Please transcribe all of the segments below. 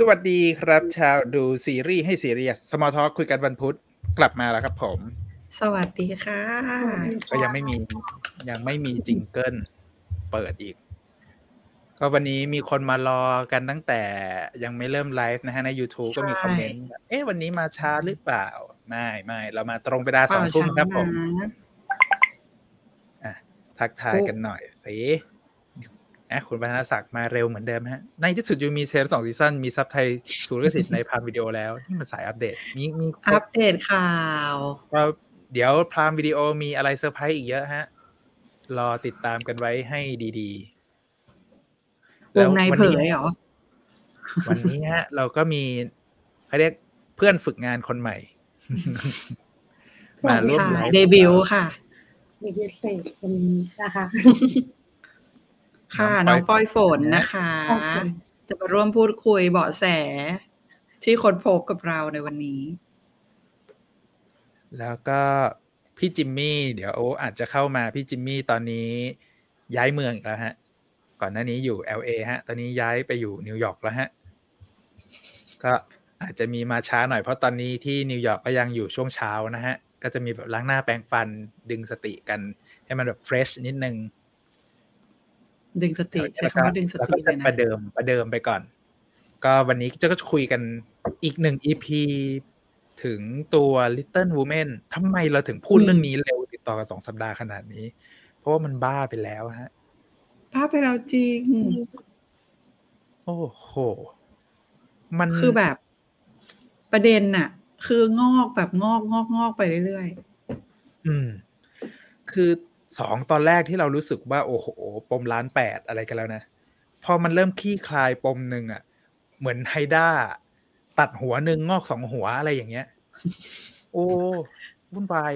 สวัสดีครับ ชาวดูซีรีส์ให้ซีเรียส Smalltalk คุยกันวันพุธกลับมาแล้วครับผม สวัสดีค่ะ ก็ยังไม่มียังไม่มี jingle เปิดอีก ก็วันนี้มีคนมารอกันตั้งแต่ยังไม่เริ่มไลฟ์นะฮะ ใน YouTube ก็มีคอมเมนต์แบบเอ๊ะวันนี้มาช้าหรือเปล่า ไม่ไม่เรามาตรงเวลาสองทุ่มครับผมอะทักทายกันหน่อยสิ นะคุณพัฒนศักดิ์มาเร็วเหมือนเดิมฮะ ในที่สุด Yumi's Cells สองซีซั่นมีซับไทยถูกลิขสิทธิ์ใน Prime Video แล้วนี่มันสายอัปเดตมีมีอัปเดตข่าวก็เดี๋ยว Prime Video มีอะไรเซอร์ไพรส์อีกเยอะฮะ รอติดตามกันไว้ให้ดีๆวงในเผยเหรอ วันนี้ฮะ เราก็มีเขาเรียกเพื่อนฝึกงานคนใหม่ มาร่วมไลฟ์เดบิวต์ค่ะdebut stage วันนี้นะคะ ค่ะ น้องป้อยฝนนะคะขอบคุณจะมาร่วมพูดคุยเบาะแส ที่ค้นพบกับเราในวันนี้ แล้วก็พี่จิมมี่ เดี๋ยวอาจจะเข้ามาพี่จิมมี่ตอนนี้ย้ายเมืองอีกแล้วฮะ ก่อนหน้านี้อยู่ LA ฮะ ตอนนี้ย้ายไปอยู่นิวยอร์กแล้วฮะ ก็อาจจะมีมาช้าหน่อยเพราะตอนนี้ที่นิวยอร์กก็ยังอยู่ช่วงเช้านะฮะ ก็จะมีแบบล้างหน้าแปรงฟันดึงสติกัน ให้มันแบบเฟรชนิดนึง ดึงสติใช้คำว่าดึงสแล้วติก็เลจะยนะประเดิมประเดิมไปก่อน ก็วันนี้จะก็คุยกันอีกหนึ่ง EP ถึงตัว Little Women ทำไมเราถึงพูดเรื่องนี้เร็วติดต่อกันสองสัปดาห์ขนาดนี้ เพราะว่ามันบ้าไปแล้วฮะภาพไปแล้วจริง โอ้โห มันคือแบบประเด็นน่ะ คืองอกแบบงอกงอกงอกไปเรื่อยอืม คือ สองตอนแรกที่เรารู้สึกว่าโอ้โหปมล้านแปดอะไรกันแล้วนะ พอมันเริ่มคลี่คลายปมหนึ่งอะ่ะ เหมือนไฮด้า ตัดหัวหนึ่งงอกสองหัวอะไรอย่างเงี้ย โอ้วุ่นวาย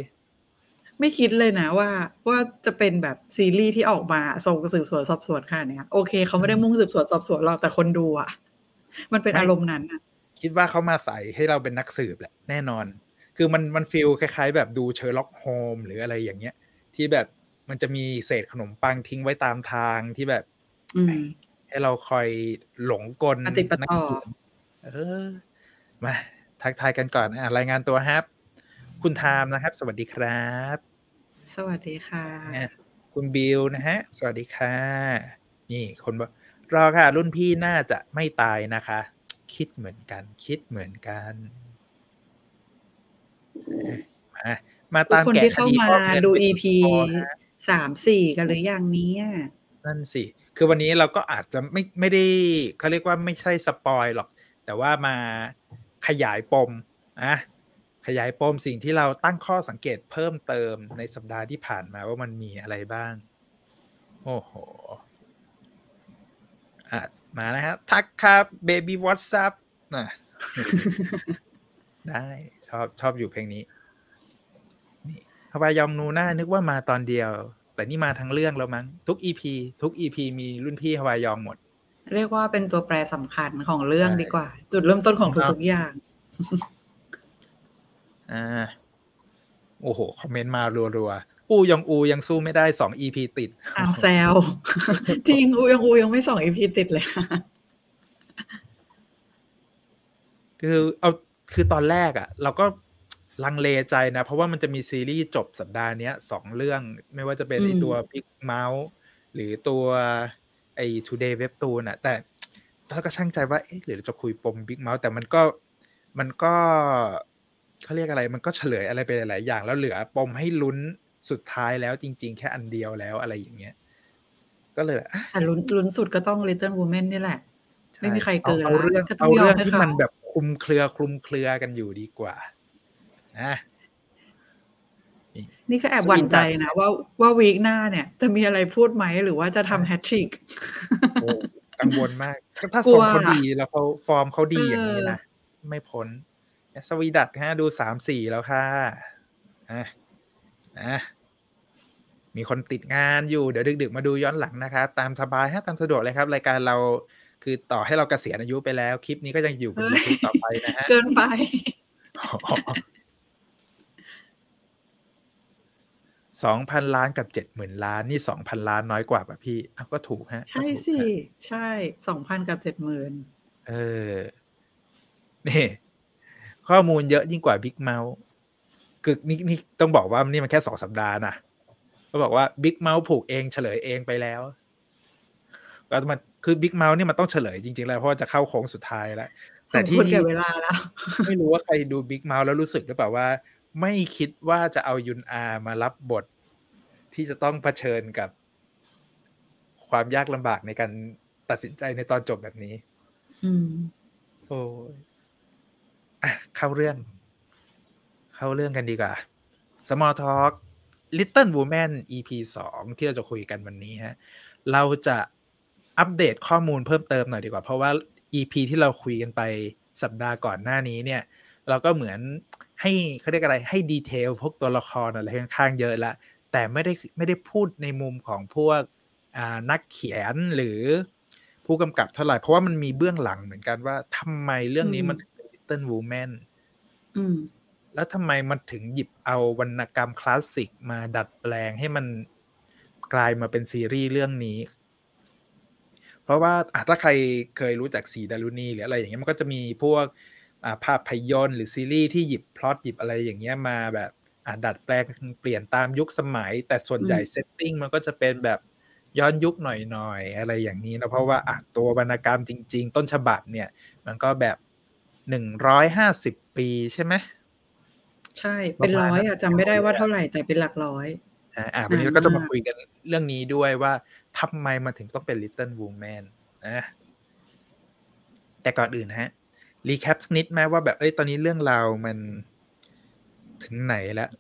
ๆไม่คิดเลยนะว่าว่าจะเป็นแบบซีรีส์ที่ออกมาทรงสืบสวนสอบสวนค่ะเนี่ยโอเคเขาไม่ได้มุ่งสืบสวนสอบสวนหรอกแต่คนดูอะ มันเป็นไม่อารมณ์นั้นอะคิดว่าเขามาใส่ให้เราเป็นนักสืบแหละ แน่นอน คือมันมัน feel คล้าย ๆ แบบดู Sherlock Holmes หรืออะไรอย่างเงี้ย ที่แบบ มันจะมีเศษขนมปังทิ้งไว้ตามทางที่แบบอืมให้เราคอยหลงกลปะติดปะต่อนักสืบเออ มาทักทายกันก่อนอะรายงานตัวครับ คุณไทม์นะครับ สวัสดีครับ สวัสดีค่ะอะ คุณบิวนะฮะ สวัสดีค่ะ นี่คนบอกรอค่ะ รุ่นพี่น่าจะไม่ตายนะคะ คิดเหมือนกัน คิดเหมือนกันมามาตามทุกคนแกะที่คเข้าดีมาฟอกเงินดูไป EP พอฮะ สามสี่กันหรือยังนี้นั่นสิ คือวันนี้เราก็อาจจะไม่ไม่ได้เขาเรียกว่าไม่ใช่สปอยหรอก แต่ว่ามาขยายปมอะขยายปมสิ่งที่เราตั้งข้อสังเกตเพิ่มเติมในสัปดาห์ที่ผ่านมาว่ามันมีอะไรบ้าง โอ้โหอะมานะฮะ ทักครับเบบี้วอ s ซับนะได้ ชอบชอบอยู่เพลงนี้ ฮาวายองนูน่านึกว่ามาตอนเดียว แต่นี่มาทั้งเรื่องแล้วมั้งทุกอีพีทุกอีพีมีรุ่นพี่ฮาวายองหมด เรียกว่าเป็นตัวแปรสำคัญของเรื่องใช่ดีกว่า จุดเริ่มต้นของครับทุกๆอย่างอ่าโอ้โห คอมเมนต์มารัวๆอูยองอูยังสู้ไม่ได้สองอีพีติดอ้าวแซวจริงอูยังอูยังไม่ส่งอีพีติดเลยค่ะคือเอาคือตอนแรกอะ่ะ เราก็ ลังเลใจนะ เพราะว่ามันจะมีซีรีส์จบสัปดาห์เนี้ยสองเรื่อง ไม่ว่าจะเป็นอืมไอตัว Big Mouth หรือตัวไอ Today Webtoon อะแต่เราก็ช่างใจว่าเอ๊ะหรือเราจะคุยปม Big Mouth แต่มันก็มันก็เขาเรียกอะไร มันก็เฉลยอะไรไปหลาย ๆ อย่าง แล้วเหลือปมให้ลุ้นสุดท้ายแล้วจริง ๆ แค่อันเดียวแล้วอะไรอย่างเงี้ย ก็เลยแบบอะแต่ลุ้นลุ้นสุดก็ต้อง Little Women นี่แหละ ไม่มีใครเกินเอาละเรื่องก็ต้อเอางยอมเรื่องให้ที่เขามันแบบคลุมเครือคลุมเครือกันอยู่ดีกว่า นะนี่ก็แอบหวั่นใจนะว่าว่าวีคหน้าเนี่ย จะมีอะไรพูดไหมหรือว่าจะทำแฮตทริกโอ้กังวลมาก ถ้ากลัทรวงเขาดีแล้วเขาฟอร์มเขาดีเออออย่างนี้นะ ไม่พ้นสวีดัตฮะดูสามสี่แล้วค่ะอะอะมีคนติดงานอยู่เดี๋ยวดึก ๆ มาดูย้อนหลังนะครับ ตามสบายฮะตามสะดวกเลยครับ รายการเราคือต่อให้เราเกษียณอายุไปแล้ว คลิปนี้ก็ยังอยู่บน YouTube ต่อไปนะฮะ เกินไป สองพันล้านกับเจ็ดหมื่นล้านนี่สองพันล้านน้อยกว่าป่ะพี่อ้าวก็ถูกฮะ ใช่ก็ถูกสิฮะใช่สองพันกับเจ็ดหมื่นเออนี่ข้อมูลเยอะยิ่งกว่า Big Mouth คือนี่นี่ต้องบอกว่านี่มันแค่สองสัปดาห์นะเขาบอกว่า Big Mouth ผูกเองเฉลยเองไปแล้วแล้วมันคือ Big Mouth นี่มันต้องเฉลยจริงๆ แล้วเพราะว่าจะเข้าโค้งสุดท้ายแล้วแต่แต่ที่ที่แก่เวลาแล้ว ไม่รู้ว่าใครดู Big Mouth แล้วรู้สึกหรือเปล่าว่า ไม่คิดว่าจะเอายุนอามารับบท ที่จะต้องเผชิญกับความยากลำบากในการตัดสินใจในตอนจบแบบนี้ อืม โอ้ยอะเข้าเรื่อง เข้าเรื่องกันดีกว่า Small Talk Little Woman EP สองที่เราจะคุยกันวันนี้ฮะ เราจะอัปเดตข้อมูลเพิ่มเติมหน่อยดีกว่า เพราะว่า EP ที่เราคุยกันไปสัปดาห์ก่อนหน้านี้เนี่ย เราก็เหมือน ให้เขาเรียกอะไรให้ดีเทลพวกตัวละครอะไรค่อนข้างเยอะละแต่ไม่ได้ไม่ได้พูดในมุมของพวกอ่านักเขียนหรือผู้กำกับเท่าไหร่ เพราะว่ามันมีเบื้องหลังเหมือนกันว่าทำไมเรื่องนี้อืมมันถึงเป็น Little Woman อืมแล้วทำไมมันถึงหยิบเอาวรรณกรรมคลาสสิกมาดัดแปลงให้มันกลายมาเป็นซีรีส์เรื่องนี้ เพราะว่าอะถ้าใครเคยรู้จักสี่ดรุณีหรืออะไรอย่างเงี้ยมันก็จะมีพวกอ่า ภาพยนตร์หรือซีรีส์ที่หยิบพล็อตหยิบอะไรอย่างเงี้ยมาแบบอ่าดัดแปลงเปลี่ยนตามยุคสมัย แต่ส่วนใหญ่อืม setting มันก็จะเป็นแบบย้อนยุคหน่อยๆ อะไรอย่างนี้นะเพราะว่าอะตัววรรณกรรมจริง ๆ ต้นฉบับเนี่ย มันก็แบบหนึ่งร้อยห้าสิบปีใช่ไหมใช่ เป็นร้อยอะจำไม่ได้ว่าเท่าไหร่แต่เป็นหลักร้อยอ่าอ่าวันนี้เราก็จะมาคุยกันเรื่องนี้ด้วยว่าทำไมมันถึงต้องเป็น Little Woman นะแต่ก่อนอื่นนะฮะ รีแคปสักนิดไหมว่าแบบเอ้ยตอนนี้เรื่องราวมันถึงไหนแล้ว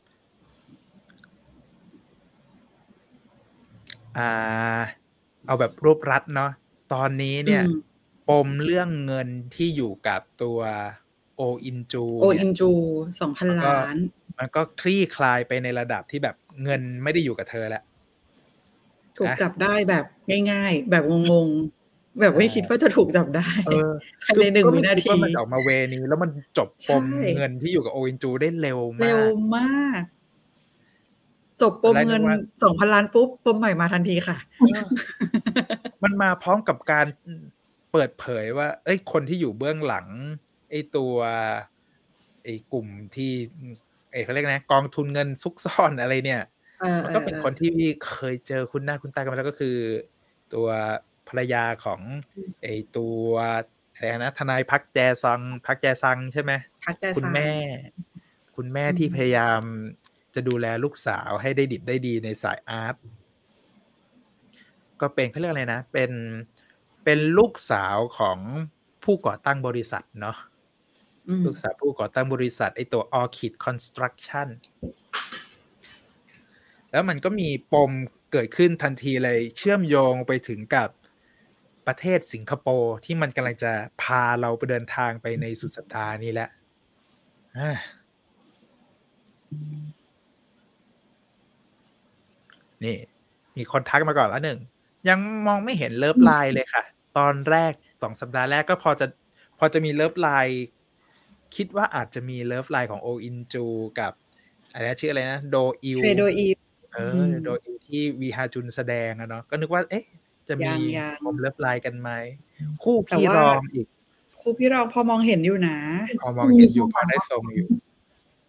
อ่า เอาแบบรวบรัดเนาะตอนนี้เนี่ยอืมปมเรื่องเงินที่อยู่กับตัวโออินจูโอเนี่ยอินจูสองพันแล้วก็ล้าน มันก็คลี่คลายไปในระดับที่แบบเงินไม่ได้อยู่กับเธอแล้วถูกนะจับได้แบบง่าย ๆ แบบงงๆ แบบไม่คิดว่าจะถูกจับได้เออภายในหนึ่งก็วิไม่นาคิดทีว่ามันจะออกมาเวนี้ แล้วมันจบปมใช่เงินที่อยู่กับโออินจูได้เร็วมาเร็วกมาก จบปมเงินตอนแรกนึกว่าสองพันล้านปุ๊บปมใหม่มาทันทีค่ะ มันมาพร้อมกับการเปิดเผยว่า เอ้ย คนที่อยู่เบื้องหลัง ไอ้ตัว ไอ้กลุ่มที่เอ้ยเขาเรียกนะกองทุนเงินซุกซ่อนอะไรเนี่ยเออมันก็เป็นออคนที่เคยเจอคุณหน้าคุณตากันมาแล้วก็คือ ตัว ภรรยาของไอ้ตัวอะไรนะทนายพักแจซัง พักแจซังใช่ไหมพักใจคุณสาแม่ คุณแม่อืมที่พยายามจะดูแลลูกสาวให้ได้ดิบได้ดีในสายอาร์ตก็เป็นเขาเรียกอะไรนะ เป็นเป็นลูกสาวของผู้ก่อตั้งบริษัทเนาะอืมลูกสาวผู้ก่อตั้งบริษัทไอตัว Orchid Construction แล้วมันก็มีปมเกิดขึ้นทันทีเลยเชื่อมโยงไปถึงกับ ประเทศสิงคโปร์ที่มันกำลังจะพาเราไปเดินทางไปในสุดสัปดาห์นี้แหละอ่านี่ มีคนทักมาก่อนแล้วหนึ่ง ยังมองไม่เห็น love line เลยค่ะ ตอนแรกสองสัปดาห์แรกก็พอจะ พอจะมี love line คิดว่าอาจจะมี love line ของโออินจูกับอะไรนะชื่ออะไรนะ โดอิวเทรดโดอีเออือมโดอิวที่วีฮาจุนแสดงอะเนาะก็นึกว่า เอ๊ะ จะมียังยังปม love line กันไหมคู่แต่พี่ว่ารองอีกครูพี่รองพอมองเห็นอยู่นะพอมองเห็นอยู่พอได้ทรงอยู่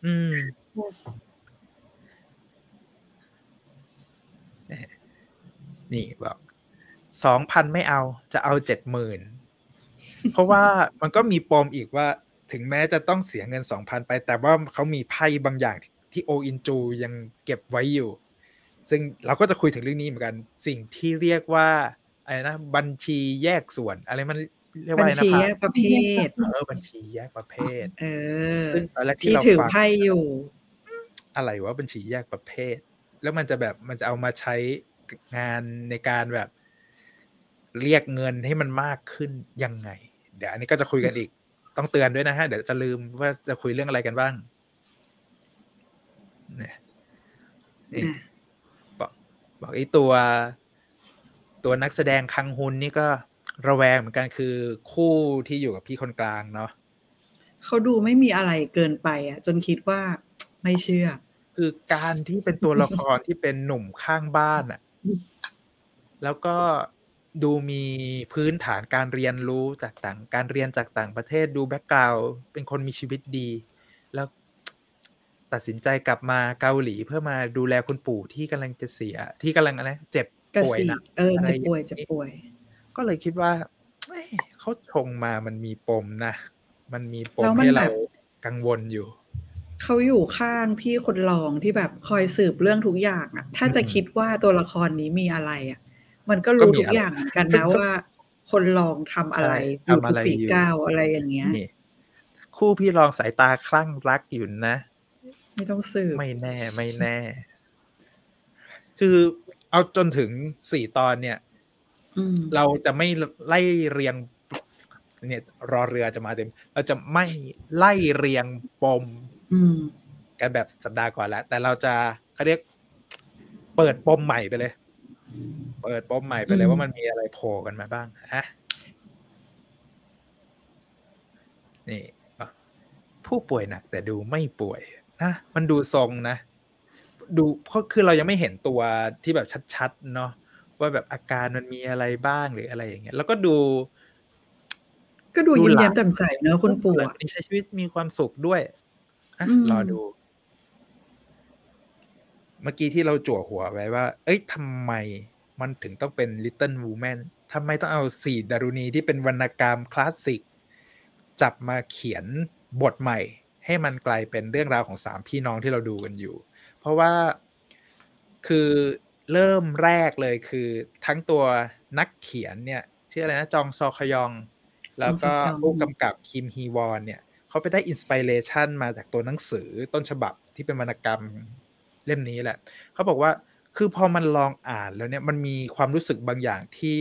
อืมนี่บอกสองพันไม่เอาจะเอาเจ็ดหมื่นเพราะว่ามันก็มีปมอีกว่าถึงแม้จะต้องเสียเงินสองพันไป แต่ว่าเขามีไพ่บางอย่างที่โออินจูยังเก็บไว้อยู่ ซึ่งเราก็จะคุยถึงเรื่องนี้เหมือนกัน สิ่งที่เรียกว่าอะไรนะบัญชีแยกส่วนอะไรมันเรียกบัว่าญอะไรนะชีคแยรักประเภทเออบัญชีแยกประเภท เออซึ่งตอนแรกที่ที่เราถือฟังไพ่อยู่ อะไรวะบัญชีแยกประเภท แล้วมันจะแบบมันจะเอามาใช้งานในการแบบ เรียกเงินให้มันมากขึ้นยังไง เดี๋ยวอันนี้ก็จะคุยกันอีกต้องเตือนด้วยนะฮะ เดี๋ยวจะลืมว่าจะคุยเรื่องอะไรกันบ้างเนี่ยนี่อะ บอกบอกไอ้ตัว ตัวนักแสดงคังฮุนนี่ก็ระแวงเหมือนกันคือคู่ที่อยู่กับพี่คนกลางเนาะเขาดูไม่มีอะไรเกินไปอะ จนคิดว่าไม่เชื่อ คือการที่เป็นตัวละครที่เป็นหนุ่มข้างบ้านอะ่ะ แล้วก็ดูมีพื้นฐานการเรียนรู้จากต่างการเรียนจากต่างประเทศดูแบ็กกราวเป็นคนมีชีวิตดี แล้ว ตัดสินใจกลับมาเกาหลีเพื่อมาดูแลคุณปู่ที่กำลังจะเสีย ที่กำลังอะไรเจ็บกระป่วยสีหนักเอออะไรจะป่วยอย่างจะนี้ป่วย ก็เลยคิดว่าเอ้ยเขาชงมามันมีปมนะมันมีปแล้มวมันให้เราแบบกังวลอยู่เขาอยู่ข้างพี่คนรองที่แบบคอยสืบเรื่องทุกอย่างอะ ถ้าจะอืมคิดว่าตัวละครนี้มีอะไรอะ มันก็ก็รู้มีทุกอะไรอย่างเหมือนกันนะว่า คนรองทำอะไรใช่ดูทำทุอะกไรฝีอยู่ก้าวอะไรอย่างเงี้ยนี่คู่พี่รองสายตาคลั่งรักอยู่นะ ไม่ต้องสืบไม่แน่ไม่แน่ คือเอาจนถึงสี่ตอนเนี่ยอืมเราจะไม่ไล่เรียง เนี่ยรอเรือจะมาเต็ม เราจะไม่ไล่เรียงปมอืมกันแบบสัปดาห์ก่อนแล้ว แต่เราจะเขาเรียก เปิดปมใหม่ไปเลย เปิดปมใหม่ไปเลยอืมว่ามันมีอะไรโผล่กันมาบ้างฮะนี่อะผู้ป่วยหนักแต่ดูไม่ป่วย นะมันดูทรงนะ ดูเพราะคือเรายังไม่เห็นตัวที่แบบชัดๆเนาะว่าแบบอาการมันมีอะไรบ้างหรืออะไรอย่างเงี้ย แล้วก็ดู ก็ดูดูยิ้มหลัแย้งมแจ่มใสเนอะคุณปู่เหมือนอะมีใช้ชีวิตมีความสุขด้วยอะอืมรอดู เมื่อกี้ที่เราจั่วหัวไว้ว่า เอ้ยทำไมมันถึงต้องเป็น Little Woman ทำไมต้องเอาสี่ดรุณีที่เป็นวรรณกรรมคลาสสิก จับมาเขียนบทใหม่ ให้มันกลายเป็นเรื่องราวของสามพี่น้องที่เราดูกันอยู่ เพราะว่าคือเริ่มแรกเลยคือทั้งตัวนักเขียนเนี่ยชื่ออะไรนะจองซอคยอง แล้วก็จองซอคยองผู้กำกับคิมฮีวอนเนี่ยเขาไปได้ inspiration มาจากตัวหนังสือต้นฉบับที่เป็นวรรณกรรมเล่มนี้แหละ เขาบอกว่าคือพอมันลองอ่านแล้วเนี่ยมันมีความรู้สึกบางอย่างที่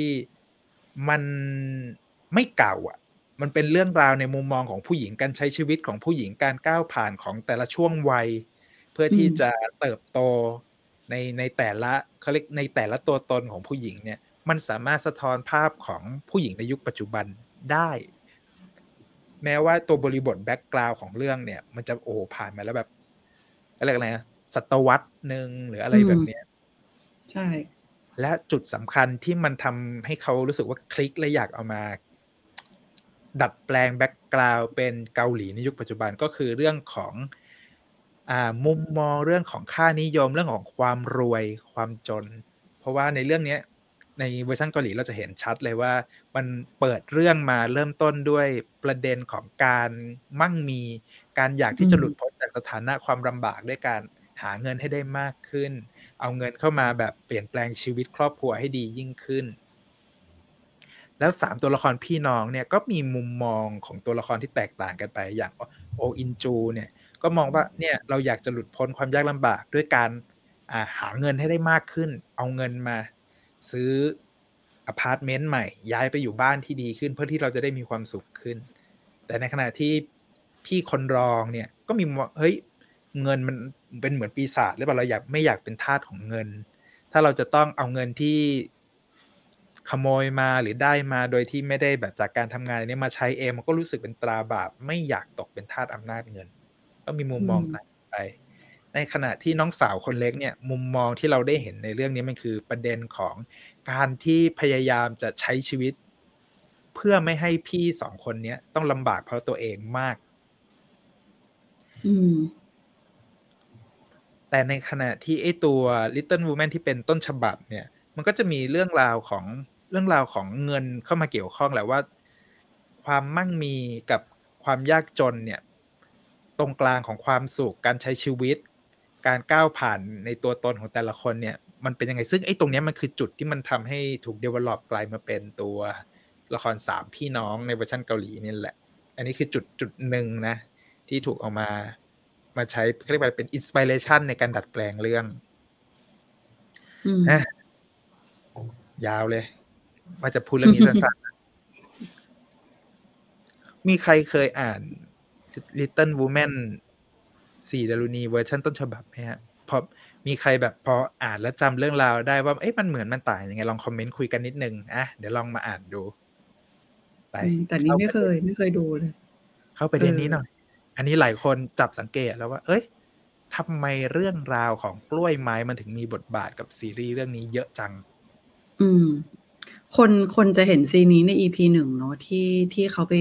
มันไม่เก่าอะ มันเป็นเรื่องราวในมุมมองของผู้หญิงการใช้ชีวิตของผู้หญิงการก้าวผ่านของแต่ละช่วงวัย เพื่อที่จะเติบโตในในแต่ละเขาเรียกในแต่ละตัวตนของผู้หญิงเนี่ย มันสามารถสะท้อนภาพของผู้หญิงในยุคปัจจุบันได้ แม้ว่าตัวบริบทแบ็กกราวของเรื่องเนี่ย มันจะโอ้ผ่านมาแล้วแบบอะไรกอะไรนะศตวรรษหนึ่งหรืออะไรแบบเนี้ยใช่ และจุดสำคัญที่มันทำให้เขารู้สึกว่าคลิกและอยากเอามา ดัดแปลงแบ็กกราวเป็นเกาหลีในยุคปัจจุบันก็คือเรื่องของอ่ามุมมองเรื่องของค่านิยมเรื่องของความรวยความจน เพราะว่าในเรื่องเนี้ยในเวอร์ชันเกาหลีเราจะเห็นชัดเลยว่ามันเปิดเรื่องมาเริ่มต้นด้วยประเด็นของการมั่งมีการอยากที่จะหลุดพ้นจากสถานะความลำบากด้วยการหาเงินให้ได้มากขึ้น เอาเงินเข้ามาแบบเปลี่ยนแปลงชีวิตครอบครัวให้ดียิ่งขึ้น แล้วสามตัวละครพี่น้องเนี่ยก็มีมุมมองของตัวละครที่แตกต่างกันไป อย่างโออินจูเนี่ยก็มองว่าเนี่ยเราอยากจะหลุดพ้นความยากลำบากด้วยการาหาเงินให้ได้มากขึ้น เอาเงินมาซื้ออพาร์ตเมนต์ใหม่ ย้ายไปอยู่บ้านที่ดีขึ้น เพื่อที่เราจะได้มีความสุขขึ้น แต่ในขณะที่พี่คนรองเนี่ยก็มีมเฮ้ยเงินมันเป็นเหมือนปีศาจหรือเปล่าเราอยากไม่อยากเป็นทาสของเงิน ถ้าเราจะต้องเอาเงินที่ ขโมยมาหรือได้มาโดยที่ไม่ได้แบบจากการทำงานอันนี้มาใช้เองมันก็รู้สึกเป็นตราบาปไม่อยากตกเป็นทาสอำนาจเงิน ก็มีมุมมองอืมต่างไป ในขณะที่น้องสาวคนเล็กเนี่ย มุมมองที่เราได้เห็นในเรื่องนี้มันคือประเด็นของการที่พยายามจะใช้ชีวิต เพื่อไม่ให้พี่สองคนเนี้ยต้องลำบากเพราะตัวเองมาก อืมแต่ในขณะที่ไอ้ตัว Little Woman ที่เป็นต้นฉบับเนี่ย มันก็จะมีเรื่องราวของเรื่องราวของเงินเข้ามาเกี่ยวข้องแหละว่า ความมั่งมีกับความยากจนเนี่ย ตรงกลางของความสุขการใช้ชีวิต การก้าวผ่านในตัวตนของแต่ละคนเนี่ย มันเป็นยังไงซึ่งไอ้ตรงเนี้ยมันคือจุดที่มันทำให้ถูก develop กลายมาเป็นตัวละครสามพี่น้องในเวอร์ชันเกาหลีนี่แหละ อันนี้คือจุดจุดหนึ่งนะ ที่ถูกเอามามาใช้เรียกว่าเป็น inspiration ในการดัดแปลงเรื่องอืมนะ ยาวเลย ว่าจะพูดเรื่องนี้สั้นๆมีใครเคยอ่าน Little Woman สี่ดารุณีเวอร์ชันต้นฉบับไหมฮะพอมีใครแบบพออ่านแล้วจำเรื่องราวได้ว่าเอ๊ะมันเหมือนมันต่างยังไงลองคอมเมนต์คุยกันนิดนึงอะเดี๋ยวลองมาอ่านดูไปอืมแต่นี่ไม่เคยไม่เคยดูเลย เข้าไปเรื่องนี้เออหน่อย อันนี้หลายคนจับสังเกตแล้วว่า เอ้ยทำไมเรื่องราวของกล้วยไม้มันถึงมีบทบาทกับซีรีส์เรื่องนี้เยอะจัง อืม คนคนจะเห็นซีนนี้ใน EP หนึ่งเนาะที่ที่เขาไป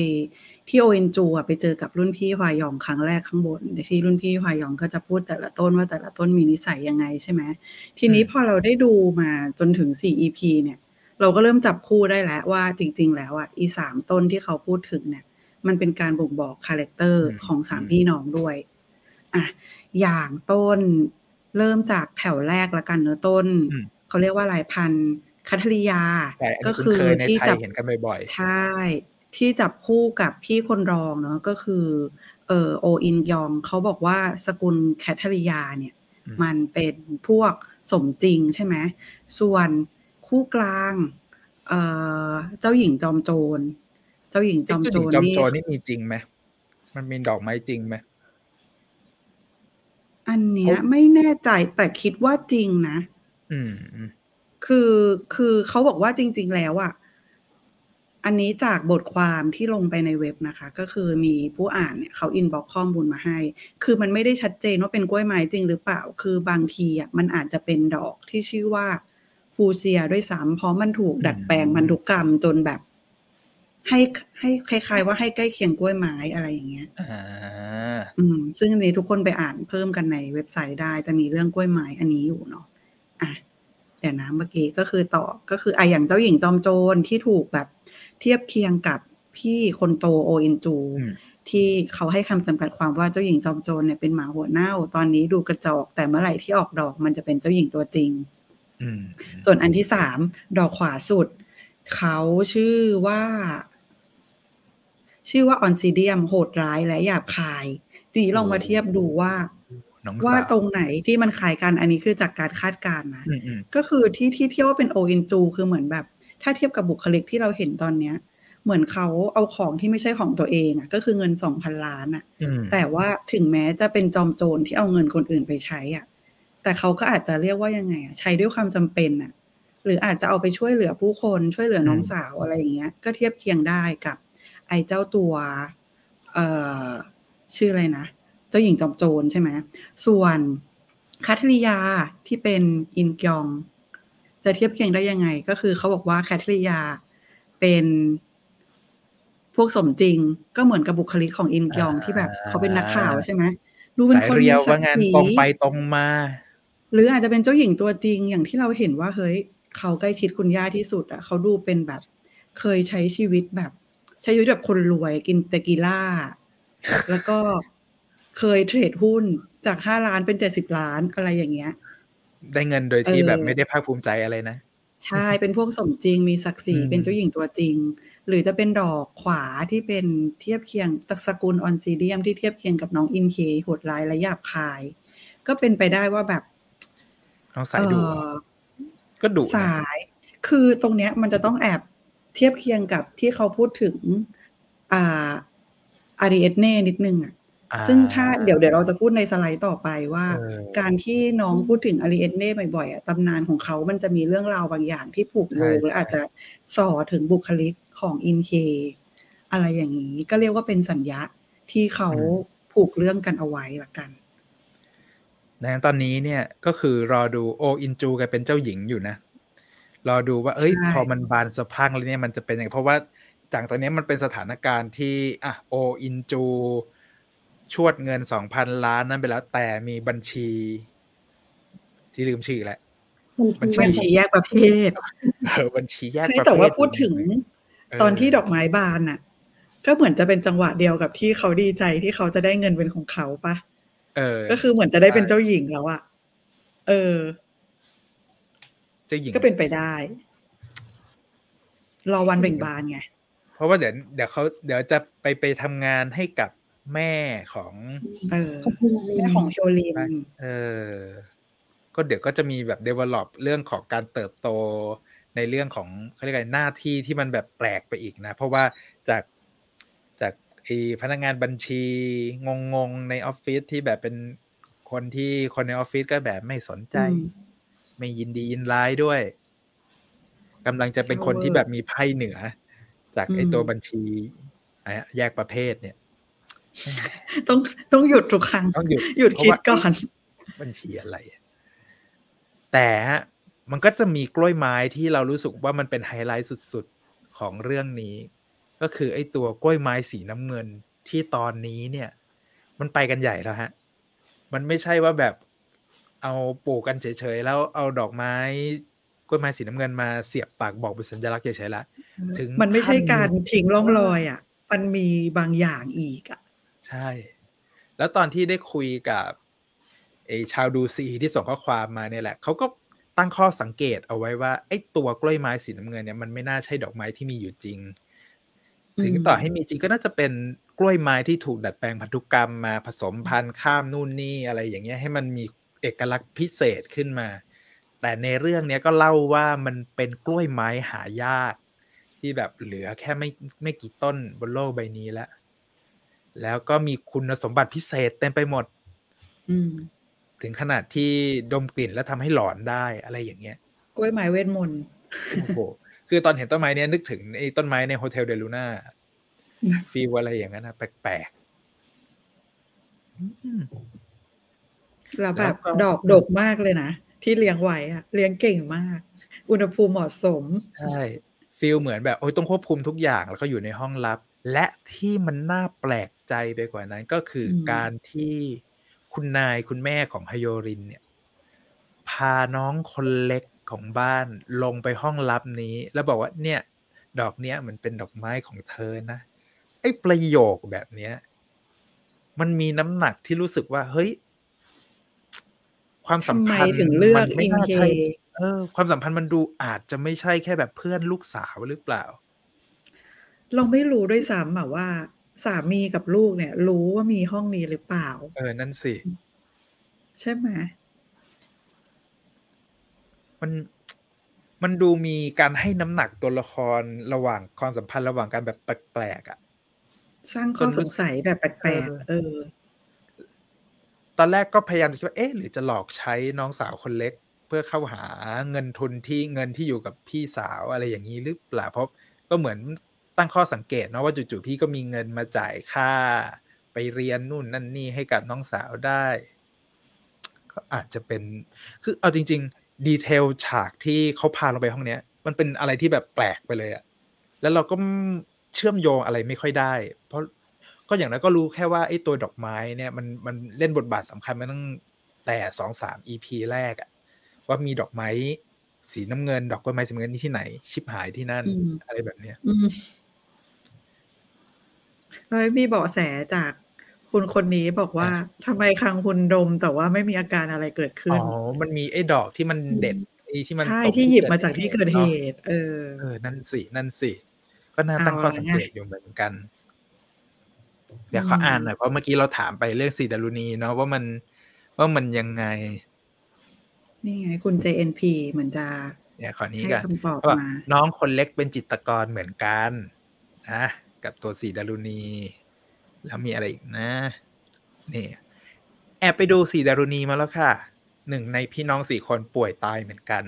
ที่โออินจูอะไปเจอกับรุ่นพี่ฮวายองครั้งแรกข้างบนที่รุ่นพี่ฮวายองก็จะพูดแต่ละต้นว่าแต่ละต้นมีนิสัยยังไงใช่ไหมทีนี้อืมพอเราได้ดูมาจนถึงสี่ EP เนี่ย เราก็เริ่มจับคู่ได้แล้วว่าจริง ๆ แล้วอะอีสามต้นที่เขาพูดถึงเนี่ย มันเป็นการบ่งบอก character ของสามพี่น้องด้วยอะอย่างต้นเริ่มจากแถวแรกละกันเนอะต้นอืมเขาเรียกว่าสายพันธุ์ คัทริยาแต่อันก็นี้คืคุ้นอเคยในที่ไทยจับเห็นกันบ่อยใช่ ที่จับคู่กับพี่คนรองเนาะก็คือเออโออินยองเขาบอกว่าสกุลแคทริยาเนี่ยอืมมันเป็นพวกสมจริงใช่ไหมส่วนคู่กลางเอ่อเจ้าหญิงจอมโจร เจ้าหญิงๆจอมโจรเจ้าหญิงจอมนี่โจรนี่มีจริงไหมมันมีดอกไม้จริงไหมอันเนี้ยเขาไม่แน่ใจแต่คิดว่าจริงนะ อืมอืม คือคือเขาบอกว่าจริง ๆ แล้วอะอันนี้จากบทความที่ลงไปในเว็บนะคะ ก็คือมีผู้อ่านเนี่ยเขาอินบ็อกข้อมูลมาให้ คือมันไม่ได้ชัดเจนว่าเป็นกล้วยไม้จริงหรือเปล่า คือบางทีอะมันอาจจะเป็นดอกที่ชื่อว่าฟูเซียด้วยซ้ำเพราะมันถูกดัดแปลงพันธุกรรมจนแบบ ให้ให้คล้ายๆ ว่าให้ใกล้เคียงกล้วยไม้อะไรอย่างเงี้ยอ่าอืม ซึ่งอันนี้ทุกคนไปอ่านเพิ่มกันในเว็บไซต์ได้จะมีเรื่องกล้วยไม้อันนี้อยู่เนาะอะ เดี๋ยวนะเมื่อกี้ก็คือต่อก็คืออะอย่างเจ้าหญิงจอมโจรที่ถูกแบบเทียบเคียงกับพี่คนโตโอเอ็นจูอืมที่เขาให้คำจำกัดความว่าเจ้าหญิงจอมโจรเนี่ยเป็นหมาหัวเน่า ตอนนี้ดูกระจอก แต่เมื่อไหร่ที่ออกดอกมันจะเป็นเจ้าหญิงตัวจริงอืมส่วนอันที่สามดอกขวาสุด เขาชื่อว่า ชื่อว่าออนซิเดียมโหดร้ายและหยาบคายทีนี้ลองมาเทียบดูว่า น้องว่าสาวตรงไหนที่มันคล้ายกันอันนี้คือจากการคาดการณ์นะอืมอืมก็คือที่ที่เทียบว่าเป็นโออินจูคือเหมือนแบบ ถ้าเทียบกับบุคลิกที่เราเห็นตอนเนี้ย เหมือนเขาเอาของที่ไม่ใช่ของตัวเองอะ ก็คือเงินสองพันล้านอะอืมแต่ว่าถึงแม้จะเป็นจอมโจรที่เอาเงินคนอื่นไปใช้อะ แต่เขาก็อาจจะเรียกว่ายังไงอะใช้ด้วยความจำเป็นอะ หรืออาจจะเอาไปช่วยเหลือผู้คนช่วยเหลือน้องสาวอะไรอย่างเงี้ย ก็เทียบเคียงได้กับ ไอ้เจ้าตัว เอ่อชื่ออะไรนะ เจ้าหญิงจอมโจรใช่ไหมส่วนคัทริยาที่เป็นอินกยอง จะเทียบเคียงได้ยังไง ก็คือเขาบอกว่าแคทริยาเป็นพวกสมจริง ก็เหมือนกับบุคลิกของอินกยองที่แบบเขาเป็นนักข่าวใช่ไหมดูเป็นสายคนเรีมียวศัว่ากดิ์งานศรีตรงไปตรงมา หรืออาจจะเป็นเจ้าหญิงตัวจริงอย่างที่เราเห็นว่าเฮ้ยเขาใกล้ชิดคุณย่าที่สุดอะเขาดูเป็นแบบ เคยใช้ชีวิตแบบ ใช้ชีวิตแบบคนรวยกินเตกีล่า แล้วก็ เคยเทรดหุ้นจากห้าล้านเป็นเจ็ดสิบล้านอะไรอย่างเงี้ย ได้เงินโดยที่เออแบบไม่ได้ภาคภูมิใจอะไรนะ ใช่เป็นพวกสมจริงมีศักดิ์ศรีอืมเป็นเจ้าหญิงตัวจริง หรือจะเป็นดอกขวาที่เป็นเทียบเคียงตระกูลออนซิเดียมที่เทียบเคียงกับน้องอินเคโหดร้ายและหยาบคาย ก็เป็นไปได้ว่าแบบน้องสายดูเอ่อก็ดุนะสาย คือตรงเนี้ยมันจะต้องแอบเทียบเคียงกับที่เขาพูดถึง อ่าอาริเอเน่นิดนึงอะอ่า ซึ่งถ้าเดี๋ยวเดี๋ยวเราจะพูดในสไลด์ต่อไปว่าเออการที่น้องพูดถึงอาริเอเน่บ่อยๆอะตำนานของเขามันจะมีเรื่องราวบางอย่างที่ผูกโยงใช่และอาจจะส่อถึงบุคลิกของอินเคอะไรอย่างนี้ ก็เรียกว่าเป็นสัญญาที่เขาผูกเรื่องกันเอาไว้ละกันดังนั้นตอนนี้เนี่ยก็คือรอดูโออินจูกลายเป็นเจ้าหญิงอยู่นะ รอดูว่า เอ้ยใช่พอมันบานสะพรั่งแล้วเนี่ยมันจะเป็นยังไงเพราะว่าจากตอนนี้มันเป็นสถานการณ์ที่อะโออินจู ชวดเงินสองพันล้านนั้นไปแล้ว แต่มีบัญชี ที่ลืมชื่อแล้วบัญชีบัญชีแยกประเภทเออบัญชีแยกเฮ้ยประเภทแต่ว่าพูดถึงเออตอนที่ดอกไม้บานน่ะ ก็เหมือนจะเป็นจังหวะเดียวกับที่เขาดีใจที่เขาจะได้เงินเป็นของเขาปะเออ ก็คือเหมือนจะได้เป็นเจ้าหญิงแล้วอะเออ เจ้าหญิงก็เป็นไปได้ รอวันเบ่งบานไง เพราะว่าเดี๋ยวเดี๋ยวเขาเดี๋ยวจะไปไปทำงานให้กับ แม่ของเออขอบคุณอะไรแม่ของโชลินเออ ก็เดี๋ยวก็จะมีแบบ develop เรื่องของการเติบโตในเรื่องของเขาเรียกอะไรหน้าที่ที่มันแบบแปลกไปอีกนะ เพราะว่าจากจากไอ้พนักงานบัญชีงงๆในออฟฟิศที่แบบเป็นคนที่คนในออฟฟิศก็แบบไม่สนใจอืมไม่ยินดียินร้ายด้วยกำลังจะเป็นคนที่แบบมีไพ่เหนือ จากไอ้อืมตัวบัญชีอะไรอะแยกประเภทเนี่ย ต้องต้องหยุดทุกครั้งต้องหยุดหยุดเพราะคิดว่าก่อนบัญชีอะไรอะแต่ฮะมันก็จะมีกล้วยไม้ที่เรารู้สึกว่ามันเป็นไฮไลท์สุดๆของเรื่องนี้ ก็คือไอ้ตัวกล้วยไม้สีน้ำเงินที่ตอนนี้เนี่ย มันไปกันใหญ่แล้วฮะ มันไม่ใช่ว่าแบบเอาปลูกกันเฉยๆแล้วเอาดอกไม้กล้วยไม้สีน้ำเงินมาเสียบปากบอกเป็นสัญลักษณ์เฉยๆละถึงมันไม่ใช่ขั้นการทิ้งร่องรอยอะ มันมีบางอย่างอีกอะ ใช่ แล้วตอนที่ได้คุยกับไอ้ชาวดูซีที่ส่งข้อความมาเนี่ยแหละเขาก็ตั้งข้อสังเกตเอาไว้ว่าไอ้ตัวกล้วยไม้สีน้ำเงินเนี่ยมันไม่น่าใช่ดอกไม้ที่มีอยู่จริง ถึงต่อให้มีจริงก็น่าจะเป็นกล้วยไม้ที่ถูกดัดแปลงพันธุกรรมมาผสมพันธุ์ข้ามนู่นนี่อะไรอย่างเงี้ยให้มันมีเอกลักษณ์พิเศษขึ้นมา แต่ในเรื่องเนี้ยก็เล่าว่ามันเป็นกล้วยไม้หายากที่แบบเหลือแค่ไม่ไม่กี่ต้นบนโลกใบนี้แล้ว แล้วก็มีคุณสมบัติพิเศษเต็มไปหมดอืมถึงขนาดที่ดมกลิ่นแล้วทำให้หลอนได้อะไรอย่างเงี้ยกล้วยไม้เวทมนต์โอ้โหคือตอนเห็นต้นไม้เนี้ยนึกถึงไอ้ต้นไม้ในโฮเทลเดลูน่า feel อะไรอย่างนั้นนะแปลกๆอืมแล้วแบบแล้วก็ดอกดกมากเลยนะที่เลี้ยงไว้อะเลี้ยงเก่งมาก อุณหภูมิเหมาะสมใช่ฟีลเหมือนแบบโอ้ยต้องควบคุมทุกอย่างแล้วก็อยู่ในห้องลับ และที่มันน่าแปลก ใจไปกว่านั้นก็คืออมการที่คุณนายคุณแม่ของฮโยรินเนี่ย พาน้องคนเล็กของบ้านลงไปห้องลับนี้ แล้วบอกว่าเนี่ย ดอกเนี้ยมันเป็นดอกไม้ของเธอนะไอ้ประโยคแบบเนี้ย มันมีน้ำหนักที่รู้สึกว่า เฮ้ย ความสัมทำไมพันธ์ถึงเลือกมันไม่อิงน่าเคใช่เออ ความสัมพันธ์มันดูอาจจะไม่ใช่แค่แบบเพื่อนลูกสาวหรือเปล่า เราไม่รู้ด้วยซ้ำอะว่า สามีกับลูกเนี่ย รู้ว่ามีห้องนี้หรือเปล่า เออ นั่นสิ ใช่ไหมมันมันดูมีการให้น้ำหนักตัวละครระหว่างความสัมพันธ์ระหว่างการแบบแปลกๆอะ สร้างข้อจนรู้สงสัยแบบแปลกเออๆเออ ตอนแรกก็พยายามจะคิดว่าเอ๊ะหรือจะหลอกใช้น้องสาวคนเล็ก เพื่อเข้าหาเงินทุนที่เงินที่อยู่กับพี่สาวอะไรอย่างนี้หรือเปล่าเพราะก็เหมือน ตั้งข้อสังเกตเนาะว่าจู่ๆพี่ก็มีเงินมาจ่ายค่า ไปเรียนนู่นนั่นนี่ให้กับน้องสาวได้ ก็อาจจะเป็น คือเอาจริง ๆ ดีเทลฉากที่เขาพาเราไปห้องเนี้ย มันเป็นอะไรที่แบบแปลกไปเลยอะแล้วเราก็เชื่อมโยงอะไรไม่ค่อยได้ เพราะก็อย่างนั้นก็รู้แค่ว่าไอ้ตัวดอกไม้เนี่ยมันมันเล่นบทบาทสำคัญมาตั้งแต่สองสาม EP แรกอะว่ามีดอกไม้สีน้ำเงิน ดอกกล้วยไม้สีน้ำเงินนี่ที่ไหน ชิบหายที่นั่นอืมอะไรแบบเนี้ย อืมเฮ้ยมีเบาะแสจากคุณคนนี้บอกว่าทำไมคังคุณดมแต่ว่าไม่มีอาการอะไรเกิดขึ้อ๋นอมันมีไอ้ดอกที่มันเด็ดไอ้ที่มันใช่ตกที่หยิบมาจากที่เกิดเหนาะตุ เออ เออ นั่นสิ นั่นสิ ก็น่าเอาตั้งข้อสังเกตละไงอยู่เหมือนกัน เดี๋ยวขออ่านหน่อยเพราะเมื่อกี้เราถามไปเรื่องสีดารุณีเนาะว่ามันว่ามันยังไง นี่ไงคุณ JNP เหมือนจะเนี่ยขอนี้ให้กันคำตอบเขาบอกมาน้องคนเล็กเป็นจิตรกรเหมือนกันนะ กับตัวสีดารุณี แล้วมีอะไรอีกนะนี่แอบไปดูสีดารุณีมาแล้วค่ะ หนึ่งในพี่น้องสี่คนป่วยตายเหมือนกัน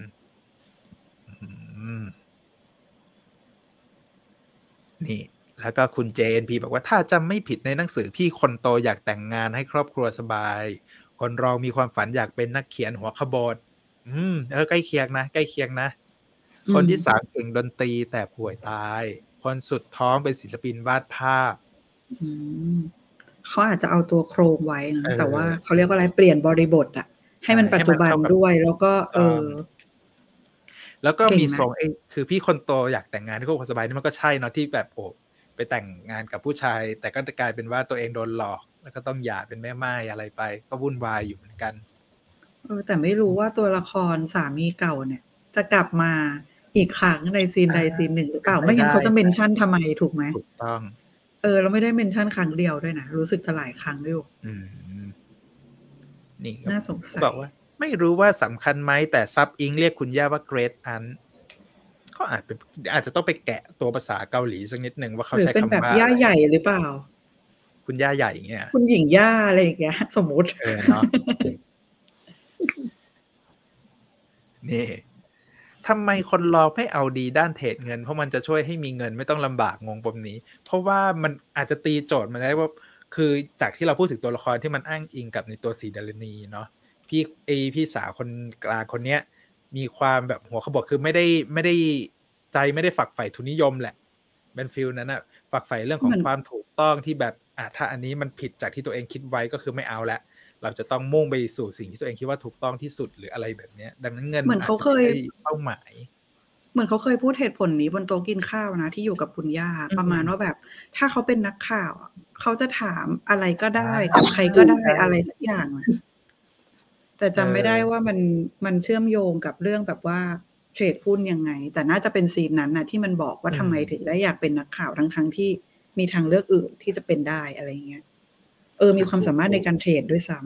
นี่ แล้วก็คุณ JNP บอกว่าถ้าจำไม่ผิดในหนังสือพี่คนโตอยากแต่งงานให้ครอบครัวสบาย คนรองมีความฝันอยากเป็นนักเขียนหัวขบถอืมเออใกล้เคียงนะใกล้เคียงนะ คนที่สามเก่งดนตรีแต่ป่วยตาย คนสุดท้องเป็นศิลปินวาดภาพอืมเขาอาจจะเอาตัวโครงไว้นะเออแต่ว่าเขาเรียกว่าอะไรเปลี่ยนบริบทอะให้มันใช่ปัจจุบันให้มันเข้ากับด้วย แล้วก็เออ แล้วก็เก่งมีนะทรงไอ้คือพี่คนโตอยากแต่งงานที่ครอบครัวสบายนี่มันก็ใช่เนาะที่แบบโอ้ไปแต่งงานกับผู้ชาย แต่ก็จะกลายเป็นว่าตัวเองโดนหลอก แล้วก็ต้องหย่าเป็นแม่ไม้อะไรไป ก็วุ่นวายอยู่เหมือนกันเออแต่ไม่รู้ว่าตัวละครสามีเก่าเนี่ย จะกลับมา อีกครั้งในซีนใดอ่าซีนหนึ่งหรือเปล่าเป็นไปไม่งั้นได้เขาจะเมนชั่นทำไมถูกไหมถูกต้อง เออ เราไม่ได้เมนชั่นครั้งเดียวด้วยนะ รู้สึกจะหลายครั้งอยู่อืมนี่ก็น่าสงสัยบอกว่า ไม่รู้ว่าสำคัญไหมแต่ซับอิงเรียกคุณย่าว่าเกรดอันก็อาจเป็นอาจจะต้องไปแกะตัวภาษาเกาหลีสักนิดหนึ่งว่าเขาหรือใช้เป็นคำแบบว่าย่าอะไรใหญ่หรือเปล่า คุณย่าใหญ่อย่างเงี้ย คุณหญิงย่าอะไรอย่างเงี้ย สมมติเออเนาะนี่ ทำไมคนรอไม่เอาดีด้านเทรดเงิน เพราะมันจะช่วยให้มีเงินไม่ต้องลำบากงงปมนี้ เพราะว่ามันอาจจะตีโจทย์มาได้ว่า คือจากที่เราพูดถึงตัวละครที่มันอ้างอิงกับในตัวสีดารณีเนาะพี่เอพี่สาวคนกลางคนเนี้ยมีความแบบหัวขบวคือไม่ได้ไม่ได้ใจไม่ได้ฝักใฝ่ทุนนิยมแหละเป็นฟิลนั้นอะฝักใฝ่เรื่องของความถูกต้องที่แบบอะถ้าอันนี้มันผิดจากที่ตัวเองคิดไว้ก็คือไม่เอาละ เราจะต้องมุ่งไปสู่สิ่งที่ตัวเองคิดว่าถูกต้องที่สุดหรืออะไรแบบเนี้ยดังนั้นเงินเหมือนเขาเคยเป้าหมาย เหมือนเขาเคยพูดเหตุผลนี้บนโต๊ะกินข้าวนะ ที่อยู่กับคุณย่าประมาณว่าแบบ ถ้าเขาเป็นนักข่าวเขาจะถามอะไรก็ได้กับใครก็ได้อะไรสักอย่างแต่จำไม่ได้ว่ามันมันเชื่อมโยงกับเรื่องแบบว่าเทรดหุ้นยังไง แต่น่าจะเป็นซีนนั้นนะที่มันบอกว่าทำไมถึงได้อยากเป็นนักข่าวทั้งทั้งที่มีทางเลือกอื่นที่จะเป็นได้อะไรเงี้ย เออมีความสามารถในการเทรดด้วยซ้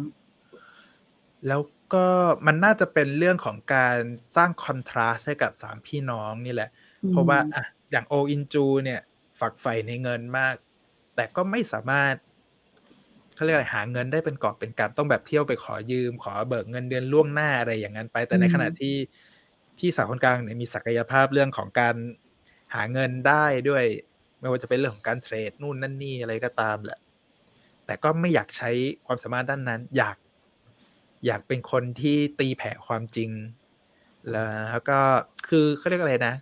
ำแล้วก็มันน่าจะเป็นเรื่องของการสร้างคอนทราสต์ให้กับสามพี่น้องนี่แหละ เพราะว่าอะอย่างโออินจูเนี่ยฝักใฝ่ในเงินมาก แต่ก็ไม่สามารถเขาเรียกอะไรหาเงินได้เป็นกอบเป็นกำต้องแบบเที่ยวไปขอยืม ขอเบิกเงินเดือนล่วงหน้าอะไรอย่างนั้นไป แต่ในขณะที่พี่สาวคนกลางเนี่ยมีศักยภาพเรื่องของการหาเงินได้ด้วย ไม่ว่าจะเป็นเรื่องของการเทรดนู่นนั่นนี่อะไรก็ตามแหละ แต่ก็ไม่อยากใช้ความสามารถด้านนั้น อยากอยากเป็นคนที่ตีแผ่ความจริง แล้วก็คือเขาเรียกอะไรนะ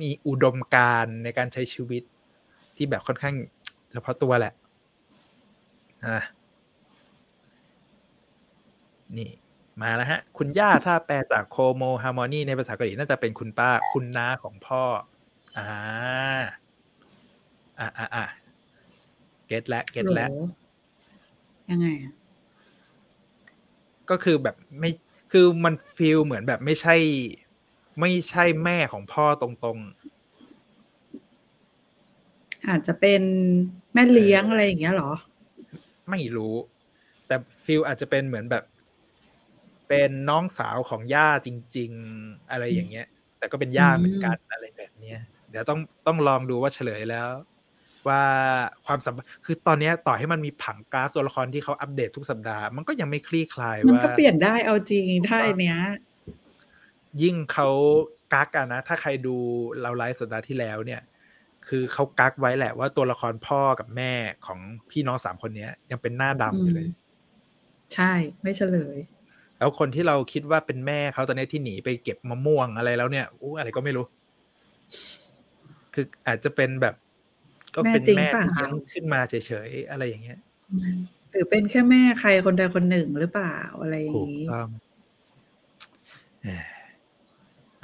มีอุดมการในการใช้ชีวิตที่แบบค่อนข้างเฉพาะตัวแหละอะนี่มาแล้วฮะ คุณย่าถ้าแปลจากโคโมฮาร์โมนีในภาษาเกาหลีน่าจะเป็นคุณป้า คุณน้าของพ่อ อ่า อ่าอ่าอ่า เก็ตแล้วเก็ตแล้วยังไงอะก็คือแบบไม่คือมันฟีลเหมือนแบบไม่ใช่ ไม่ใช่แม่ของพ่อตรงๆ อาจจะเป็นแม่เลี้ยงอะไรอย่างเงี้ยหรอ ไม่รู้ แต่ฟีลอาจจะเป็นเหมือนแบบ เป็นน้องสาวของย่าจริง ๆ อะไรอย่างเงี้ย แต่ก็เป็นย่าเหมือนกันอะไรแบบเนี้ยเดี๋ยวต้องต้องลองดูว่าเฉลยแล้ว ว่าความสัมคือตอนนี้ต่อให้มันมีผังกราฟตัวละครที่เขาอัปเดตทุกสัปดาห์ มันก็ยังไม่คลี่คลายว่า มันก็เปลี่ยนได้เอาจริงถ้าไอเนี้ย ยิ่งเขากักอะนะ ถ้าใครดูเราไลฟ์สัปดาห์ที่แล้วเนี่ย คือเขากักไว้แหละว่าตัวละครพ่อกับแม่ของพี่น้องสามคนนี้ยังเป็นหน้าดำอยู่เลย ใช่ไม่เฉลย แล้วคนที่เราคิดว่าเป็นแม่เขาตอนนี้ที่หนีไปเก็บมะม่วงอะไรแล้วเนี่ยอู้อะไรก็ไม่รู้ คืออาจจะเป็นแบบ ก็เป็นแม่ที่ยังขึ้นมาเฉยๆอะไรอย่างเงี้ยหรือเป็นแค่แม่ใครคนใดคนหนึ่งหรือเปล่าอะไรอย่างนี้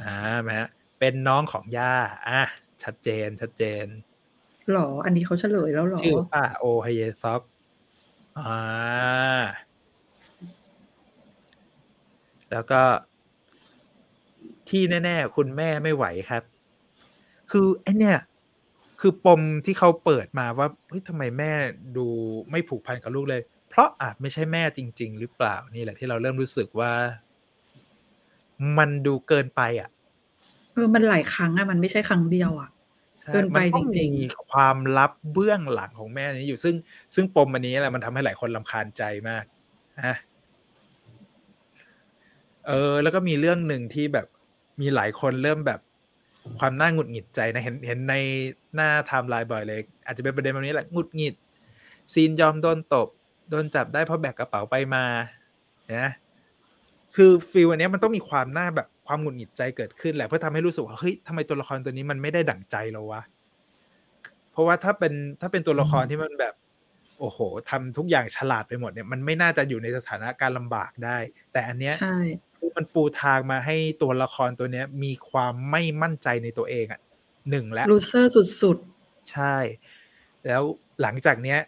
อ่าแม่เป็นน้องของย่าอะชัดเจนชัดเจนหรอ อันนี้เขาเฉลยแล้วหรอชื่อป้าโอไฮเยซอกอ่าแล้วก็ ที่แน่ ๆ คุณแม่ไม่ไหวครับ คือไอเนี่ย คือปมที่เขาเปิดมาว่าเฮ้ยทำไมแม่ดูไม่ผูกพันกับลูกเลย เพราะอาจไม่ใช่แม่จริง ๆ หรือเปล่านี่แหละที่เราเริ่มรู้สึกว่า มันดูเกินไปอะเออมันหลายครั้งอะมันไม่ใช่ครั้งเดียวอะเกินไปจริงๆ ความลับเบื้องหลังของแม่นี้อยู่ซึ่ง ซึ่งปมอันนี้แหละมันทำให้หลายคนรำคาญใจมากฮะเออ แล้วก็มีเรื่องหนึ่งที่แบบมีหลายคนเริ่มแบบ ความน่าหงุดหงิดใจนะเห็นเห็นในหน้าไทม์ไลน์บ่อยเลย อาจจะเป็นประเด็นแบบนี้แหละหงุดหงิด scene ยอมโดนตบโดนจับได้เพราะแบกกระเป๋าไปมานะคือ feel อันนี้มันต้องมีความน่าแบบความหงุดหงิดใจเกิดขึ้นแหละเพื่อทำให้รู้สึกว่าเฮ้ยทำไมตัวละครตัวนี้มันไม่ได้ดั่งใจเราวะเพราะว่าถ้าเป็นถ้าเป็นตัวละครที่มันแบบ โอ้โหทำทุกอย่างฉลาดไปหมดเนี่ยมันไม่น่าจะอยู่ในสถานะการลำบากได้ แต่อันเนี้ยใช่คือ มันปูทางมาให้ตัวละครตัวเนี้ย มีความไม่มั่นใจในตัวเองอะหนึ่งแล้วลูเซอร์สุดๆ ใช่ แล้วหลังจากเนี้ย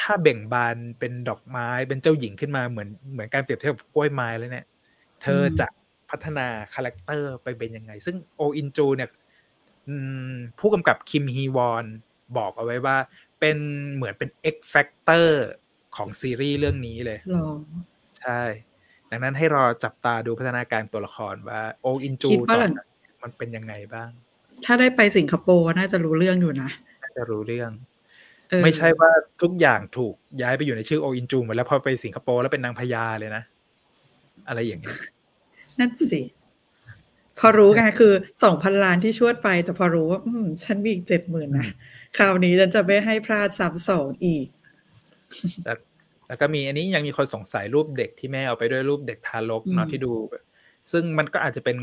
ถ้าเบ่งบานเป็นดอกไม้เป็นเจ้าหญิงขึ้นมาเหมือนเหมือนการเปรียบเทียบกับกล้วยไม้แล้วเนี่ย เธอจะพัฒนาcharacter ไปเป็นยังไง ซึ่งโออินจูเนี่ยผู้กำกับคิมฮีวอนบอกเอาไว้ว่า เป็นเหมือนเป็น X Factor ของซีรีส์เรื่องนี้เลยใช่ ดังนั้นให้รอจับตาดูพัฒนาการตัวละครว่าโออินจูตอนมันเป็นยังไงบ้าง ถ้าได้ไปสิงคโปร์น่าจะรู้เรื่องอยู่นะน่าจะรู้เรื่อง ไม่ใช่ว่าทุกอย่างถูกย้ายไปอยู่ในชื่อโออินจูหมดแล้วพอไปสิงคโปร์แล้วเป็นนางพญาเลยนะ อะไรอย่างนี้นั่นสิพอรู้ไงคือสองพันล้านที่ชวดไป แต่พอรู้ว่า อืม ฉันมีอีกเจ็ดหมื่นนะ คราวนี้ฉันจะไม่ให้พลาดซ้ำสองอีก แล้วก็มีอันนี้ยังมีคนสงสัยรูปเด็กที่แม่เอาไปด้วยรูปเด็กทารกเนาะที่ดู ซึ่งมันก็อาจจะเป็น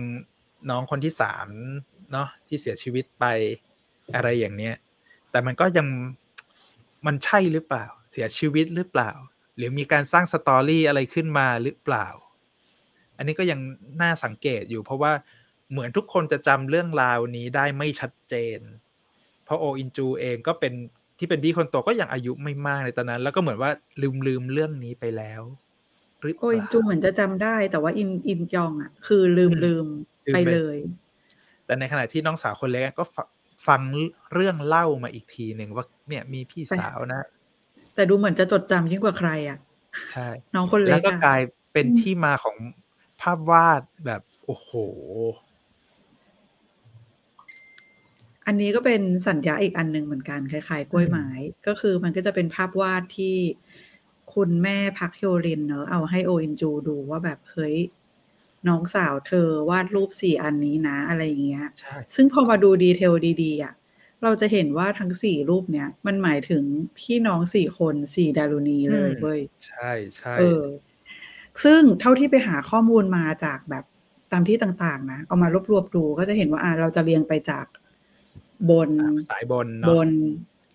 น้องคนที่สามเนาะที่เสียชีวิตไปอะไรอย่างเนี้ย แต่มันก็ยังมันใช่หรือเปล่า เสียชีวิตหรือเปล่า หรือมีการสร้าง story อะไรขึ้นมาหรือเปล่า อันนี้ก็ยังน่าสังเกตอยู่ เพราะว่าเหมือนทุกคนจะจำเรื่องราวนี้ได้ไม่ชัดเจน เพราะโออินจูเองก็เป็น ที่เป็นพี่คนโตก็ยังอายุไม่มากในตอนนั้น แล้วก็เหมือนว่าลืมลืมเรื่องนี้ไปแล้วหรือเปโอ้ยล่าจูเหมือนจะจำได้ แต่ว่าอินอินกยองอะ คือลืมอืมลืมลืมไปไปเลย แต่ในขณะที่น้องสาวคนเล็กก็ฟฟังเรื่องเล่ามาอีกทีหนึ่งว่าเนี่ยมีพี่สาวนะ แต่ดูเหมือนจะจดจำยิ่งกว่าใครอะใช่น้องคนแล้เล็วกก็อะกลายเป็นที่มาของภาพวาดแบบโอ้โห อันนี้ก็เป็นสัญญาอีกอันหนึ่งเหมือนกันคล้ายๆ กล้วยไม้ก็คือมันก็จะเป็นภาพวาดที่คุณแม่พักโยรินเนอะเอาให้โออินจูดูว่าแบบเฮ้ยน้องสาวเธอวาดรูปสี่อันนี้นะอะไรอย่างเงี้ยใช่ซึ่งพอมาดูดีเทลดีๆอะเราจะเห็นว่าทั้งสี่รูปเนี้ยมันหมายถึงพี่น้องสี่คนสี่ดารุณีเลยเว้ยใช่ใช่เออ ซึ่งเท่าที่ไปหาข้อมูลมาจากแบบตามที่ต่าง ๆ นะ เอามารวบรวมดูก็จะเห็นว่าอ่าเราจะเรียงไปจาก บนสายบนบเนาะน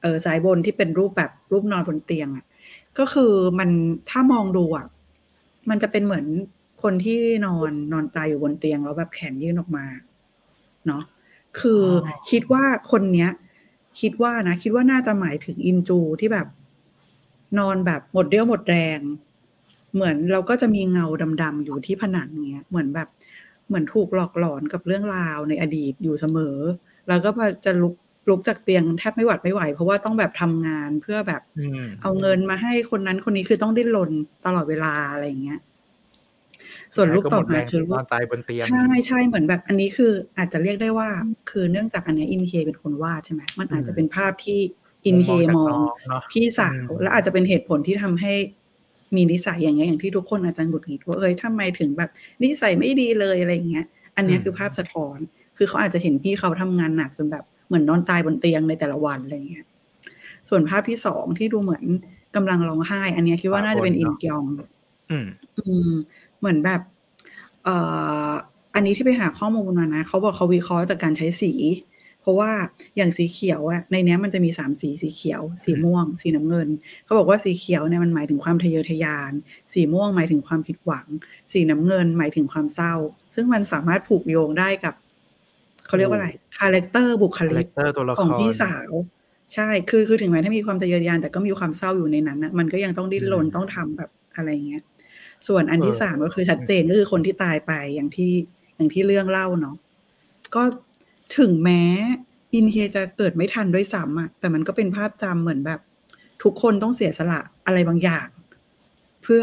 เออสายบนที่เป็นรูปแบบรูปนอนบนเตียงอะ่ะก็คือมันถ้ามองดูอะ่ะมันจะเป็นเหมือนคนที่นอนนอนตายอยู่บนเตียงแล้วแบบแขนยื่นออกมาเนาะคืออคิดว่าคนเนี้ย คิดว่านะคิดว่าน่าจะหมายถึงอินจูที่แบบ นอนแบบหมดเรี่ยวหมดแรง เหมือนเราก็จะมีเงาดำๆอยู่ที่ผนังเงี้ย เหมือนแบบเหมือนถูกหลอกหลอนกับเรื่องราวในอดีตอยู่เสมอ แล้วก็จะลุกลุกจากเตียงแทบไม่หวัดไม่ไหว เพราะว่าต้องแบบทำงานเพื่อแบบอืมเอาเงินมาให้คนนั้นคนนี้คือต้องดิ้นรนตลอดเวลาอะไรอย่างเงี้ย ส่วนรูปต่อมาคือรูนปอนตายบนเตียงใช่ใช่เหมือนแบบ อันนี้คืออาจจะเรียกได้ว่า คือเนื่องจากอันเนี้ยอินเฮเป็นคนวาดใช่ไหมมันอาจจะเป็นภาพที่อินเฮมองจากน้เนาะพี่สาวอืมและอาจจะเป็นเหตุผลที่ทำให้มีนิสัยอย่างเงี้ยอย่างที่ทุกคนอาจจะหงุดหงิดว่าเอ้ยทำไมถึงแบบนิสัยไม่ดีเลยอะไรอย่างเงี้ย อันเนี้ยคือภาพสะท้อน คือเขาอาจจะเห็นพี่เขาทำงานหนักจนแบบเหมือนนอนตายบนเตียงในแต่ละวันอะไรอย่างเงี้ย ส่วนภาพที่สองที่ดูเหมือนกำลังร้องไห้ อันเนี้ยคิดว่าน่าจะเป็นอินกยองอืมอืม เหมือนแบบ เอ่อ อันนี้ที่ไปหาข้อมูลมานะเขาบอกเขาวิเคราะห์จากการใช้สี เพราะว่าอย่างสีเขียวอะในเนี้ยมันจะมีสามสีสีเขียว สีม่วง สีน้ำเงินเขาบอกว่าสีเขียวเนี่ยมันหมายถึงความทะเยอทะยาน สีม่วงหมายถึงความผิดหวัง สีน้ำเงินหมายถึงความเศร้า ซึ่งมันสามารถผูกโยงได้กับ เขาเรียกว่าอะไร character บุคลิก character ตัวละครของพี่สาว ใช่คือคือถึงแม้ถ้ามีความทะเยอทะยานแต่ก็มีความเศร้าอยู่ในนั้นนะมันก็ยังต้องดิ้นรนอืมต้องทำแบบอะไรเงี้ย ส่วนอันที่เออสามก็คือชัดเจนก็คือคนที่ตายไปอย่างที่อย่างที่เรื่องเล่าเนาะก็ถึงแม้อินเฮจะเกิดไม่ทันด้วยซ้ำอะแต่มันก็เป็นภาพจำเหมือนแบบ ทุกคนต้องเสียสละอะไรบางอย่าง เพื่อ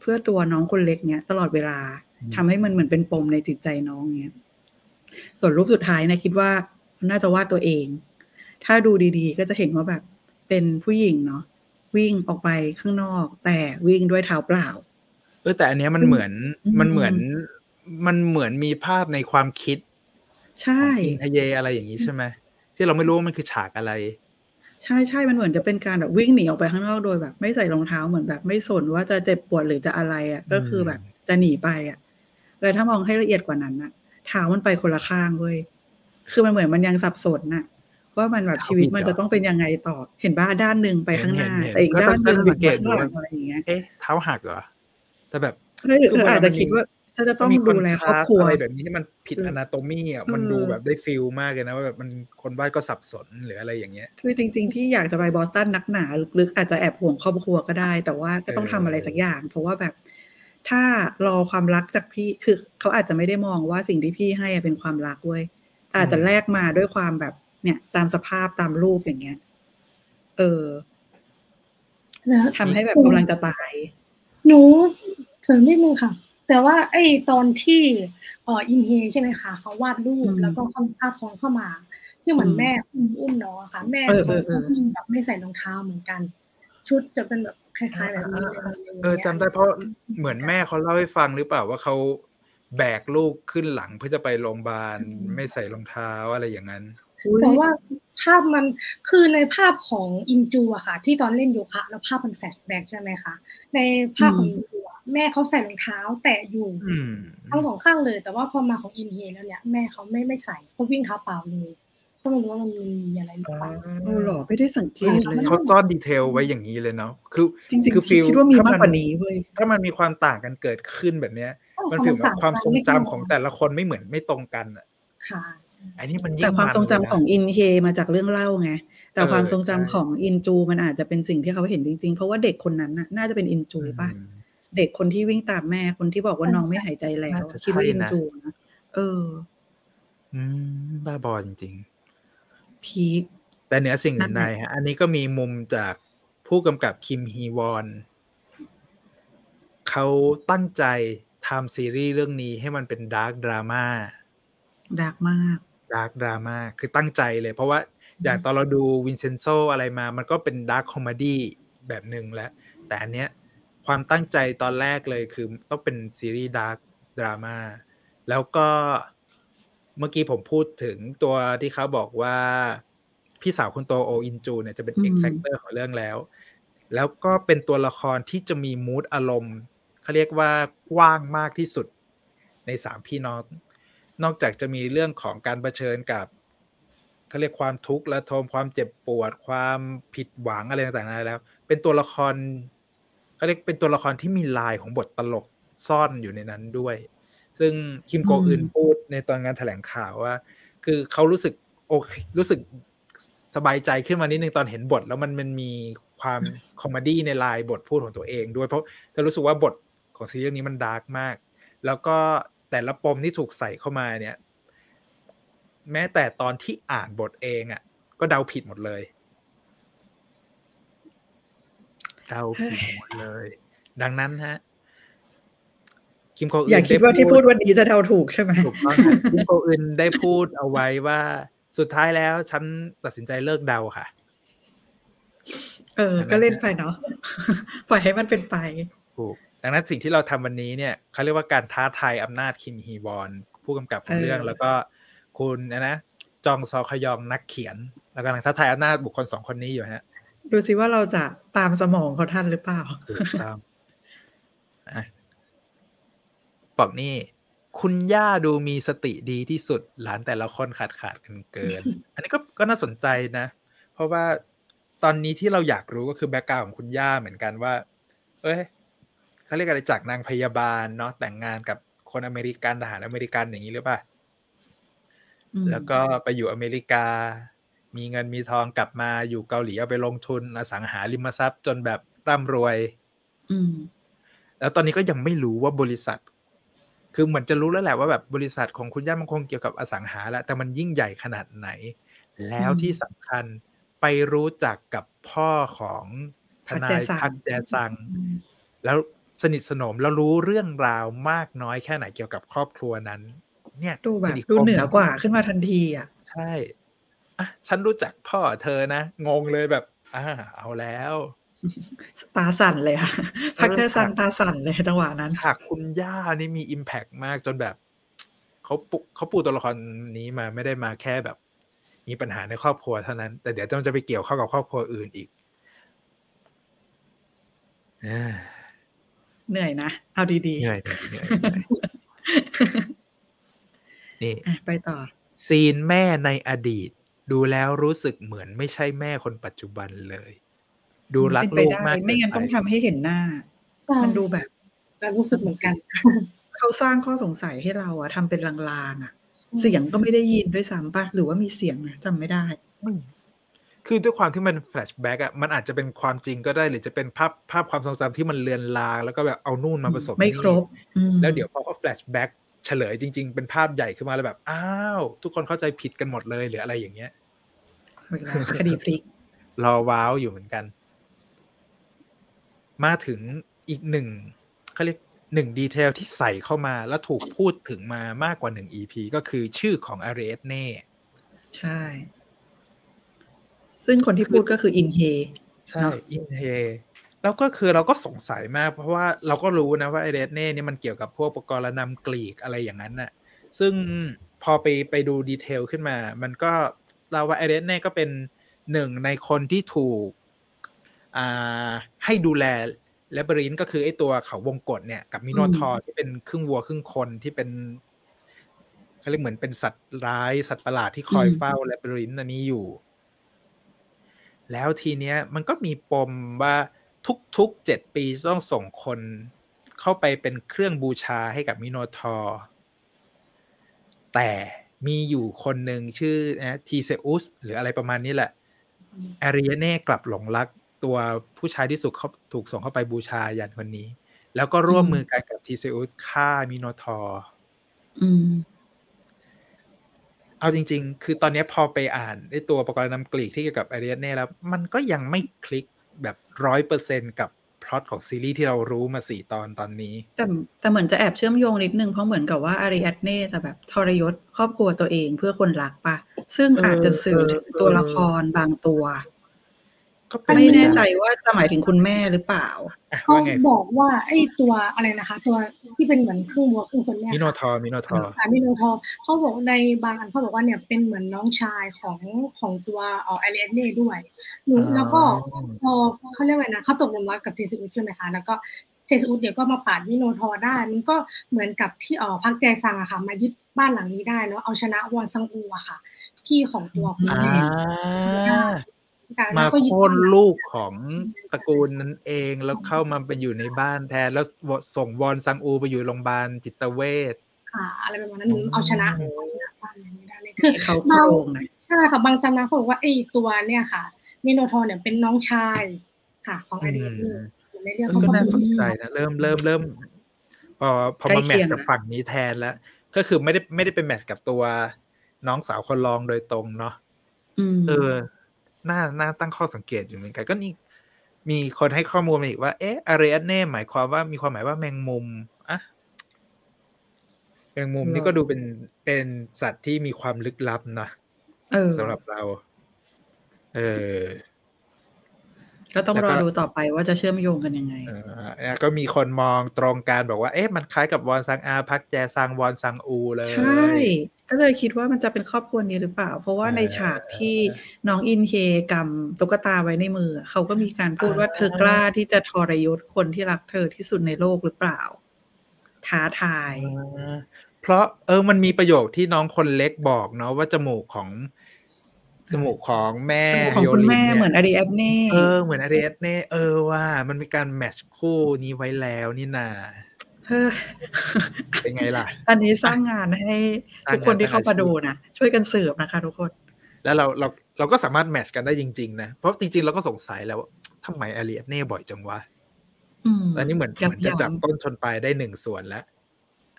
เพื่อตัวน้องคนเล็กเนี้ยตลอดเวลาอืมทำให้มันเหมือนเป็นปมในจิตใจน้องเนี้ย ส่วนรูปสุดท้ายนะคิดว่าน่าจะวาดตัวเอง ถ้าดูดีๆ ก็จะเห็นว่าแบบเป็นผู้หญิงเนาะวิ่งออกไปข้างนอก แต่วิ่งด้วยเท้าเปล่า เออแต่อันเนี้ยมันซึ่งเหมือนอืมมันเหมือนมันเหมือนมีภาพในความคิด ใช่ของอินทะเยอะไรอย่างนี้ใช่ไหมที่เราไม่รู้ว่ามันคือฉากอะไร ใช่ใช่มันเหมือนจะเป็นการแบบวิ่งหนีออกไปข้างนอกโดยแบบ ไม่ใส่รองเท้าเหมือนแบบ ไม่สนว่าจะเจ็บปวดหรือจะอะไรอะ่ะ ก็คือแบบจะหนีไปอะ่ะแล้วถ้ามองให้ละเอียดกว่านั้นน่ะ เท้ามันไปคนละข้างเว้ยคือมันเหมือนมันยังสับสนน่ะ ว่ามันแบบเท้าชีวิตผิดมันเหรอจะต้องเป็นยังไงต่อ เห็นบ้าด้านหนึ่งไปข้างหน้าเห็นเห็นแต่อีกก็ด้านหนึ่งก็บิสัดงเกมาตข้างหลังดูว่าอะไรอย่างเงี้ยเอ๊ะเท้าหักเหรอแต่แบบเฮ้ยหรือคือมันอาจจะมันมีคิดว่าจะจะต้องมันมีดูแลครอบครัวอะไรแบบนี้ที่มันผิดเอออนาโตมีอะมันเออดูแบบได้ฟิลมากเลยนะว่าแบบมันคนวาดก็สับสนหรืออะไรอย่างเงี้ย คือจริง ๆ ที่อยากจะไปบอสตันนักหนาลึกๆอาจจะแอบห่วงครอบครัวก็ได้ แต่ว่าก็ต้องทำอะไรสักอย่าง เพราะว่าแบบ ถ้ารอความรักจากพี่คือเขาอาจจะไม่ได้มองว่าสิ่งที่พี่ให้อะเป็นความรักเว้ยแต่อาจจะแลกมาด้วยความแบบ เนี่ย ตามสภาพตามรูปอย่างเงี้ย เออนะทำให้แบบกำลังจะตาย หนูเสริมนิดนึงค่ะ แต่ว่า ไอ้ตอนที่เอ่ออินเฮใช่ไหมคะเขาวาดรูปอืมแล้วก็เขามีภาพซ้อนเข้ามา ที่เหมือนอืมแม่อุ้มอุ้มน้องอะค่ะ แม่เออเขาเออเออก็วิ่งแบบไม่ใส่รองเท้าเหมือนกัน ชุดจะเป็นแบบ คล้ายๆแบบนี้อะไรอย่างเงี้ยเออจำได้เพราะเหมือนแม่เขาเล่าให้ฟังหรือเปล่าว่าเขาแบกลูกขึ้นหลังเพื่อจะไปโรงพยาบาลไม่ใส่รองเท้าอะไรอย่างนั้นอุ๊ยแต่ว่าภาพมันคือในภาพของอินจูอะค่ะ ที่ตอนเล่นโยคะแล้วภาพมัน flashback ใช่ไหมคะในภาพของอินจูอะแม่เขาใส่รองเท้าแตะอยู่อืมทั้งสองข้างเลย แต่ว่าพอมาของอินเฮแล้วเนี่ยแม่เขาไม่ไม่ใส่เขาวิ่งเท้าเปล่าเลยก็ ไม่รู้ว่ามันมีอะไรหรือเปล่าโอ้หรอไม่ได้สังเกตเลยเขาซ่อนดีเทลไว้อย่างนี้เลยเนาะคือจริงๆคือ feel คิดว่ามีถ้ามันมากกว่านี้เว้ยถ้ามันมีความต่างกันเกิดขึ้นแบบเนี้ย มัน feel แบบความทรงจำของแต่ละคนไม่เหมือนไม่ตรงกันอะค่ะใช่อันนี้มันยิ่งแต่ความทรงจำเลยนะของอินเฮมาจากเรื่องเล่าไงแต่เออความทรงจำใช่ของอินจูมันอาจจะเป็นสิ่งที่เขาเห็นจริงๆ เพราะว่าเด็กคนนั้นน่ะน่าจะเป็นอินจูป่ะอืมเด็กคนที่วิ่งตามแม่คนที่บอกว่าน้องไม่หายใจแล้วน่าจะคิดว่าใช่อินนะจูนะเออ อืมบ้าบอจริง peak ๆแต่เหนือสิ่งอื่นใดนั่ใดนแหละฮะ อันนี้ก็มีมุมจากผู้กำกับคิมฮีวอนเขาตั้งใจทำซีรีส์เรื่องนี้ให้มันเป็น dark drama dark มาก dark drama คือตั้งใจเลย เพราะว่าอย่างตอนเราดูวินเซนโซอะไรมา มันก็เป็น dark comedyแบบหนึ่งแล้ว แต่อันเนี้ยความตั้งใจตอนแรกเลยคือต้องเป็นซีรีส์ dark drama แล้วก็ เมื่อกี้ผมพูดถึงตัวที่เขาบอกว่า พี่สาวคนโตโออินจูเนี่ยจะเป็น X อืม Factor ของเรื่องแล้ว แล้วก็เป็นตัวละครที่จะมี mood อารมณ์เขาเรียกว่ากว้างมากที่สุดในสามพี่น้อง นอกจากจะมีเรื่องของการเผชิญกับเขาเรียกความทุกข์และโทมความเจ็บปวด ความผิดหวังอะไรต่างๆนานาแล้ว เป็นตัวละครเขาเรียกเป็นตัวละครที่มีลายของบทตลกซ่อนอยู่ในนั้นด้วย ซึ่งคิมโกอึนอืมพูดในตอนงานแถลงข่าวว่า คือเขารู้สึกโอเครู้สึกสบายใจขึ้นมานิดนึงตอนเห็นบท แล้วมันมันมีความ comedy ในลายบทพูดของตัวเองด้วยเพราะจะรู้สึกว่าบทของซีรีส์เรื่องนี้มัน dark มาก แล้วก็แต่ละปมที่ถูกใส่เข้ามาเนี่ย แม้แต่ตอนที่อ่านบทเองอะ่ะ ก็เดาผิดหมดเลยเดาผิดหมดเลย ดังนั้นฮะ คิมโกอึนอย่าคิดว่าที่พูดวันนี้จะเดาถูกใช่ไหมถูกต้องค่ะคิมโกอึนได้พูดเอาไว้ว่าสุดท้ายแล้วฉันตัดสินใจเลิกเดาค่ะ เออ ก็เล่นไปเนาะปล่อยให้มันเป็นไปถูกดังนั้นสิ่งที่เราทำวันนี้เนี่ยเขาเรียกว่าการท้าทายอำนาจคิมฮีวอนผู้กำกับของเรื่องเออแล้วก็คุณนะนะจองซอคยองนักเขียน แล้วกำลังท้าทายอำนาจบุคคลสองคนนี้อยู่ฮะ ดูสิว่าเราจะตามสมองเขาทันหรือเปล่าถูกต้องอะ บอกนี่ คุณย่าดูมีสติดีที่สุดหลานแต่ละคนขาดขาดกันเกิน อันนี้ก็ก็น่าสนใจนะ เพราะว่าตอนนี้ที่เราอยากรู้ก็คือ background ของคุณย่าเหมือนกันว่า เอ้ยเขาเรียกอะไรจากนางพยาบาลเนาะแต่งงานกับคนอเมริกันทหารอเมริกันอย่างนี้หรือเปล่าอืมแล้วก็ไปอยู่อเมริกา มีเงินมีทองกลับมาอยู่เกาหลีเอาไปลงทุนอสังหาริมทรัพย์จนแบบร่ำรวยอืมแล้วตอนนี้ก็ยังไม่รู้ว่าบริษัท คือเหมือนจะรู้แล้วแหละว่าแบบบริษัทของคุณย่ามันคงเกี่ยวกับอสังหาแหละแต่มันยิ่งใหญ่ขนาดไหน แล้วอืมที่สำคัญไปรู้จักกับพ่อของทนายพัพักกแจแจซัซังงแล้วสนิทสนมแล้วรู้เรื่องราวมากน้อยแค่ไหนเกี่ยวกับครอบครัวนั้น เนี่ยดูแบบป็กดูปมเหนือกว่าขึ้นมาทันทีอะใช่อะฉันรู้จักพ่อเธอนะ งงเลยแบบอ่าเอาแล้ว ตาสั่นเลยอะพักแจซังฉากตาสั่นเลยจังหวะนั้นฉากคุณย่านี่มีอิมแพกมากจนแบบเขาปุเขาปูตัวละครนี้มาไม่ได้มาแค่แบบ มีปัญหาในครอบครัวเท่านั้น แต่เดี๋ยวต้องจะไปเกี่ยวข้องกับครอบครัวอื่นอีกเอ้ยเหนื่อยนะ เอาดีเหนื่อยเหนื่อยเหนื่อยนี่ๆอะไปต่อ ซีนแม่ในอดีต ดูแล้วรู้สึกเหมือนไม่ใช่แม่คนปัจจุบันเลย ดูรักเป็นไปลูกได้มากไม่งั้นเกิต้องปทำให้เห็นหน้าใช่มันดูแบบแต่รู้สึกเหมือนกัน เขาสร้างข้อสงสัยให้เราอะทำเป็นลางๆอะเสียงก็ไม่ได้ยินด้วยซ้ำป่ะหรือว่ามีเสียงนะจำไม่ได้อืมคือด้วยความที่มัน flashback อะมันอาจจะเป็นความจริงก็ได้หรือจะเป็นภาพภาพความทรงจำที่มันเลือนลางแล้วก็แบบเอานู่นมาผสมไม่ครบนี่อืมแล้วเดี๋ยวพอเขา flashback เฉลยจริง ๆ เป็นภาพใหญ่ขึ้นมาแล้วแบบ อ้าว ทุกคนเข้าใจผิดกันหมดเลยหรืออะไรอย่างเงี้ยเวลาคดีพลิก รอว้าวอยู่เหมือนกัน มาถึงอีกหนึ่งเขาเรียกหนึ่ง detail ที่ใส่เข้ามาแล้วถูกพูดถึงมามากกว่าหนึ่ง EP ก็คือชื่อของอาริแอดเน่ใช่ ซึ่งคนที่พูดก็คืออินเฮใช่เนอะอินเฮแล้วก็คือเราก็สงสัยมากเพราะว่าเราก็รู้นะว่าอาริแอดเน่นี่มันเกี่ยวกับพวกปกรณัมกรีกอะไรอย่างนั้นน่ะ ซึ่งพอไปไปดู detail ขึ้นมา มันก็เราว่าอาริแอดเน่ก็เป็นหนึ่งในคนที่ถูกอ่า ให้ดูแล labyrinth ก็คือไอ้ตัวเขาวงกตเนี่ยกับมิโนทอร์ที่เป็นครึ่งวัวครึ่งคนที่เป็นเขาเรียกเหมือนเป็นสัตว์ร้ายสัตว์ประหลาดที่คอยเฝ้า labyrinth อันนี้อยู่ แล้วทีเนี้ยมันก็มีปมว่าทุกๆเจ็ดปีต้องส่งคนเข้าไปเป็นเครื่องบูชาให้กับมิโนทอร์แต่มีอยู่คนหนึ่งชื่อนะทีเซอุสหรืออะไรประมาณนี้แหละอาริแอดเน่กลับหลงรัก ตัวผู้ชายที่สุดเขาถูกส่งเข้าไปบูชายัญคนนี้ แล้วก็ร่วมมือกันกับทีเซอุสฆ่ามิโนทอร์เอาจริง ๆ คือตอนนี้พอไปอ่านไอ้ตัวประกอบนำกลีกที่เกี่ยวกับอาริแอดเน่แล้ว มันก็ยังไม่คลิกแบบร้อยเปอร์เซ็นต์กับพล็อตของซีรีส์ที่เรารู้มาสี่ตอนตอนนี้ แต่แต่เหมือนจะแอบเชื่อมโยงนิดนึง เพราะเหมือนกับว่าอาริแอดเน่จะแบบทรยศครอบครัวตัวเองเพื่อคนรักปะ ซึ่งอาจจะสื่อถึงตัวละครบางตัว ไม่แน่ใจว่าจะหมายถึงคุณแม่หรือเปล่าเขาบอกว่าไอ้ตัวอะไรนะคะ ตัวที่เป็นเหมือนครึ่งวัวครึ่งคนเนี่ยมิโนทอมิโนทอมิโนทอเขาบอกในบางอันเขาบอกว่าเนี่ยเป็นเหมือนน้องชายของของตัวเอออาริแอดเน่ด้วยแล้วก็พอเขาเรียกว่านะเขาตกลงรักกับเทสุสใช่ไหมคะแล้วก็เทสุสเดี๋ยวก็มาปาดมิโนทอได้มันก็เหมือนกับที่เออพักแจซังอะค่ะมายึดบ้านหลังนี้ได้แล้วเอาชนะวอนซังอูอะค่ะพี่ของตัวคุณแม่ มาโค่นลูกของตระกูลนั้นเองแล้วเข้ามาไปอยู่ในบ้านแทนแล้วส่งวอนซังอูไปอยู่โรงพยาบาลจิตเวชค่ะอะไรประมาณนั้นเอาชนะเอาชนะบ้านไม่ได้เลยคือเขาบางใช่ค่ะบางตำนานเขาบอกว่าไอ้ตัวเนี่ยค่ะมิโนทอเนี่ยเป็นน้องชายค่ะ ของอาริแอดเน่ในเรื่องก็น่าสนใจนะเริ่มเริ่มเริ่มพอพอมา match กับฝั่งนี้แทนแล้ว ก็คือไม่ได้ไม่ได้เป็น match กับตัวน้องสาวคนรองโดยตรงเนาะเออ น่าน่าตั้งข้อสังเกตอยู่เหมือนกันก็นี่มีคนให้ข้อมูลมาอีกว่า เอ๊ะอาริแอดเน่หมายความว่ามีความหมายว่าแมงมุมอะแมงมุมนี่ก็ดูเป็นเป็นสัตว์ที่มีความลึกลับนะสำหรับเรา เออ ก็ต้องรอดูต่อไปว่าจะเชื่อมโยงกันยังไงก็มีคนมองตรงกันบอกว่า เอ๊ะมันคล้ายกับวอนซังอาพักแจซังวอนซังอูเลย ใช่ ก็เลยคิดว่ามันจะเป็นครอบครัวนี้หรือเปล่า เพราะว่าในฉากที่น้องอินเฮกำตุ๊กตาไว้ในมือ เขาก็มีการพูดว่าเธอกล้าที่จะทรยศคนที่รักเธอที่สุดในโลกหรือเปล่า ท้าทาย เพราะเออมันมีประโยคที่น้องคนเล็กบอกเนาะว่าจมูกของ จมูกของแม่ของคุณแม่เหมือนอาริเอตเน่เออเหมือนอาริเอตเน่เออว่า มันมีการแมทช์คู่นี้ไว้แล้วนี่นาเป็นไงล่ะ อันนี้สร้างงานให้ทุกคนที่เข้ามาดูนะ ช่วยกันสืบนะคะทุกคน แล้วเราเราเราก็สามารถแมทช์กันได้จริง ๆ นะ เพราะจริง ๆ เราก็สงสัยแล้วว่าทำไมอาริเอตเน่บ่อยจังวะอันนี้เหมือนเหมือนจะจับต้นชนปลายได้หนึ่งส่วนแล้ว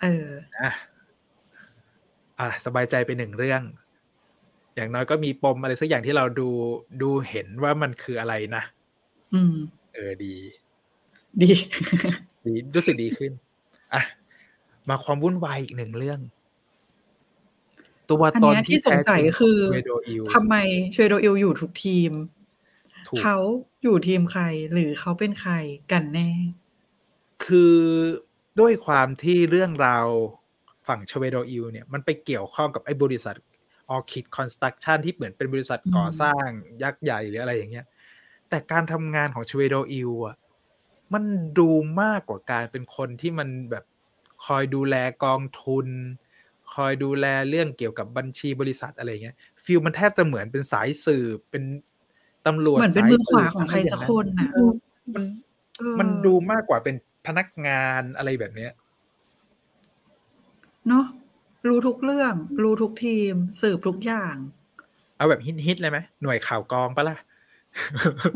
เอออะอะสบายใจไปหนึ่งเรื่อง อย่างน้อยก็มีปมอะไรสักอย่างที่เราดูดูเห็นว่ามันคืออะไรนะอืม เออดี ดี ดีรู้สึกดีขึ้นอะมาความวุ่นวายอีกหนึ่งเรื่อง ตัวตอนที่สงสัยคือทำไมเชโดอิลอยู่ทุกทีม เขาอยู่ทีมใคร หรือเขาเป็นใครกันแน่ คือด้วยความที่เรื่องราวฝั่งชเวโดอิลเนี่ยมันไปเกี่ยวข้องกับไอ้บริษัท Orchid Construction ที่เหมือนเป็นบริษัทก่อสร้างยักษ์ใหญ่หรืออะไรอย่างเงี้ย แต่การทำงานของชเวโดอิลอะมันดูมากกว่าการเป็นคนที่มันแบบคอยดูแลกองทุน คอยดูแลเรื่องเกี่ยวกับบัญชีบริษัทอะไรเงี้ยฟิลมันแทบจะเหมือนเป็นสายสืบเป็นตำรวจเหมือนเป็นมือขวาของใครสักคนน่ะมันมันดูมากกว่าเป็นพนักงานอะไรแบบเนี้ยเนาะ รู้ทุกเรื่อง รู้ทุกทีม สืบทุกอย่าง เอาแบบฮิตๆเลยไหมหน่วยข่าวกองปะล่ะ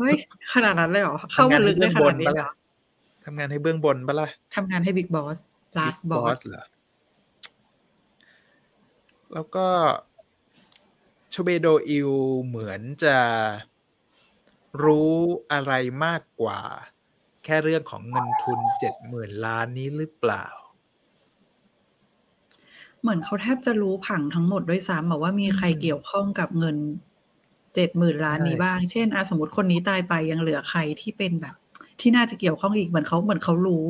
เฮ้ยขนาดนั้นเลยเหรอ เข้ามาลึกได้ขนาดนี้เหรอทำงานให้เบื้องบนปะล่ะทำงานให้บิ๊กบอส last boss เหรอแล้วก็ชเบโดอิลเหมือนจะรู้อะไรมากกว่า แค่เรื่องของเงินทุนเจ็ดหมื่นล้านนี้หรือเปล่า เหมือนเขาแทบจะรู้ผังทั้งหมดด้วยซ้ำบอกว่ามีใครเกี่ยวข้องกับเงินเจ็ดหมื่นล้านนี้บ้าง เช่นอาสมมติคนนี้ตายไปยังเหลือใครที่เป็นแบบ ที่น่าจะเกี่ยวข้องอีกเหมือนเขาเหมือนเขารู้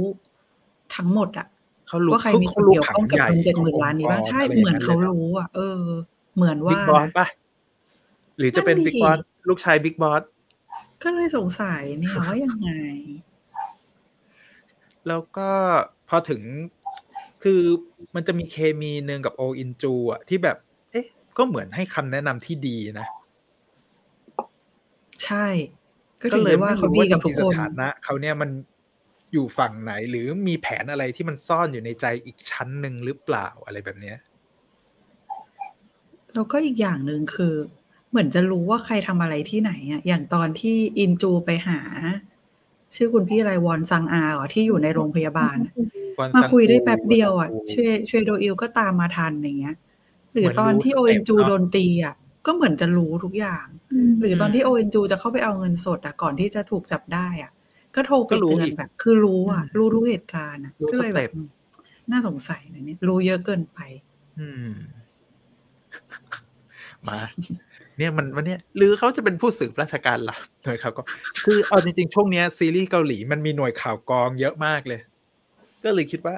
ทั้งหมดอะเขารู้ว่าใครมีส่วนเกี่ยวข้องกับเงินเจ็ดหมื่นล้านนี้บ้างใช่เหมือนเขารู้อะเออ เหมือนว่า big boss ปะหรือจะเป็น big boss ลูกชาย big bossก็เลยสงสัยเนี่ยว่ายังไง แล้วก็พอถึง คือมันจะมีเคมีหนึ่งกับโออินจูอะที่แบบ เอ๊ะ ก็เหมือนให้คำแนะนำที่ดีนะ ใช่ ก็ถึงเลยว่าเขาดีกับทุกคนสถานะเขาเนี่ยมันอยู่ฝั่งไหน หรือมีแผนอะไรที่มันซ่อนอยู่ในใจอีกชั้นหนึ่งหรือเปล่าอะไรแบบเนี้ยแล้วก็อีกอย่างหนึ่งคือ เหมือนจะรู้ว่าใครทำอะไรที่ไหนอะอย่างตอนที่อินจูไปหา ชื่อคุณพี่อะไรวอนซังอาเหรอที่อยู่ในโรงพยาบาล มาคุยได้แป๊บเดียวอะช่วยช่วยโดอิลก็ตามมาทันอย่างเงี้ย หรือตอนที่โอเอ็นจูโดนตีอะก็เหมือนจะรู้ทุกอย่าง หรือตอนที่โอเอ็นจูจะเข้าไปเอาเงินสดอะก่อนที่จะถูกจับได้อะ ก็โทรไปเตือนแบบ คือรู้อะ รู้ทุกเหตุการณ์อะก็เลยแบบน่าสงสัยนะเนี่ยรู้เยอะเกินไป อืม มา เนี่ยมันวันเนี้ยหรือเขาจะเป็นผู้สืบราชการลับหน่วยข่าวกองคือเอาจริงๆช่วงเนี้ยซีรีส์เกาหลีมันมีหน่วยข่าวกองเยอะมากเลย ก็เลยคิดว่า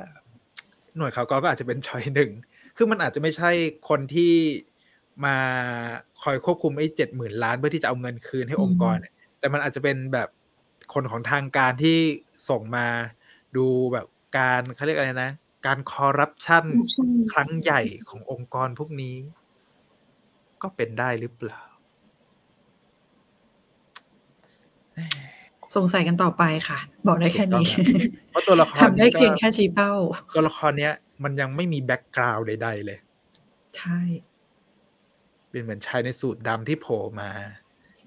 หน่วยข่าวกองก็อาจจะเป็นชอยหนึ่ง คือมันอาจจะไม่ใช่คนที่มาคอยควบคุมไอ้เจ็ดหมื่นล้านเพื่อที่จะเอาเงินคืนให้องค์กรเนี่ยแต่มันอาจจะเป็นแบบคนของทางการที่ส่งมาดูแบบการเขาเรียกอะไรนะ การคอร์รัปชันครั้งใหญ่ขององค์กรพวกนี้ ก็เป็นได้หรือเปล่า สงสัยกันต่อไปค่ะ บอกได้แค่นี้เพราะตัวละครทำได้เพียงแค่ชี้เป้า ตัวละครเนี้ย มันยังไม่มีแบ็กกราวด์ใดๆเลย ใช่ เป็นเหมือนชายในสูตรดำที่โผล่มา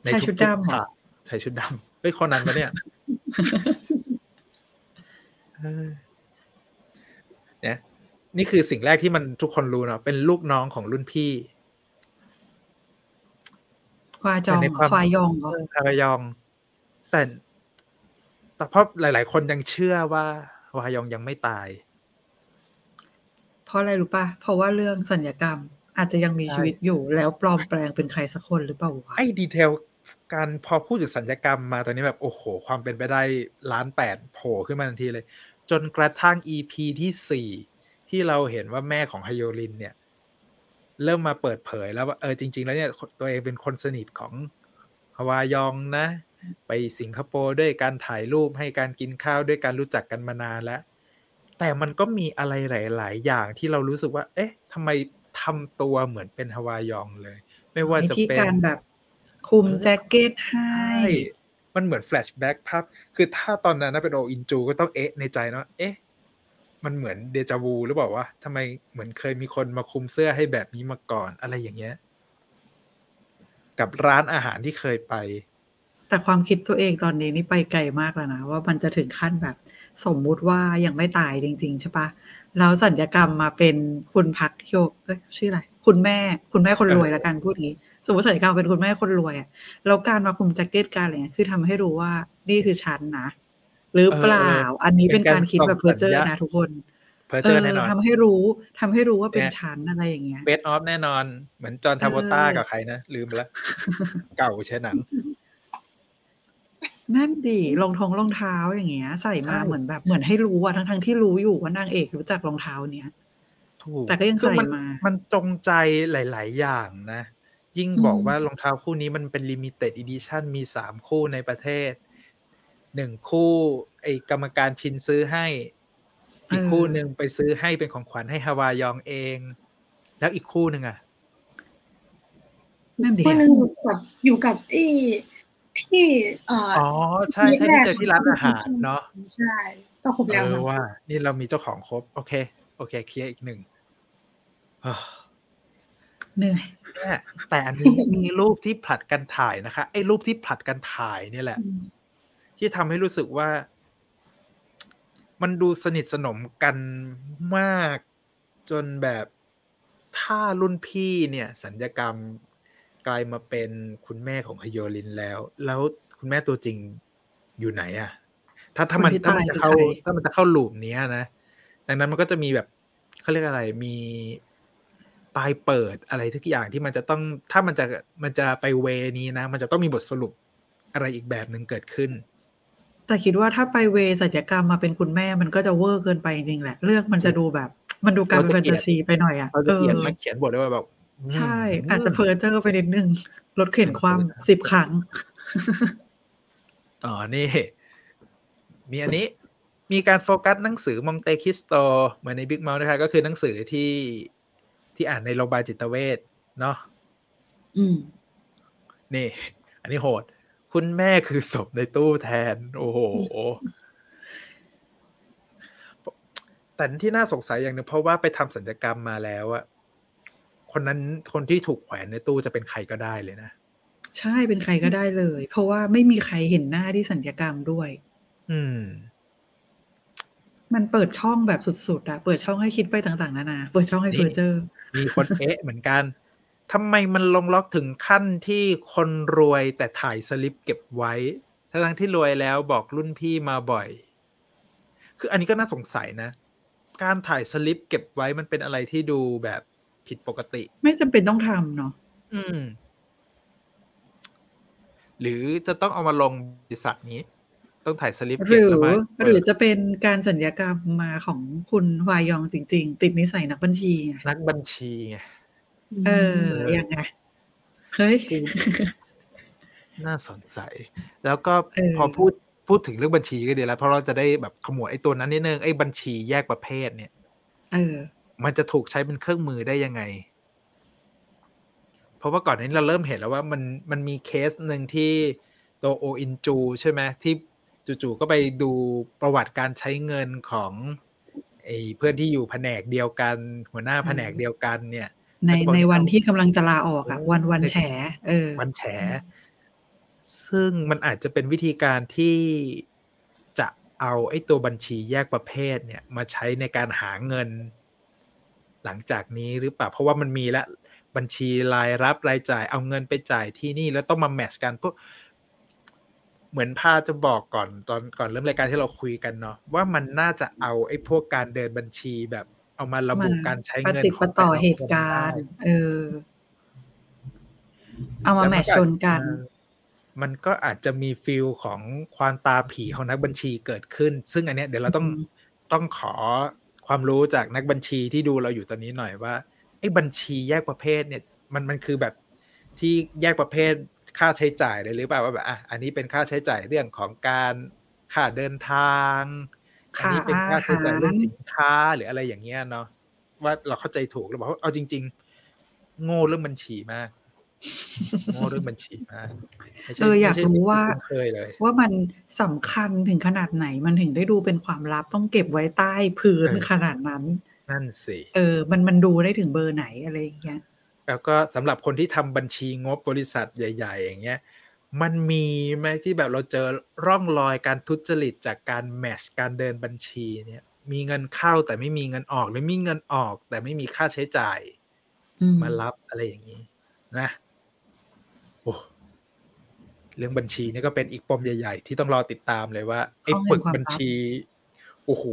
ในชายทุชุกดๆดำเหรอฉากชายชุดดำเฮ้ยคนนั้นมาเนี่ยเออเนี่ยนี่คือสิ่งแรกที่มันทุกคนรู้เนาะเป็นลูกน้องของรุ่นพี่ควาจองแต่ในความควายองเหรอคารายอง แต่ แต่เพราะหลาย ๆ คนยังเชื่อว่าวายองยังไม่ตาย เพราะอะไรรู้ป่ะ เพราะว่าเรื่องสัญญกรรม อาจจะยังมีใช่ชีวิตอยู่ แล้วปลอมแปลงเป็นใครสักคนหรือเปล่าวะไอ้ดีเทลการพอพูดถึงสัญญกรรมมาตอนนี้แบบโอ้โห ความเป็นไปได้ล้านแปดโผล่ขึ้นมาทันทีเลย จนกระทั่ง EP ที่สี่ที่เราเห็นว่าแม่ของฮยโยรินเนี่ย เริ่มมาเปิดเผยแล้วว่าเออจริง ๆ แล้วเนี่ยตัวเองเป็นคนสนิทของฮวายองนะ ไปสิงคโปร์ด้วยการถ่ายรูปให้การกินข้าวด้วยการรู้จักกันมานานแล้ว แต่มันก็มีอะไรหลาย ๆ อย่างที่เรารู้สึกว่า เอ๊ะทำไมทำตัวเหมือนเป็นฮวายองเลย ไม่ว่าจะวิธีเป็นการแบบคุมแจ็คเก็ตให้ใช่มันเหมือน flashback ภาพ คือถ้าตอนนั้นนะเป็นโออินจูก็ต้องเอ๊ะในใจเนาะเอ๊ะมันเหมือนเดจาวูหรือเปล่าวะทำไมเหมือนเคยมีคนมาคุมเสื้อให้แบบนี้มาก่อนอะไรอย่างเงี้ย กับร้านอาหารที่เคยไป แต่ความคิดตัวเองตอนนี้นี่ไปไกลมากแล้วนะ ว่ามันจะถึงขั้นแบบ สมมุติว่ายังไม่ตายจริง ๆ ใช่ปะแล้วสัญญกรรมมาเป็นคุณพักโยเอ้ยชื่ออะไรคุณแม่ คุณแม่คนรวยเออแล้วกันพูดงี้ สมมติสัญญกรรมเป็นคุณแม่คนรวยอะแล้วการมาคุมแจ็คเก็ตการอะไรเงี้ยคือทำให้รู้ว่านี่คือฉันนะหรือเปล่า อันนี้เป็นการคิดแบบเพอร์เจอร์นะทุกคนเพ้อเจ้อแน่นอนทำให้รู้ทำให้รู้ว่าเป็นเนี่ยฉันอะไรอย่างเงี้ย Face Off แน่นอน เหมือนจอห์น ทราโวลต้าเออกับใครนะ ลืมไปแล้ว เก่าใช่หนัง นั่นดิรองเท้งรองเท้าอย่างเงี้ย ใส่มาใช่เหมือนแบบเหมือนให้รู้อะทั้งทั้งๆที่รู้อยู่ว่านางเอกรู้จักรองเท้าเนี้ยถูกแต่ก็ยังคือใส่มา มันจงใจหลาย ๆ อย่างนะ ยิ่งอืมบอกว่ารองเท้าคู่นี้มันเป็น limited edition มีสามคู่ในประเทศหนึ่งคู่ไอ้กรรมการชินซื้อให้ อีกคู่หนึ่งไปซื้อให้เป็นของขวัญให้ฮวายองเอง แล้วอีกคู่หนึ่งอะนั่นดิคนหนึ่งอยู่กับอยู่กับไอ้ ที่เอ่ออ๋อใช่ใช่ที่เจอที่ร้านอาหารเนาะใช่ก็ครบเอแล้วอค่ะว่า นี่เรามีเจ้าของครบ โอเค โอเค clear อีกหนึ่งอ่าเหนื่อยเนี่ยแต่อันนี้มีรูปที่ผลัดกันถ่ายนะคะ ไอ้รูปที่ผลัดกันถ่ายเนี่ยแหละอืมที่ทำให้รู้สึกว่า มันดูสนิทสนมกันมากจนแบบถ้ารุ่นพี่เนี่ย สัญญกรรมก ลายมาเป็นคุณแม่ของฮยโยลินแล้ว แล้วคุณแม่ตัวจริงอยู่ไหนอะถ้าถ้ามันคนที่ถ้ามันตายจะคือเข้าใครถ้ามันจะเข้าลูปเนี้ยนะดังนั้นมันก็จะมีแบบเขาเรียกอะไรมีปลายเปิดอะไรทุกอย่างที่มันจะต้องถ้ามันจะมันจะไปเวนี้นะ มันจะต้องมีบทสรุปอะไรอีกแบบหนึ่งเกิดขึ้น แต่คิดว่าถ้าไปเวสัจกรรมมาเป็นคุณแม่มันก็จะเวอร์เกินไปจริงๆแหละ เรื่องมันจะดูแบบ มันดูกลายเป็นแฟนตาซีไปหน่อยอะเราเอจะอเขียนมาเขียนบทได้ว่าแบบม ใช่ อาจจะเพอเจอร์ไปนิดนึงรถเข็นความสิบครั้งอ๋อนี่ มีอันนี้มีการโฟกัสหนังสือมองเตคริสโตเหมือนใน Big Mouth นะคะก็คือหนังสือที่ที่อ่านในโรงพยาบาลจิตเวชเนาะอืมนี่ อันนี้โหด คุณแม่คือศพในตู้แทน โอ้โห แต่ที่น่าสงสัยอย่างหนึ่งเพราะว่าไปทำศัลยกรรมมาแล้วอะ คนนั้นคนที่ถูกแขวนในตู้จะเป็นใครก็ได้เลยนะ ใช่เป็นใครก็ได้เลย เพราะว่าไม่มีใครเห็นหน้าที่ศัลยกรรมด้วย อืม มันเปิดช่องแบบสุดๆอะเปิดช่องให้คิดไปต่างๆนานาเปิดช่องให้นี่เพ้อเจ้อมีคนเอ๊ะเหมือนกันทำไมมันลงล็อกถึงขั้นที่คนรวยแต่ถ่ายสลิปเก็บไว้ทั้งๆที่รวยแล้วบอกรุ่นพี่มาบ่อย คืออันนี้ก็น่าสงสัยนะ การถ่ายสลิปเก็บไว้มันเป็นอะไรที่ดูแบบ ผิดปกติ ไม่จำเป็นต้องทำเนาะอืม หรือจะต้องเอามาลงบริษัทนี้ ต้องถ่ายสลิปหเก็บรือแล้วมาหรือจะเป็นการสัญญกรรมมาของคุณวายองจริง ๆ ติดนิสัยนักบัญชีไงนักบัญชีไงเออเออยังไงเฮ้ยน่าสนใจ แล้วก็เออพอพูดพูดถึงเรื่องบัญชีก็ดีแล้ว เพราะเราจะได้แบบขมวดไอ้ตัวนั้นนิดนึงไอ้บัญชีแยกประเภทเนี่ย เออ มันจะถูกใช้เป็นเครื่องมือได้ยังไง เพราะว่าก่อนหนานี้เราเริ่มเห็นแล้วว่ามันมันมีเคสหนึ่งที่ตัวโออินจูใช่ไหมที่จู่ๆก็ไปดูประวัติการใช้เงินของไอ้เพื่อนที่อยู่แผนกเดียวกัน หัวหน้าแผนกเดียวกันเนี่ย ในแล้วก็บอกในวันเอาที่กำลังจะลาออกอะวันวันแฉเออมันแฉ ซึ่งมันอาจจะเป็นวิธีการที่จะเอาไอ้ตัวบัญชีแยกประเภทเนี่ยมาใช้ในการหาเงิน หลังจากนี้หรือเปล่าเพราะว่ามันมีแล้วบัญชีรายรับรายจ่ายเอาเงินไปจ่ายที่นี่แล้วต้องมาแมทช์กันพวกเหมือนพาจะบอกก่อนตอนก่อนเริ่มรายการที่เราคุยกันเนาะว่ามันน่าจะเอาไอ้พวกการเดินบัญชีแบบเอามาระบุมาการใช้ปเงินฏิดขปองต่อแต่ละเหตุคนการได้ณ์เออ เอามาแล้วแมมันทช์ชนกันเออมันก็อาจจะมีฟิลของความตาผีของนักบัญชีเกิดขึ้น ซึ่งอันเนี้ยเดี๋ยวเราต้องอืมต้องขอ ความรู้จากนักบัญชีที่ดูเราอยู่ตอนนี้หน่อยว่าไอ้บัญชีแยกประเภทเนี่ยมันมันคือแบบที่แยกประเภทค่าใช้จ่ายเลยหรือเปล่าว่าแบบอะอันนี้เป็นค่าใช้จ่ายเรื่องของการค่าเดินทางอันนี้เป็นค่าใช้จ่ายเรื่องสินค้าหรืออะไรอย่างเงี้ยเนาะว่าเราเข้าใจถูกหรือเปล่าเพราะเอาจริง ๆ โง่เรื่องบัญชีมาก โง่เรื่องบัญชีมากไม่ใช่เอออยากไม่ใช่รู้ว่าสิ่งที่คุ้นเคยเลยว่ามันสำคัญถึงขนาดไหนมันถึงได้ดูเป็นความลับต้องเก็บไว้ใต้พื้นเออขนาดนั้น นั่นสิเออ มันมันดูได้ถึงเบอร์ไหนอะไรอย่างเงี้ยแล้วก็สำหรับคนที่ทำบัญชีงบบริษัทใหญ่ ๆ อย่างเงี้ยมันมีไหมที่แบบเราเจอร่องรอยการทุจริตจากการแมชการเดินบัญชีเนี่ย มีเงินเข้าแต่ไม่มีเงินออกหรือมีเงินออก แต่ไม่มีค่าใช้จ่ายอืมมารับอะไรอย่างนี้ นะโอ้ เรื่องบัญชีนี่ก็เป็นอีกปมใหญ่ ๆ ที่ต้องรอติดตามเลยว่าไอ้ห้องแห่งปึกความลับบัญชีโอ้โห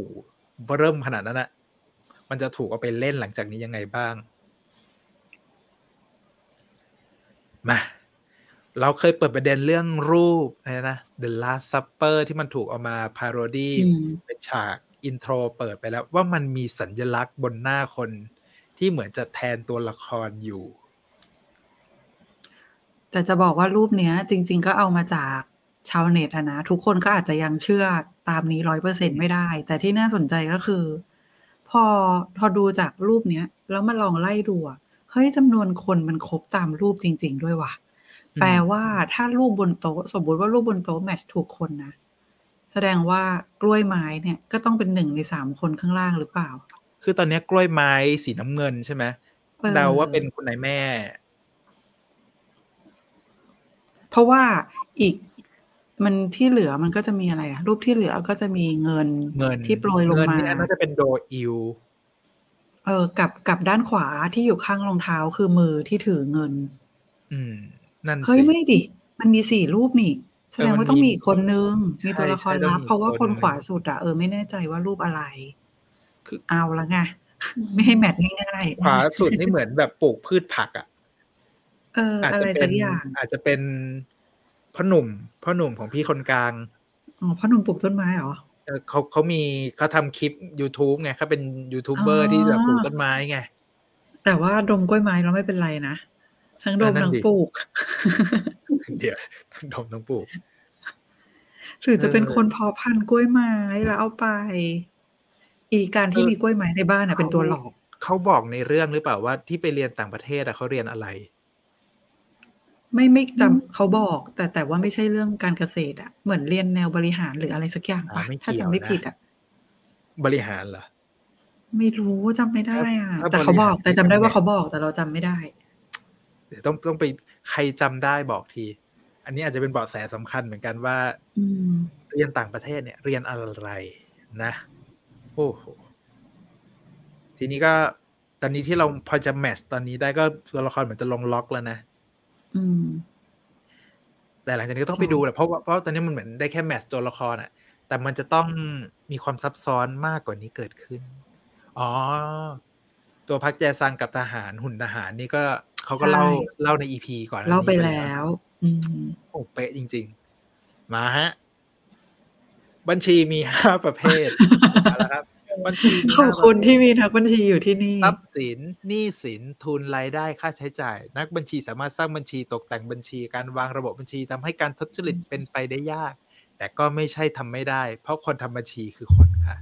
เริ่มขนาดนั้นอะมันจะถูกเอาไปเล่นหลังจากนี้ยังไงบ้าง มา เราเคยเปิดประเด็นเรื่องรูปอะไรนะ The Last Supper ที่มันถูกเอามาพาโรดี้อืมเป็นฉากintro เปิดไปแล้วว่ามันมีสัญญลักษณ์บนหน้าคนที่เหมือนจะแทนตัวละครอยู่ แต่จะบอกว่ารูปเนี้ย จริง ๆ ก็เอามาจากชาวเน็ตอะนะทุกคนก็อาจจะยังเชื่อตามนี้ร้อยเปอร์เซ็นต์ไม่ได้ แต่ที่น่าสนใจก็คือ พอพอดูจากรูปเนี้ย แล้วมาลองไล่ดูอะเฮ้ยจำนวนคนมันครบตามรูปจริง ๆ ด้วยว่ะอืมแปลว่าถ้ารูปบนโต๊ะสมมติว่ารูปบนโต๊ะ match ถูกคนนะแสดงว่ากล้วยไม้เนี่ยก็ต้องเป็นหนึ่งในสามคนข้างล่างหรือเปล่า คือตอนนี้กล้วยไม้สีน้ำเงินใช่ไหมเออเดาว่าเป็นคุณนายแม่ เพราะว่าอีกมันที่เหลือมันก็จะมีอะไรอะรูปที่เหลือก็จะมีเงินเงินที่โปรยลงเงินมาเนี่ยน่าจะเป็นโดอิวเออกับกับด้านขวาที่อยู่ข้างรองเท้าคือมือที่ถือเงิน อืม นั่นเฮ้ยสิไม่ดิ มันมีสี่รูปนี่ แสดงเออมันว่าต้องมีมีอีกคนนึงใช่มีตัวละครใช่ต้องลับมีเพราะว่าคนคนหนึ่งขวาสุดอะเออไม่แน่ใจว่ารูปอะไร คือเอาละไงไม่ให้แมทง่ายๆขวาสุดนี่เหมือนแบบปลูกพืชผักอะ เอออาจอะไรจะเป็สันกอย่างอาจจะเป็นพ่อหนุ่มพ่อหนุ่มของพี่คนกลางอ๋อพ่อหนุ่มปลูกต้นไม้เหรอเออเขาเขามีเขาทำคลิป YouTube ไงเขาเป็นยูทูบเบออ๋ร์อที่แบบปลูกต้นไม้ไง แต่ว่าดมกล้วยไม้แล้วไม่เป็นไรนะ ทั้งดมเออนั่นทั้งดิปลูก เดี๋ยวต้องดมต้องปลูก หรือจะเป็นคนเพาะพันธุ์กล้วยไม้แล้วเอาไป อีการที่มีกล้วยไม้ในบ้านอะเป็นตัวหลอก เขาบอกในเรื่องหรือเปล่าว่าที่ไปเรียนต่างประเทศอะเขาเรียนอะไร ไม่ไม่จำเขาบอก แต่แต่ว่าไม่ใช่เรื่องการเกษตร อะ เหมือนเรียนแนวบริหารหรืออะไรสักอย่างปะอ่าไม่เกี่ยวถ้าจำไม่นะผิดอะ บริหารเหรอไม่รู้จำไม่ได้อะถ้าแต่เขาบอกบริหารแต่จำได้ว่าที่เขาบอก แต่เราจำไม่ได้ เดี๋ยวต้องต้องไปใครจำได้บอกที อันนี้อาจจะเป็นเบาะแสสำคัญเหมือนกันว่า อืมเรียนต่างประเทศเนี่ย เรียนอะไรนะโอ้โหทีนี้ก็ตอนนี้ที่เราพอจะแมทช์ตอนนี้ได้ก็ตัวละครเหมือนจะลงล็อกแล้วนะ อืม แต่หลังจากนี้ก็ต้องใช่ไปดูแหละเพราะว่าเพราะตอนนี้มันเหมือนได้แค่แมทช์ตัวละครอะแต่มันจะต้องมีความซับซ้อนมากกว่านี้เกิดขึ้น อ๋อ ตัวพักแจซังกับทหารหุ่นทหารนี่ก็เขาก็เล่าเล่าในอีพีก่อนหน้เล่าไปนี้แล้ว อืมโอ้เป๊ะจริง ๆ มาฮะ บัญชีมีห้าประเภทเอาละครับ บัญชีมีขอบห้าคุณประเภทที่มีนักบัญชีอยู่ที่นี่ทรัพย์สินหนี้สินทุนรายได้ค่าใช้จ่าย นักบัญชีสามารถสร้างบัญชีตกแต่งบัญชี การวางระบบบัญชีทำให้การทุจริตเป็นไปได้ยาก แต่ก็ไม่ใช่ทำไม่ได้ เพราะคนทำบัญชีคือคนค่ะ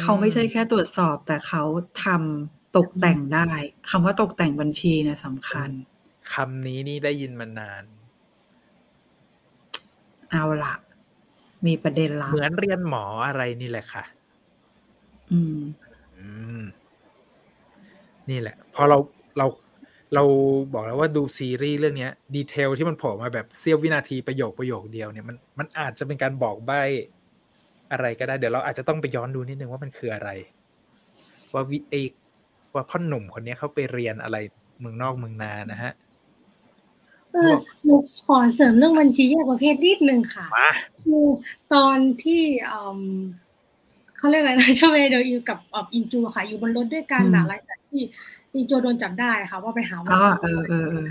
เขาไม่ใช่แค่ตรวจสอบ แต่เขาทำตกแต่งได้คำว่าตกแต่งบัญชีเนี่ยสำคัญคำนี้นี่ได้ยินมานาน เอาละมีประเด็นละเหมือนเรียนหมออะไรนี่แหละค่ะ อืม อืม นี่แหละ พอเราเราเราบอกแล้วว่าดูซีรีส์เรื่องเนี้ยดีเทลที่มันโผล่มาแบบเสี้ยววินาทีประโยคประโยคเดียวเนี่ยมันมันอาจจะเป็นการบอกใบ้อะไรก็ได้ เดี๋ยวเราอาจจะต้องไปย้อนดูนิดนึงว่ามันคืออะไร ว่าวิเอกว่าพ่อหนุ่มคนเนี้ยเขาไปเรียนอะไรเมืองนอกเมืองนานะฮะเออหนูขอเสริมเรื่องบัญชีแยกประเภทนิดนึงค่ะมาคือตอนที่อืม เขาเรียกอะไรนะชเวเดอิวกับออบอินจูค่ะ อยู่บนรถด้วยกันอืมนะหลังจากที่อินจูโดนจับได้ค่ะ ว่าไปหาอ๋อว่าเออเออเออ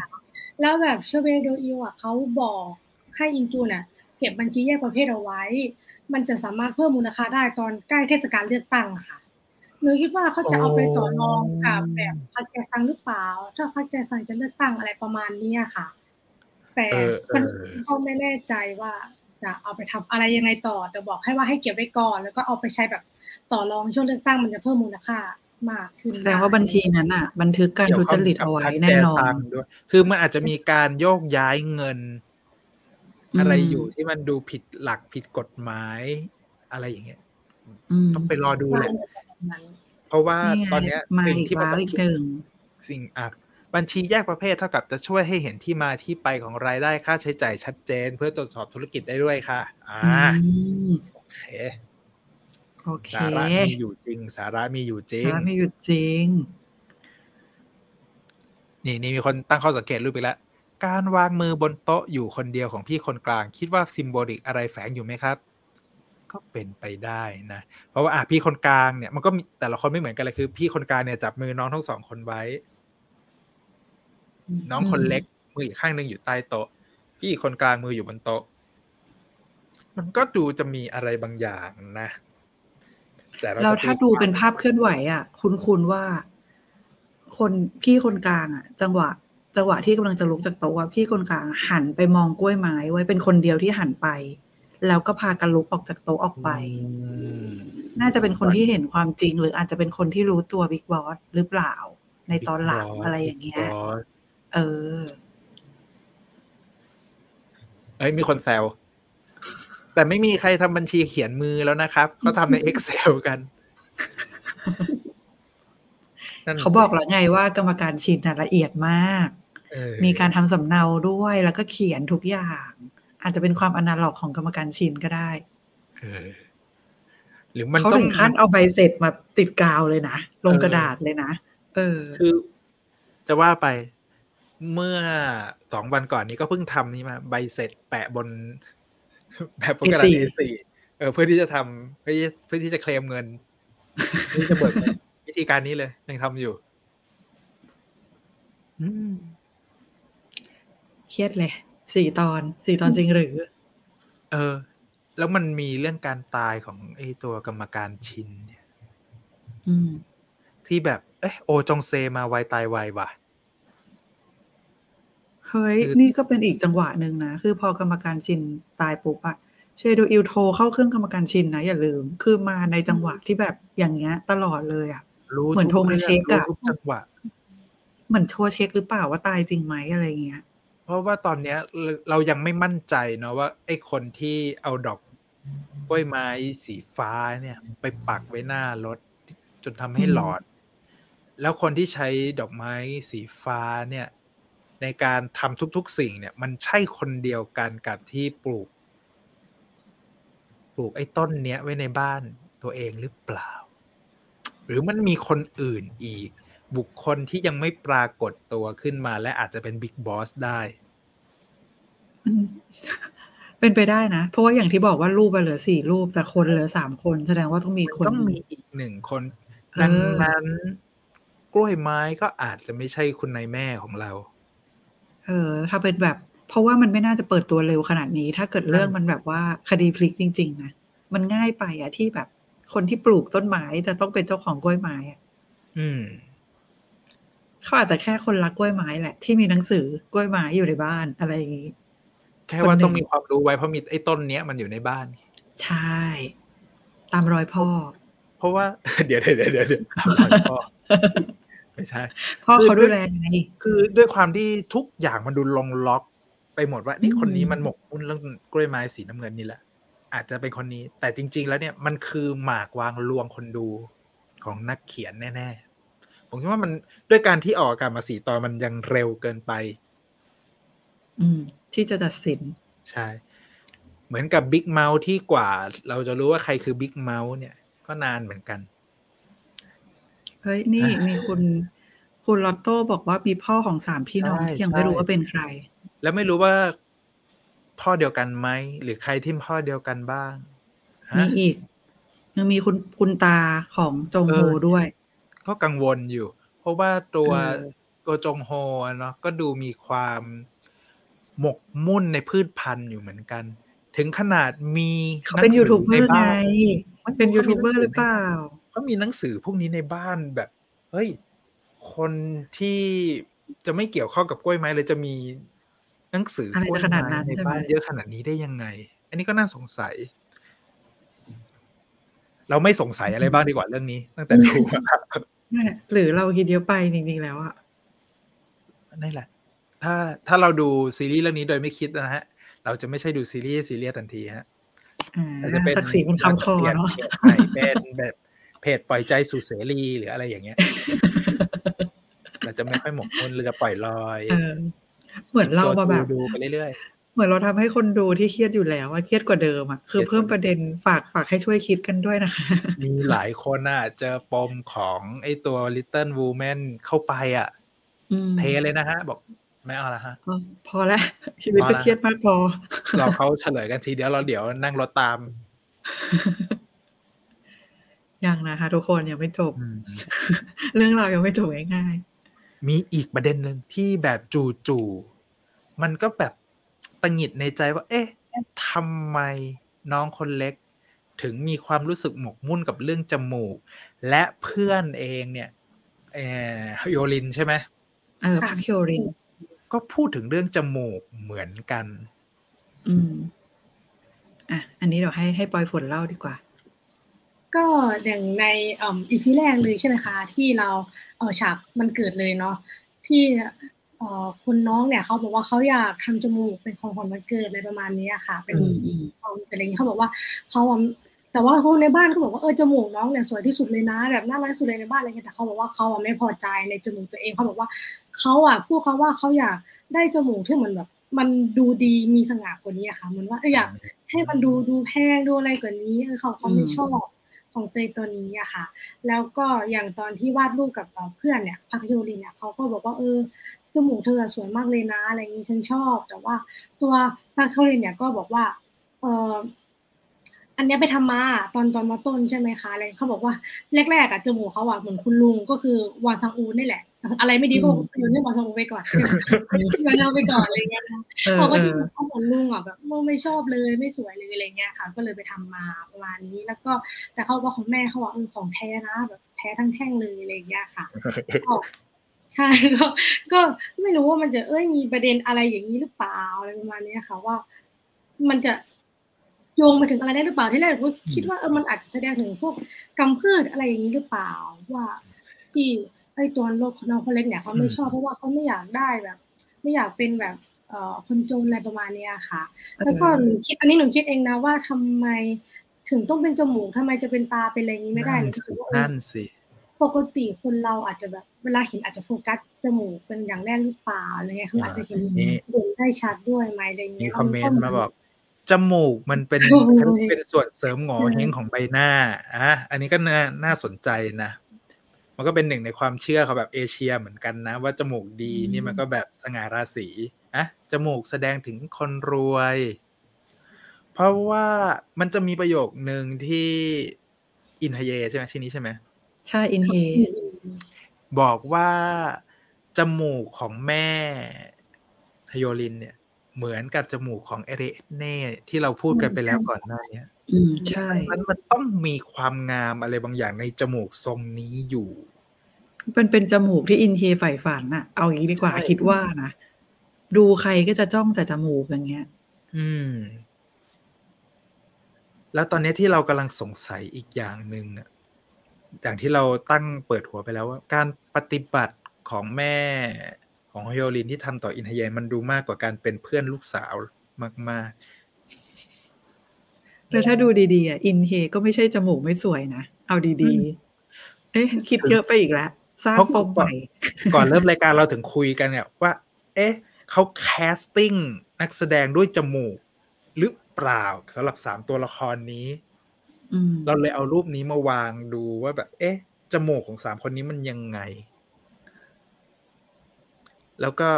แล้วแบบชเวโดอิลอะเขาบอกให้อินจูเนี่ยเก็บบัญชีแยกประเภทเอาไว้ มันจะสามารถเพิ่มมูลค่าได้ตอนใกล้เทศกาลเลือกตั้งอะค่ะหนูคิดว่าเขาจะเอาไปต่อรองกับแบบพัคแจซังหรือเปล่า ถ้าพัคแจซังจะเลือกตั้งอะไรประมาณเนี้ยค่ะ แต่เออเอมันอก็ไม่แน่ใจว่า จะเอาไปทำอะไรยังไงต่อ แต่บอกให้ว่าให้เก็บไว้ก่อน แล้วก็เอาไปใช้แบบต่อรองช่วงเลือกตั้งมันจะเพิ่มมูลค่ามากขึ้นแสดงว่าบัญชีนั้นอะ บันทึกการทุจริตเอาไว้แน่นอเกี่ยวข้งกับพรรคแจซันงด้วยคือมันอาจจะมีการโยกย้ายเงินอืมอะไรอยู่ที่มันดูผิดหลักผิดกฎหมาย อะไรอย่างเงี้ยอืมต้องไปรอดูแหละนั้นเพราะว่านี่ไงตอนเนี้ยมาสิ่งอีกที่มันแล้วต้องอีกคิดหนึ่งสิ่งอะ บัญชีแยกประเภทเท่ากับจะช่วยให้เห็นที่มาที่ไปของรายได้ค่าใช้จ่ายชัดเจน เพื่อตรวจสอบธุรกิจได้ด้วยค่ะ อ่าอืมโอเคโอเคสาระมีอยู่จริง สาระมีอยู่จริงสาระมีอยู่จริง นี่นี่มีคนตั้งข้อสังเกตรูปไปแล้ว การวางมือบนโต๊ะอยู่คนเดียวของพี่คนกลาง คิดว่าซิมโบลิกอะไรแฝงอยู่ไหมครับ ก็เป็นไปได้นะ เพราะว่าอะพี่คนกลางเนี่ยมันก็มีแต่ละคนไม่เหมือนกันเลยคือ พี่คนกลางเนี่ยจับมือน้องทั้งสองคนไว้ น้องคนเล็ก มืออีกข้างหนึ่งอยู่ใต้โต๊ะ พี่คนกลางมืออยู่บนโต๊ะ มันก็ดูจะมีอะไรบางอย่างนะ แต่เรแล้วจะถ้าดูเป็นภาพเคลื่อนไหว อะ คุณคุณว่า คนพี่คนกลางอะ จังหวะ จังหวะที่กำลังจะลุกจากโต๊ะอะพี่คนกลางหันไปมองกล้วยไม้ไว้เป็นคนเดียวที่หันไป แล้วก็พากันลุกออกจากโต๊ะออกไปอืมน่าจะเป็นคนที่เห็นความจริง หรืออาจจะเป็นคนที่รู้ตัวบิ๊กบอสหรือเปล่า ในตอนหลัง Big Boss อะไรอย่างเงี้ย Big Boss เออ เอ้ยมีคนแซว แต่ไม่มีใครทำบัญชีเขียนมือแล้วนะครับ เขาทำใน Excel กันนั่นเขาบอกแล้วไงว่ากรรมการชินน่ะละเอียดมาก เออมีการทำสำเนาด้วยแล้วก็เขียนทุกอย่าง อาจจะเป็นความอนาล็อกของกรรมการชินก็ได้ เออ หรือมันเขาต้อง ถึงขั้นเอาใบเสร็จมาติดกาวเลยนะ ลงเออ กระดาษเลยนะ เออ คือ จะว่าไป เมื่อสองวันก่อนนี้ก็เพิ่งทำนี่มา ใบเสร็จแปะบนแบบบนกระดาษ A4 A4 เออเพื่อที่จะทำเพื่อที่เพื่อที่จะเคลมเงินเพื่อที่จะเบิกเงินวิธีการนี้เลย ยังทำอยู่อืมเครียดเลยสี่ตอนสี่ตอนจริงหรือ เออ แล้วมันมีเรื่องการตายของไอ้ตัวกรรมการชินเนี่ยอืมที่แบบ เอ๊ะโอจงเซมาไวตายไวว่ะฮ เฮ้ยคือนี่ก็เป็นอีกจังหวะหนึ่งนะ คือพอกรรมการชินตายปุ๊บอะเชดูอิลโทรเข้าเครื่องกรรมการชินนะอย่าลืม คือมาในจังหวะที่แบบอย่างเงี้ย ตลอดเลยอะรู้เหมือนโทรมาเช็คอะรู้ทุกจังหวะเหมือนโทรเช็คหรือเปล่าว่าตายจริงไหมอะไรเงี้ย เพราะว่าตอนเนี้ยเราเรายังไม่มั่นใจเนาะว่า ไอ้คนที่เอาดอกกล้วยไม้สีฟ้าเนี่ย ไปปักไว้หน้ารถ จนทำให้อืมหลอด แล้วคนที่ใช้ดอกไม้สีฟ้าเนี่ย ในการทำทุกๆสิ่งเนี่ยมันใช่คนเดียวกันกับที่ปลูก ปลูกไอ้ต้นเนี้ยไว้ในบ้านตัวเองหรือเปล่า หรือมันมีคนอื่นอีก บุคคลที่ยังไม่ปรากฏตัวขึ้นมา และอาจจะเป็นบิ๊กบอสได้อืมเป็นไปได้นะ เพราะว่าอย่างที่บอกว่ารูปอะเหลือสี่รูป แต่คนเหลือสามคน แสดงว่าต้องมีคนต้องหนึ่มีอีกหนึ่งคนเออดังนั้นกล้วยไม้ก็อาจจะไม่ใช่คุณนายแม่ของเรา เออ ถ้าเป็นแบบ เพราะว่ามันไม่น่าจะเปิดตัวเร็วขนาดนี้ ถ้าเกิดเรื่องมันแบบว่าคดีพลิกจริง ๆ นะ มันง่ายไปอะที่แบบคนที่ปลูกต้นไม้จะต้องเป็นเจ้าของกล้วยไม้อะอืมเขาอาจจะแค่คนรักกล้วยไม้แหละ ที่มีหนังสือกล้วยไม้อยู่ในบ้านอะไรอย่างนี้ แค่ว่าคนหนึ่งต้องมีความรู้ไว้เพราะมีไอ้ต้นเนี้ยมันอยู่ในบ้าน ใช่ ตามรอยพ่อ เพราะว่า เดี๋ยวเดี๋ยวเดี๋ยวเดี๋ยวเดี๋ยวตามรอยพ่อ ไม่ใช่พ่อคือเขาดูแลไงคือด้วยความที่ทุกอย่างมันดูลงล็อกไปหมดว่านี่อืมคนนี้มันหมกมุ่นเรื่องกล้วยไม้สีน้ำเงินนี่แหละ อาจจะเป็นคนนี้ แต่จริง ๆ แล้วเนี่ยมันคือหมากวางลวงคนดูของนักเขียนแน่ ๆ ผมคิดว่ามันด้วยการที่ออกอากาศมาสีตอนมันยังเร็วเกินไป อืม ที่จะตัดสิน ใช่ เหมือนกับบิ๊กเมาส์ที่กว่า เราจะรู้ว่าใครคือบิ๊กเมาส์เนี่ย ก็นานเหมือนกัน เฮ้ยนี่อ่ามีมีคุณคุณลอตโต้บอกว่ามีพ่อของสามพี่น้องใช่ที่ยังไม่ใช่รู้ว่าเป็นใคร แล้วไม่รู้ว่าพ่อเดียวกันไหมหรือใครที่พ่อเดียวกันบ้างมีฮะอีกยังมีคุณคุณตาของจงโฮเออด้วย ก็กังวลอยู่ เพราะว่าตัวเออตัวจงโฮอะเนาะก็ดูมีความหมกมุ่นในพืชพันธุ์อยู่เหมือนกัน ถึงขนาดมีเขาเป็นหงสืยูทูบเบอในร์ไงบ้านมันเป็นเขามียูทูบเบอร์หนังสือหรือเปล่า เขามีหนังสือพวกนี้ในบ้านแบบ เฮ้ย คนที่จะไม่เกี่ยวข้องกับกล้วยไม้เลยจะมีหนังสืออะไรกล้วยจะขนาดไม้นั้นในใช่ไหมบ้านเยอะขนาดนี้ได้ยังไง อันนี้ก็น่าสงสัย เราไม่สงสัยอะไรบ้างดีกว่าเรื่องนี้ ตั้งแต่ดูมาเนี่ยหรือเราคิดเยอะไปจริงๆแล้วอะนี่แหละ ถ้าถ้าเราดูซีรีส์เรื่องนี้โดยไม่คิดนะฮะ เราจะไม่ใช่ดูซีรีส์ซีเรียสทันทีฮะอ่าเราจะเป็นศักดิ์ศรีมันคำคอรจปลี่ยเนาะเพจใหม่เป็นแบบ เพจปล่อยใจสู่เสรีหรืออะไรอย่างเงี้ย เราจะไม่ค่อยหมกมุ่นเรือปล่อยลอยเออเหมือนเรามาแบบดูไปเรื่อยเหมือนเราทำให้คนดูที่เครียดอยู่แล้วอะเครียดกว่าเดิมอะคือเพิ่มประเด็นฝากฝากให้ช่วยคิดกันด้วยนะคะๆมีหลายคนอะเจอปมของไอ้ตัว Little Woman เข้าไปอะอืมเทเลยนะฮะ บอกไม่เอาละฮะอ๋อพอแล้วชีวิตพอก็ละเครียดมากพอ เราเขาเฉลยกันทีเดียวเราเดี๋ยวนั่งรถตาม ยังนะคะ ทุกคนยังไม่จบอืมเรื่องราวยังไม่จบง่ายมีอีกประเด็นหนึ่งที่แบบจู่ๆมันก็แบบตังหงิดในใจว่า เอ๊ะทำไมน้องคนเล็ก ถึงมีความรู้สึกหมกมุ่นกับเรื่องจมูก และเพื่อนเองเนี่ยเออโยลินใช่ไหมๆเออค่ะพักโยริน ก็พูดถึงเรื่องจมูกเหมือนกัน อืมอะอันนี้เดี๋ยวให้ให้ปอยฝนเล่าดีกว่า ก็อย่างในเอ่ออีพีแรกเลยใช่ไหมคะ ที่เราเออฉากมันเกิดเลยเนาะที่เอ่อคุณน้องเนี่ยเขาบอกว่าเขาอยากทำจมูกเป็นของขวัญวันเกิดอะไรประมาณนี้อะค่ะ เป็นอืมอืมของอะไรอย่างนี้เขาบอกว่าเขาอะแต่ว่าคนในบ้านเขาบอกว่าเออจมูกน้องเนี่ยสวยที่สุดเลยนะแบบน่ารักที่สุดเลยในบ้านอะไรเงี้ยแต่เขาบอกว่าเขาอะไม่พอใจในจมูกตัวเองเขาบอกว่าเขาอะพูดเขาว่าเขาอยากได้จมูกที่เหมือนแบบมันดูดีมีสง่ากว่านี้อะค่ะเหมือนว่าเอออยากให้มันดูดูแพงดูอะไรกว่านี้เออเขาเขาไม่อืมชอบ ของเตยตัวนี้อะค่ะ แล้วก็อย่างตอนที่วาดรูปกับเพื่อนเนี่ยพักโยลิเนี่ยเขาก็บอกว่าเออจมูกเธอสวยมากเลยนะอะไรอย่างนี้ฉันชอบ แต่ว่าตัวพักโยลิเนี่ยก็บอกว่าเอออันนี้ไปทำมาตอนตอนมาต้นใช่ไหมคะอะไรเขาบอกว่าแรกๆอะจมูกเขาอะเหมือนคุณลุงก็คือวานซังอูนี่แหละ อะไรไม่ดีก็โยนให้วานซังอูไปก่อนใช่ไหมโยนเอาไปก่อนอะไรอย่างเงี้ยนะเออเขาก็เอที่อเขาเหมือนลุงอะแบบไม่ชอบเลยไม่สวยเลยอะไรเงี้ยค่ะ ก็เลยไปทำมาประมาณนี้แล้วก็แต่เขาบอกของแม่เขาว่าเออของแท้นะแบบแท้ทั้งแท่งเลยอะไรเงี้ยค่ะก็ใช่ก็ก็ไม่รู้ว่ามันจะเอ้ยมีประเด็นอะไรอย่างนี้หรือเปล่าอะไรประมาณนี้ค่ะว่า มันจะโยงไปถึงอะไรได้หรือเปล่าที่แรกก็คิดว่าเออมันอาจจะแสดงถึงพวกกำพืชอะไรอย่างนี้หรือเปล่าว่าที่ ไอ้ตัวโลกน้องคนเล็กเนี่ยเขาไม่ชอบเพราะว่าเขาไม่อยากได้แบบ ไม่อยากเป็นแบบเอ่อคนจนอะไรประมาณนี้ค่ะ แล้วก็หนูคิดอันนี้หนูคิดเองนะว่าทำไมถึงต้องเป็นจมูกทำไมจะเป็นตาเป็นอะไรอย่างนี้ไม่ได้หนูคิดว่านั่นสิปกติคนเราอาจจะแบบเวลาเห็นอาจจะโฟกัสจมูกเป็นอย่างแรกหรือเปล่าอะไรเงี้ยเขาอาจจะเห็นนี่เด่นได้ชัดด้วยไหมอะไรมีเงี้ยคอมเมนต์มาบอกจมูกมันเป็นใช่เป็นส่วนเสริมหงอเฮงของใบหน้าอะอันนี้ก็น่าน่าสนใจนะ มันก็เป็นหนึ่งในความเชื่อเขาแบบเอเชียเหมือนกันนะ ว่าจมูกดีนี่มันก็แบบสง่าราศีอะจมูกแสดงถึงคนรวย เพราะว่ามันจะมีประโยคหนึ่งที่อินทเยใช่ไหมชื่อนี้ใช่ไหมใช่อินเฮบอกว่าจมูกของแม่ฮโยลินเนี่ย เหมือนกับจมูกของเอเรเน่ที่เราพูดกันไปแล้วก่อนหน้าเนี้ย อืมใช่ มันมันต้องมีความงามอะไรบางอย่างในจมูกทรงนี้อยู่เป็นเป็นจมูกที่อินเฮใฝ่ฝันอะเอาอย่างนี้ดีกว่าใช่คิดว่านะ ดูใครก็จะจ้องแต่จมูกอย่างเงี้ย อืม แล้วตอนนี้ที่เรากำลังสงสัยอีกอย่างหนึ่งอะอย่างที่เราตั้งเปิดหัวไปแล้วว่า การปฏิบัติของแม่ของฮโยรินที่ทำต่ออินทเยนมันดูมากกว่าการเป็นเพื่อนลูกสาวมาก ๆ แล้วถ้าดูดีๆอะอินเฮก็ไม่ใช่จมูกไม่สวยนะ เอาดีอืมๆเอ๊ะ คิดเยอะไปอีกแล้วสร้างเพราะปมใหม่ก่อนเริ่มรายการเราถึงคุยกันเนี่ยว่า เอ๊ะเขา casting นักแสดงด้วยจมูก หรือเปล่าสำหรับสามตัวละครนี้อืมเราเลยเอารูปนี้มาวางดูว่าแบบ เอ๊ะ จมูกของสามคนนี้มันยังไง แล้วก็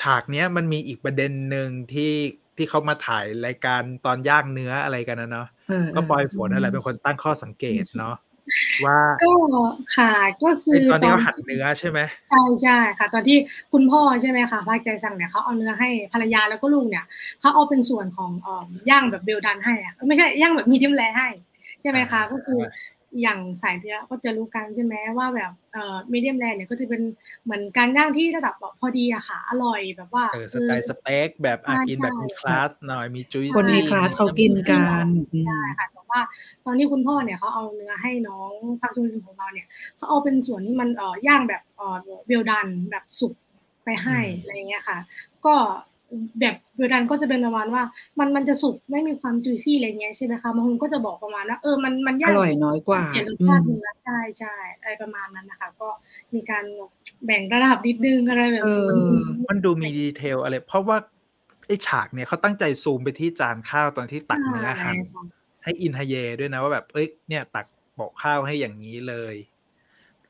ฉากเนี้ยมันมีอีกประเด็นหนึ่งที่ ที่เขามาถ่ายรายการตอนย่างเนื้ออะไรกันนะเนาะเออก็ปล่อยเออฝนอะไรเป็นคนตั้งข้อสังเกตเนาะว่าก็ค่ะก็คือไอ้ตอนที่เขาหั่นเนื้อใช่ไหมใช่ใช่ค่ะ ตอนที่คุณพ่อใช่ไหมคะพระใจสั่งเนี่ยเขาเอาเนื้อให้ภรรยาแล้วก็ลูกเนี่ยเขาเอาเป็นส่วนของเอ่อย่างแบบเบลดันให้อะเอ้ยไม่ใช่ย่างแบบมีดิมแลให้ใช่ไหมคะอ่าก็คือ อย่างสายเนื้อก็จะรู้กันใช่ไหมว่าแบบเอ่อมีเดียมแรเนี่ยก็จะเป็นเหมือนการย่างที่ระดับแบบพอดีอะค่ะ อร่อยแบบว่าเออสไตล์สเต็กแบบอะใช่กินแบบใช่มีคลาสหน่อยมีจุยคนมีคลาสเขากินกันอืมใช่ค่ะแต่ว่าตอนที่คุณพ่อเนี่ยเขาเอาเนื้อให้น้องพักชุนของเราเนี่ยเขาเอาเป็นส่วนที่มันเอ่อย่างแบบเอ่อเวลดันแบบสุกไปให้อะไรอย่างเงี้ยค่ะ ก็ แบบเวลดันก็จะเป็นประมาณว่า มันมันจะสุกไม่มีความจุยซี่อะไรเงี้ยใช่ไหมคะบางคนก็จะบอกประมาณว่าเออมันมันอย่างร่อยน้อยกว่าเปลี่ยนรสอืชามติเนื้อใช่ใช่อะไรประมาณนั้นนะคะ ก็มีการแบ่งระดับนิดนึงอะไรแบบเอนี้อมันดูมีดีเทลอะไร เพราะว่าไอ้ฉากเนี่ยเขาตั้งใจซูมไปที่จานข้าวตอนที่ตักเนื้อหั่นใช่ให้อินทเยด้วยนะว่าแบบเอ้ยเนี่ย ตักโปะข้าวให้อย่างนี้เลย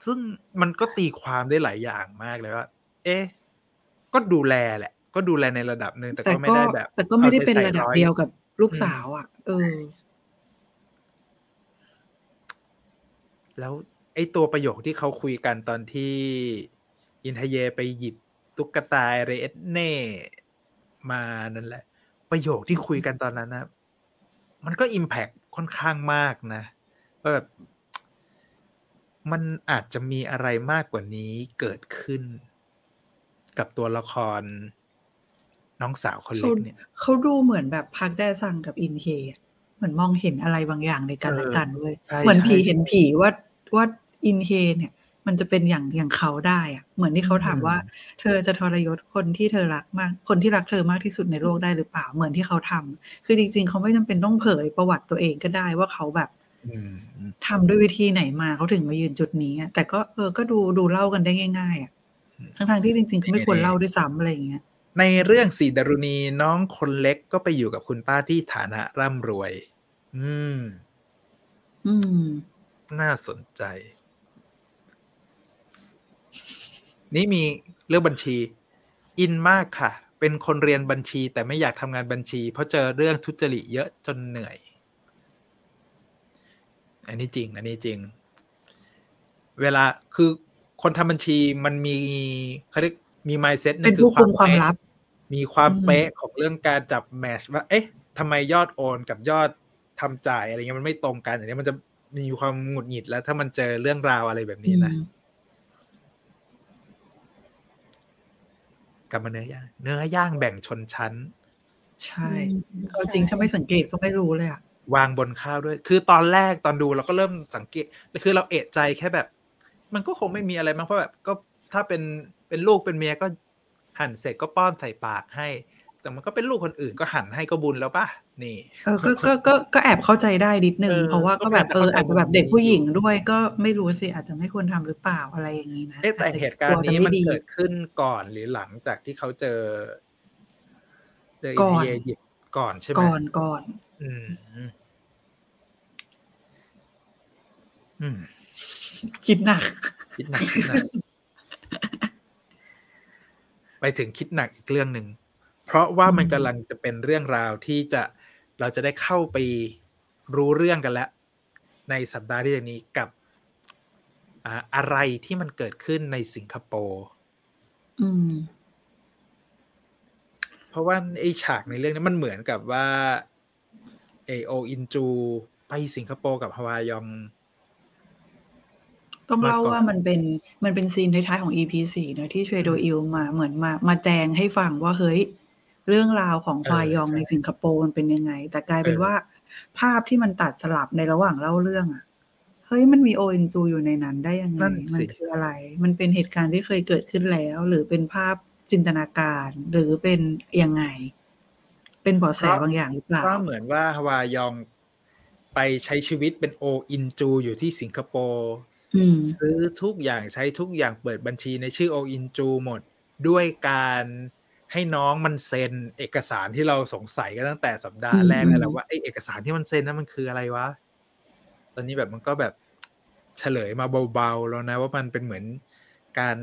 ซึ่งมันก็ตีความได้หลายอย่างมากเลยว่า เอ๊ะก็ดูแลแหละ ก็ดูแลในระดับหนึ่งแต่แต่ก็ไม่ก็ได้แบบ แต่ก็ไม่ได้อาใจเป็นใส่ระดับอยเดียวกับลูกสาวอะ เออ แล้วไอ้ตัวประโยคที่เขาคุยกันตอนที่อินทเยไปหยิบตุ๊กตาเรเอสเน่มานั่นแหละ ประโยคที่คุยกันตอนนั้นนะมันก็อิมแพกค่อนข้างมากนะว่าแบบมันอาจจะมีอะไรมากกว่านี้เกิดขึ้นกับตัวละคร น้องสาวคนเล็เขากเนี่ยเขาดูเหมือนแบบพักแจซังกับอินเฮอะเหมือนมองเห็นอะไรบางอย่างในกันเออและกันเว้ยใช่เหมือนผีใช่เห็นผีว่าว่าอินเฮเนี่ย มันจะเป็นอย่างอย่างเขาได้อะเหมือนที่เขาถามว่า เธอจะทรยศคนที่เธอรักมาก คนที่รักเธอมากที่สุดในโลกได้หรือเปล่า เหมือนที่เขาทำคือจริง ๆ เขาไม่จำเป็นต้องเผยประวัติตัวเองก็ได้ว่าเขาแบบอืมอืมทำด้วยวิธีไหนมาเขาถึงมายืนจุดนี้อะแต่ก็เออก็ดูดูเล่ากันได้ง่ายๆอะทั้งๆที่จริงๆเขาไม่ควรเล่าด้วยซ้ำอะไรอย่างเงี้ย ในเรื่องสีดารุณีน้องคนเล็กก็ไปอยู่กับคุณป้าที่ฐานะร่ำรวย อืม อืม น่าสนใจ นี่มีเรื่องบัญชี อินมากค่ะ เป็นคนเรียนบัญชีแต่ไม่อยากทำงานบัญชี เพราะเจอเรื่องทุจริตเยอะจนเหนื่อย อันนี้จริง อันนี้จริง เวลาคือคนทำบัญชีมันมีเขาเรียกมี mindset หเป็นงผู้คุมความเป๊ะลับ มีความอืมเป๊ะของเรื่องการจับแมชว่า เอ๊ะทำไมยอดโอนกับยอดทำจ่ายอะไรเงี้ยมันไม่ตรงกันอย่างนี้ยมันจะมีความหงุดหงิดแล้ว ถ้ามันเจอเรื่องราวอะไรแบบนี้นะอืมกลับมาเนื้อย่าง เนื้อย่างแบ่งชนชั้น ใช่เอาจริงถ้าไม่สังเกตก็ไม่รู้เลยอะวางบนข้าวด้วย คือตอนแรกตอนดูเราก็เริ่มสังเกตคือเราเอะใจแค่แบบ มันก็คงไม่มีอะไรมั้งเพราะแบบ ก็ถ้าเป็นเป็นลูกเป็นเมียก็ หั่นเสร็จก็ป้อนใส่ปากให้ แต่มันก็เป็นลูกคนอื่นก็หั่นให้ก็บุญแล้วป่ะนี่เออก็ก็ก็ก็แอบเข้าใจได้นิดนึงเออเพราะว่าก็แบบก็เอแอบอเข้าใจอาจจะแบบเด็กผู้หญิงด้วยก็ไม่รู้สิอาจจะไม่ควรทำหรือเปล่าอะไรอย่างนี้นะเอ๊ะแต่อจจะเหตุการณ์ลัวจะนี้ไมันดีเกิดขึ้นก่อนหรือหลังจากที่เขาเจอเจอก่อินอนเดียหยิบก่อนใช่ไหมก่อนก่อนอืมอืมคิดหนักคิดหนักคิดหนัก ไปถึงคิดหนักอีกเรื่องหนึ่ง เพราะว่ามันอืมกำลังจะเป็นเรื่องราวที่จะเราจะได้เข้าไปรู้เรื่องกันแล้ว ในสัปดาห์ที่จะนี้กับอ่าอะไรที่มันเกิดขึ้นในสิงคโปร์อืมเพราะว่าไอ้ฉากในเรื่องนี้มันเหมือนกับว่าเอโออินจู ไปสิงคโปร์กับฮาวายอง ต้องเล่ามาก่อนว่ามันเป็นมันเป็นซีนท้ายๆของ EP สี่เนอะที่เชโดอิลมาเหมือนมามาแจงให้ฟังว่าเฮ้ย เรื่องราวของเออควายองใช่ในสิงคโปร์มันเป็นยังไง แต่กลายเป็นเออว่า ภาพที่มันตัดสลับในระหว่างเล่าเรื่องอะเฮ้ยมันมีโอเอ็นจูอยู่ในนั้นได้ยังไงนั่นมัสิคืออะไร มันเป็นเหตุการณ์ที่เคยเกิดขึ้นแล้ว หรือเป็นภาพจินตนาการ หรือเป็นยังไง เป็นเบาะแสบางอย่างหรือเปล่าก็เหมือนว่าฮาวายองไปใช้ชีวิตเป็นโออินจูอยู่ที่สิงคโปร์อืม ซื้อทุกอย่างใช้ทุกอย่างเปิดบัญชีในชื่อโออินจูหมดด้วยการให้น้องมันเซ็นเอกสารที่เราสงสัยกันตั้งแต่สัปดาห์อืมแรกแล้วแหละอืมว่าไอเอกสารที่มันเซ็นนั้นมันคืออะไรวะ ตอนนี้แบบมันก็แบบเฉลยมาเบาๆแล้วนะ ว่ามันเป็นเหมือนการ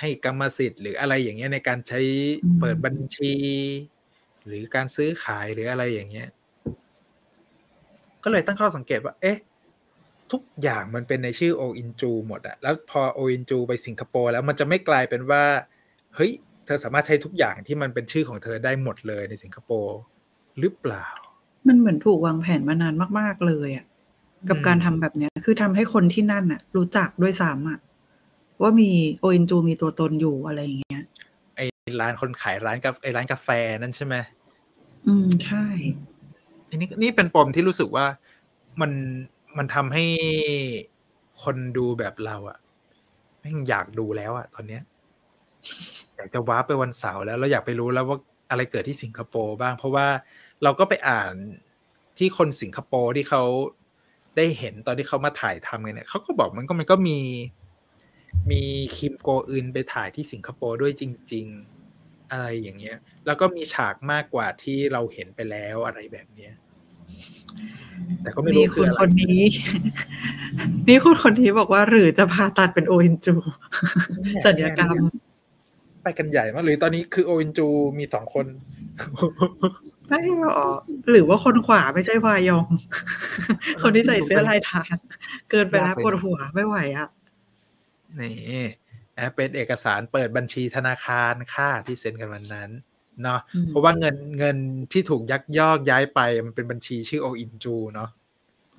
ให้กรรมสิทธิ์หรืออะไรอย่างเงี้ยในการใช้เปิดบัญชี หรือการซื้อขายหรืออะไรอย่างเงี้ย ก็เลยตั้งข้อสังเกตว่า เอ๊ะ ทุกอย่างมันเป็นในชื่อโออินจูหมดอะแล้วพอโออินจูไปสิงคโปร์แล้วมันจะไม่กลายเป็นว่า เฮ้ย เธอสามารถใช้ทุกอย่างที่มันเป็นชื่อของเธอได้หมดเลยในสิงคโปร์หรือเปล่า มันเหมือนถูกวางแผนมานานมาก ๆ เลยอะกับอืมการทำแบบเนี้ย คือทำให้คนที่นั่นอะรู้จักด้วยซ้ำอะว่ามีโอเอ็นจูมีตัวตนอยู่อะไรอย่างเงี้ย ไอ้ร้านคนขายร้านกาไอ้ร้านกาแฟนั่นใช่ไหมอืมใช่อันนี้นี่เป็นปมที่รู้สึกว่ามัน มันทำให้คนดูแบบเราอะแม่งอยากดูแล้วอะตอนเนี้ยอยากจะว้าไปวันเสาร์แล้วเราอยากไปรู้แล้วว่าอะไรเกิดที่สิงคโปร์บ้าง เพราะว่าเราก็ไปอ่านที่คนสิงคโปร์ที่เขาได้เห็นตอนที่เขามาถ่ายทำกันเนี่ยเขาก็บอกมันก็มันก็มี มีคิมโกอึนไปถ่ายที่สิงคโปร์ด้วยจริง ๆ อะไรอย่างเงี้ย แล้วก็มีฉากมากกว่าที่เราเห็นไปแล้วอะไรแบบเนี้ย แต่ก็ไม่มีรู้คคือนอะไรคนนี้มีคนคนนี้บอกว่าหรือจะผ่าตัดเป็นโอเอ็นจูสัญญกรรม ไปกันใหญ่มากหรือตอนนี้คือโออินจูมีสองคนไม่หรอกหรือว่าคนขวาไม่ใช่วายอง คนที่ใส่เสื้อลายทางเกินไปแล้วปวดหัวไม่ไหวอะนี่นะเป็นเอกสารเปิดบัญชีธนาคารค่าที่เซ็นกันวันนั้น เนาะอืมเพราะว่าเงินเงินที่ถูกยักยอกย้ายไป มันเป็นบัญชีชื่อโออินจูเนาะ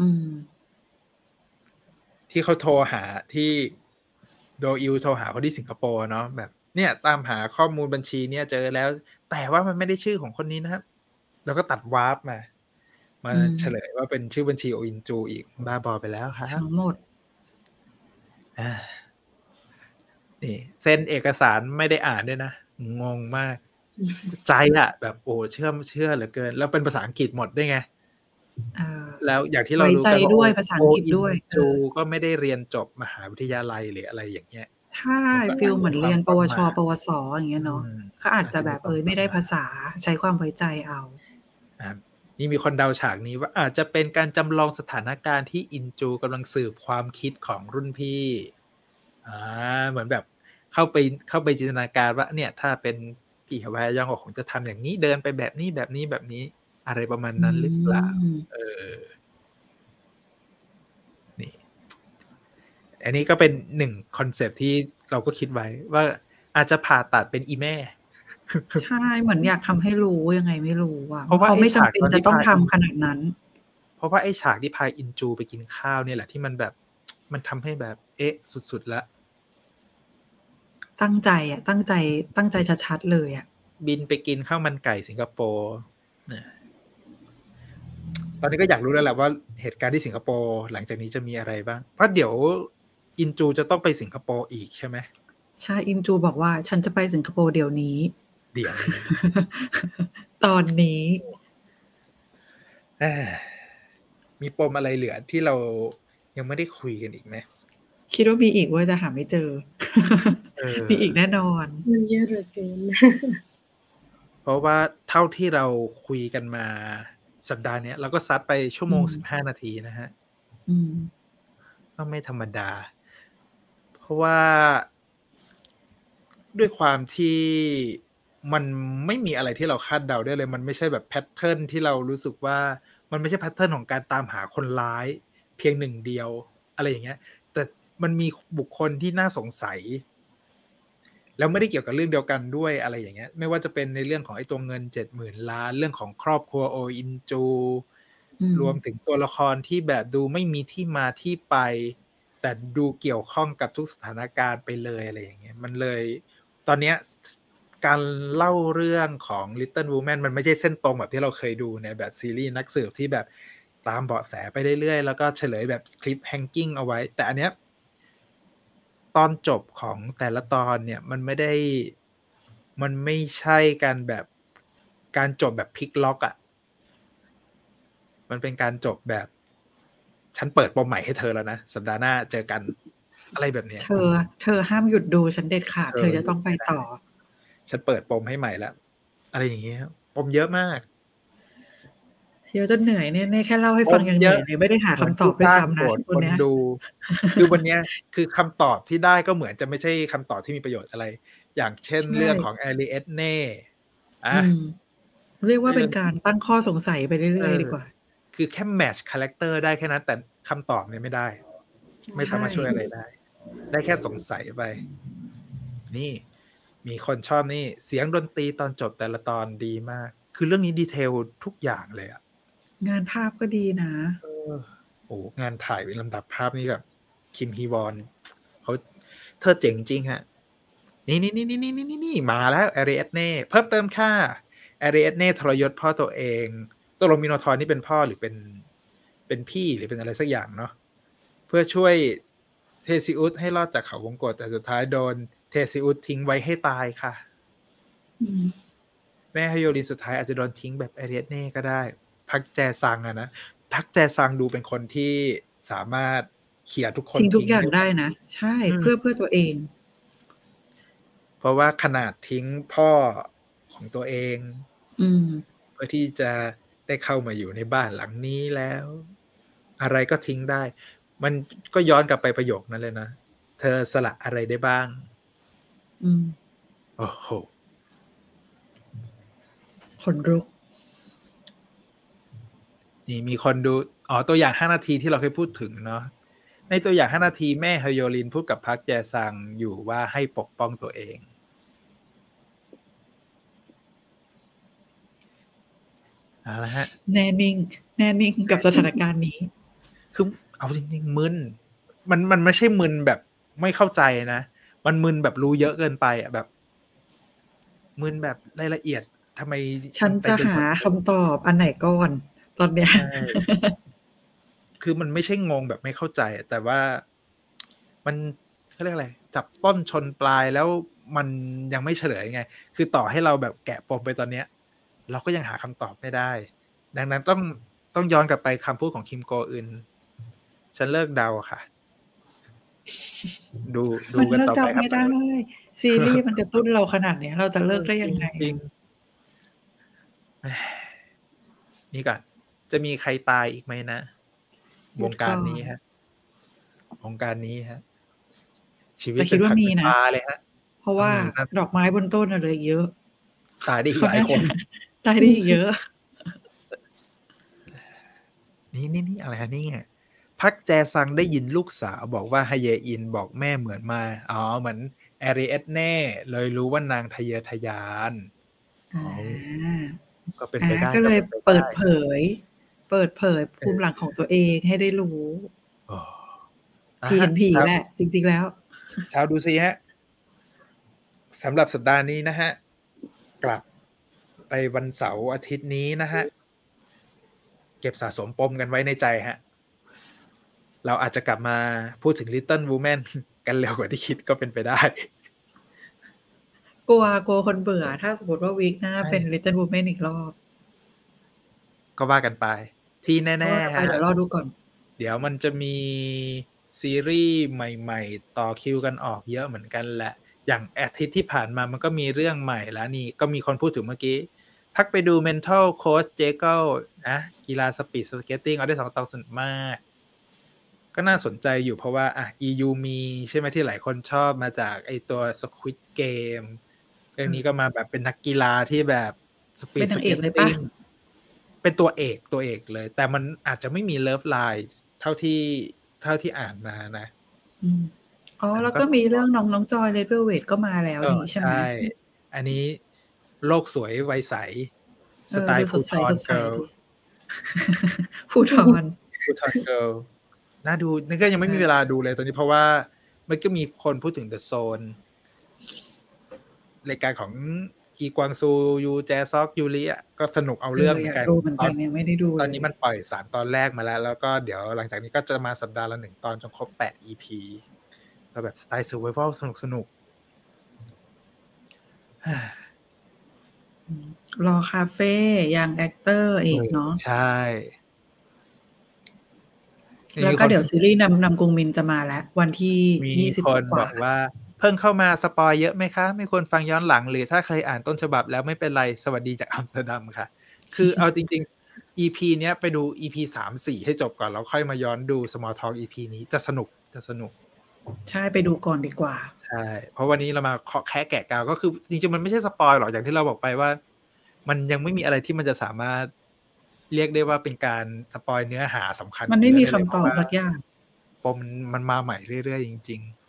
อืมที่เขาโทรหาที่โดอิลโทรหาคนที่สิงคโปร์เนาะแบบเนี่ย ตามหาข้อมูลบัญชีเนี่ยเจอแล้ว แต่ว่ามันไม่ได้ชื่อของคนนี้นะครับ แล้วก็ตัด warp มา มาอืมเฉลยว่าเป็นชื่อบัญชีโออินจูอีกบ้าบอไปแล้วครับทั้งหมดอ่านี่เซ็นเอกสารไม่ได้อ่านด้วยนะ งงมาก ใจอะแบบโอ้เชื่อเชื่อเหลือเกิน แล้วเป็นภาษาอังกฤษหมดด้วยไงเออแล้วอย่างที่เรารู้ไว้ใจกันด้วยภาษาอังกฤษด้วยโออินจูก็ไม่ได้เรียนจบมหาวิทยาลัยหรืออะไรอย่างเงี้ยใช่ฟิลเหมือนเรียนปวช ปวสอย่างเงี้ยเนาะอืมเขาอาจจะแบบเอยไม่ได้ภาษาใช้ความไว้ใจเอาอะนี่มีคนเดาฉากนี้ว่าอาจจะเป็นการจำลองสถานการณ์ที่อินจูกำลังสืบความคิดของรุ่นพี่อ่าเหมือนแบบเข้าไปเข้าไปจินตนาการว่าเนี่ยถ้าเป็น พี่ฮวายองก็คงจะทำอย่างนี้เดินไปแบบนี้แบบนี้แบบนี้ อะไรประมาณนั้นหรือเปล่าอืมเออนี่ อันนี้ก็เป็นหนึ่งคอนเซปต์ที่เราก็คิดไว้ว่าอาจจะผ่าตัดเป็นอีแม่ ใช่เหมือนอยากทำให้รู้ยังไงไม่รู้อะเพราะว่าเขาไม่ไอ้ฉากจำเป็นตอนที่จะต้องพาทำขนาดนั้น เพราะว่าไอ้ฉากที่พาอินจูไปกินข้าวเนี่ยแหละที่มันแบบมันทำให้แบบเอ๊ะสุดๆละ ตั้งใจอะ ตั้งใจ ตั้งใจชัดๆเลยอะ บินไปกินข้าวมันไก่สิงคโปร์เนี่ยตอนนี้ก็อยากรู้แล้วแหละว่าเหตุการณ์ที่สิงคโปร์หลังจากนี้จะมีอะไรบ้าง เพราะเดี๋ยวอินจูจะต้องไปสิงคโปร์อีกใช่ไหมใช่อิมจูบอกว่า ฉันจะไปสิงคโปร์เดี๋ยวนี้ เดี๋ยวนี้ตอนนี้เอ้ยมีปมอะไรเหลือที่เรายังไม่ได้คุยกันอีกไหมคิดว่ามีอีกเว้ยแต่หาไม่เจอเออ มีอีกแน่นอน มันเยอะเหลือเกินเพราะว่าเท่าที่เราคุยกันมาสัปดาห์เนี้ยเราก็ซัดไปชั่วโมงอืมสิบห้านาทีนะฮะอืมก็ไม่ธรรมดา เพราะว่าด้วยความที่มันไม่มีอะไรที่เราคาดเดาได้เลย มันไม่ใช่แบบ pattern ที่เรารู้สึกว่า มันไม่ใช่ pattern ของการตามหาคนร้าย เพียงหนึ่งเดียว อะไรอย่างเงี้ย แต่มันมีบุคคลที่น่าสงสัย แล้วไม่ได้เกี่ยวกับเรื่องเดียวกันด้วยอะไรอย่างเงี้ย ไม่ว่าจะเป็นในเรื่องของไอ้ตัวเงินเจ็ดหมื่นล้านเรื่องของครอบครัวโออินจูอืมรวมถึงตัวละครที่แบบดูไม่มีที่มาที่ไป แต่ดูเกี่ยวข้องกับทุกสถานการณ์ไปเลยอะไรอย่างเงี้ยมันเลย ตอนเนี้ยการเล่าเรื่องของ Little Woman มันไม่ใช่เส้นตรงแบบที่เราเคยดูในแบบซีรีส์นักสืบที่แบบตามเบาะแสไปเรื่อยๆ แล้วก็เฉลยแบบคลิปแฮงกิ้งเอาไว้ แต่อันเนี้ย ตอนจบของแต่ละตอนเนี่ยมันไม่ได้มันไม่ใช่การแบบการจบแบบพลิกล็อกอะ่ะ มันเป็นการจบแบบ ฉันเปิดปมใหม่ให้เธอแล้วนะ สัปดาห์หน้าเจอกันอะไรแบบเนี้ย เธอ เธอห้ามหยุดดูฉันเด็ดขาดเออเธอจะต้องไปต่อ ฉันเปิดปมให้ใหม่แล้ว อะไรอย่างเงี้ยปมเยอะมาก เยอะจนเหนื่อยเนี่ยแค่เล่าให้ฟังยังเหนื่อยเลยไม่ได้หาคำตอบด้วยซ้ำนะเหมือนคนผู้สร้างโจทย์เนี้ยคนดูคือวันเนี้ยคือคำตอบที่ได้ก็เหมือนจะไม่ใช่คำตอบที่มีประโยชน์อะไร อย่างเช่นใช่เรื่องของแอเรียดเน่อะอืมเรียกว่าเรื่องเป็นการตั้งข้อสงสัยไปเรื่อยๆ เออ ดีกว่า คือแค่ match character ได้แค่นั้น แต่คำตอบเนี่ยไม่ได้ ไม่สามารถช่วยอะไรได้ ได้แค่สงสัยไป นี่ มีคนชอบนี่ เสียงดนตรีตอนจบแต่ละตอนดีมาก คือเรื่องนี้ detail ทุกอย่างเลยอะ งานภาพก็ดีนะเออโอ้งานถ่ายเป็นลำดับภาพผู้กำกับคิมฮีวอนเขาเธอเจ๋งจริงฮะ นี่นี่นี่นี่นี่นี่นี่มาแล้วแอเรียดเน่เพิ่มเติมค่าแอเรียดเน่ทรยศพ่อตัวเองตัวลงมิโนทอร์นี่เป็นพ่อหรือเป็นเป็นพี่หรือเป็นอะไรสักอย่างเนาะเพื่อช่วยเทซิอุสให้รอดจากเขาวงกตแต่สุดท้ายโดนเทซิอุสทิ้งไว้ให้ตายค่ะแม่ฮโยรินสุดท้ายอาจจะโดนทิ้งแบบแอเรียดเน่ก็ได้ พัคแจซังอะนะพัคแจซังดูเป็นคนที่สามารถเขี่ยทุกคนทิ้งทุกอย่างได้นะ ใช่อืมเพื่อเพื่อตัวเอง เพราะว่าขนาดทิ้งพ่อของตัวเอง อืมเพื่อที่จะได้เข้ามาอยู่ในบ้านหลังนี้แล้ว อะไรก็ทิ้งได้ มันก็ย้อนกลับไปประโยคนั้นเลยนะเธอสละอะไรได้บ้าง อืมโอ้โหขนลุก นี่มีคนดูอ๋อตัวอย่าง5นาทีที่เราเคยพูดถึงเนาะในตัวอย่าง5นาทีแม่ฮโยลินพูดกับพักแจซังอยู่ว่าให้ปกป้องตัวเอง เอาละฮะ แน่นิ่ง แน่นิ่งกับสถานการณ์นี้ คือเอาจริงๆมึน มันมันไม่ใช่มึนแบบไม่เข้าใจนะ มันมึนแบบรู้เยอะเกินไปอะแบบ มึนแบบรายละเอียดทำไม ฉันจะหาคำตอบอันไหนก่อน ตอนเนี้ยใช่คือมันไม่ใช่งงแบบไม่เข้าใจ แต่ว่ามันเขาเรียกอะไร จับต้นชนปลายแล้วมันยังไม่เฉลยไง คือต่อให้เราแบบแกะปมไปตอนเนี้ย เราก็ยังหาคำตอบไม่ได้ ดังนั้นต้องต้องย้อนกลับไปคำพูดของคิมโกอึนฉันเลิกเดาค่ะ ดูดูมันกันเลิกต่อเดาไปครับไม่ได้ ซีรีส์มันกระตุ้นเราขนาดเนี้ย เราจะเลิกได้ยังไงจริงๆแหมนี่ก่อน จะมีใครตายอีกไหมนะ วงการนี้ฮะ วงการนี้ฮะ ชีวิตแต่คิดว่ามีนะเป็ผักเป็ปลาเลยฮะ เพราะว่าอืมนั่นดอกไม้บนต้นน่ะเลยเยอะ ตายได้อีกเขาหลายน่าคจะนได้ได้อีกเยอะ นี่นี่นี่อะไรฮะนี่ไงพักแจซังได้ยินลูกสาวบอกว่าฮเยอินบอกแม่เหมือนมา อ๋อ เหมือนแอเรียดเน่ เลยรู้ว่านางทะเยอทะยานอ่าก็เป็นอ่าไปได้ก็เลยป็นไเปิดเผย เปิดเผยภูมิหลังของตัวเองให้ได้รู้อ๋อผีเห็นผีครับแหละ จริง ๆแล้ว ชาวดูซีฮะสำหรับสัปดาห์นี้นะฮะ กลับไปวันเสาร์อาทิตย์นี้นะฮะ เก็บสะสมปมกันไว้ในใจฮะ เราอาจจะกลับมาพูดถึง Little Women กันเร็วกว่าที่คิดก็เป็นไปได้ กลัวกลัวคนเบื่อ ถ้าสมมติว่าวีคหน้าเป็น Little Women อีกรอบ ก็ว่ากันไป ที่แน่ก็ๆไปฮะเดี๋ยวรอดูก่อน เดี๋ยวมันจะมีซีรีส์ใหม่ ๆ ต่อคิวกันออกเยอะเหมือนกันแหละ อย่างอาทิตย์ที่ผ่านมามันก็มีเรื่องใหม่แล้วนี่ก็มีคนพูดถึงเมื่อกี้ พักไปดู Mental Coach j a g l นะกีฬาสปีดสเก็ตติ้งเอาได้สองตอนสนุกมาก ก็น่าสนใจอยู่เพราะว่าอะ EU มีใช่ไหมที่หลายคนชอบมาจากไอตัว Squid Game เรื่องนี้ก็มาแบบเป็นนักกีฬาที่แบบสปีเป็ดนสนางเอเก็กตเลยปะติ้ง เป็นตัวเอกตัวเอกเลย แต่มันอาจจะไม่มีเลิฟไลน์เท่าที่เท่าที่อ่านมานะอืมอ๋อแต่มันก็แล้วก็มีเรื่องน้องน้องจอยเลเวลเวทก็มาแล้วเออนี่ใช่ไหมอันนี้โลกสวยวัยใสเอสอไตล์ดูสฟูดใสทอนสดใสเกิลดีฟูทอนฟูทอนเกิลน่าดูนี่ก็ยังไม่มีเออเวลาดูเลยตอนนี้เพราะว่ามันก็มีคนพูดถึงเดอะโซนรายการของ อีกวางซูยูแจซอกยูริอะก็สนุกเอาเรื่องเหมืออนยากกันดูเหมือนตกัอนนยังไม่ได้ดูตอนนี้เลยมันปล่อยสามตอนแรกมาแล้ว แล้วก็เดี๋ยวหลังจากนี้ก็จะมาสัปดาห์ละหนึ่งตอนจนครบแปด EP ก็แบบสไตล์ survival สนุกสนุกอืมรอคาเฟ่ Young Actors เนาะใช่ แล้วก็เดี๋ยวซีรีส์นำนำกรุงมินจะมาแล้ว วันที่มียี่สิบคนกบว่าอกว่า เพิ่งเข้ามา spoil เยอะไหมคะ ไม่ควรฟังย้อนหลังหรือถ้าเคยอ่านต้นฉบับแล้วไม่เป็นไรสวัสดีจากอัมสเตอร์ดัมค่ะ คือเอาจริง ๆ EP เนี้ยไปดู EP สามสี่ให้จบก่อนแล้วค่อยมาย้อนดู Small Talk EP นี้จะสนุกจะสนุก ใช่ไปดูก่อนดีกว่า ใช่ เพราะวันนี้เรามาเคาะแค่แกะกาวก็คือ จริงๆมันไม่ใช่สปอยหรอกอย่างที่เราบอกไปว่า มันยังไม่มีอะไรที่มันจะสามารถเรียกได้ว่าเป็นการสปอยเนื้อหาสำคัญ มันไม่มีขงคำตอบเรื่งสักอย่างปมมันมาใหม่เรื่อยๆจริง ๆ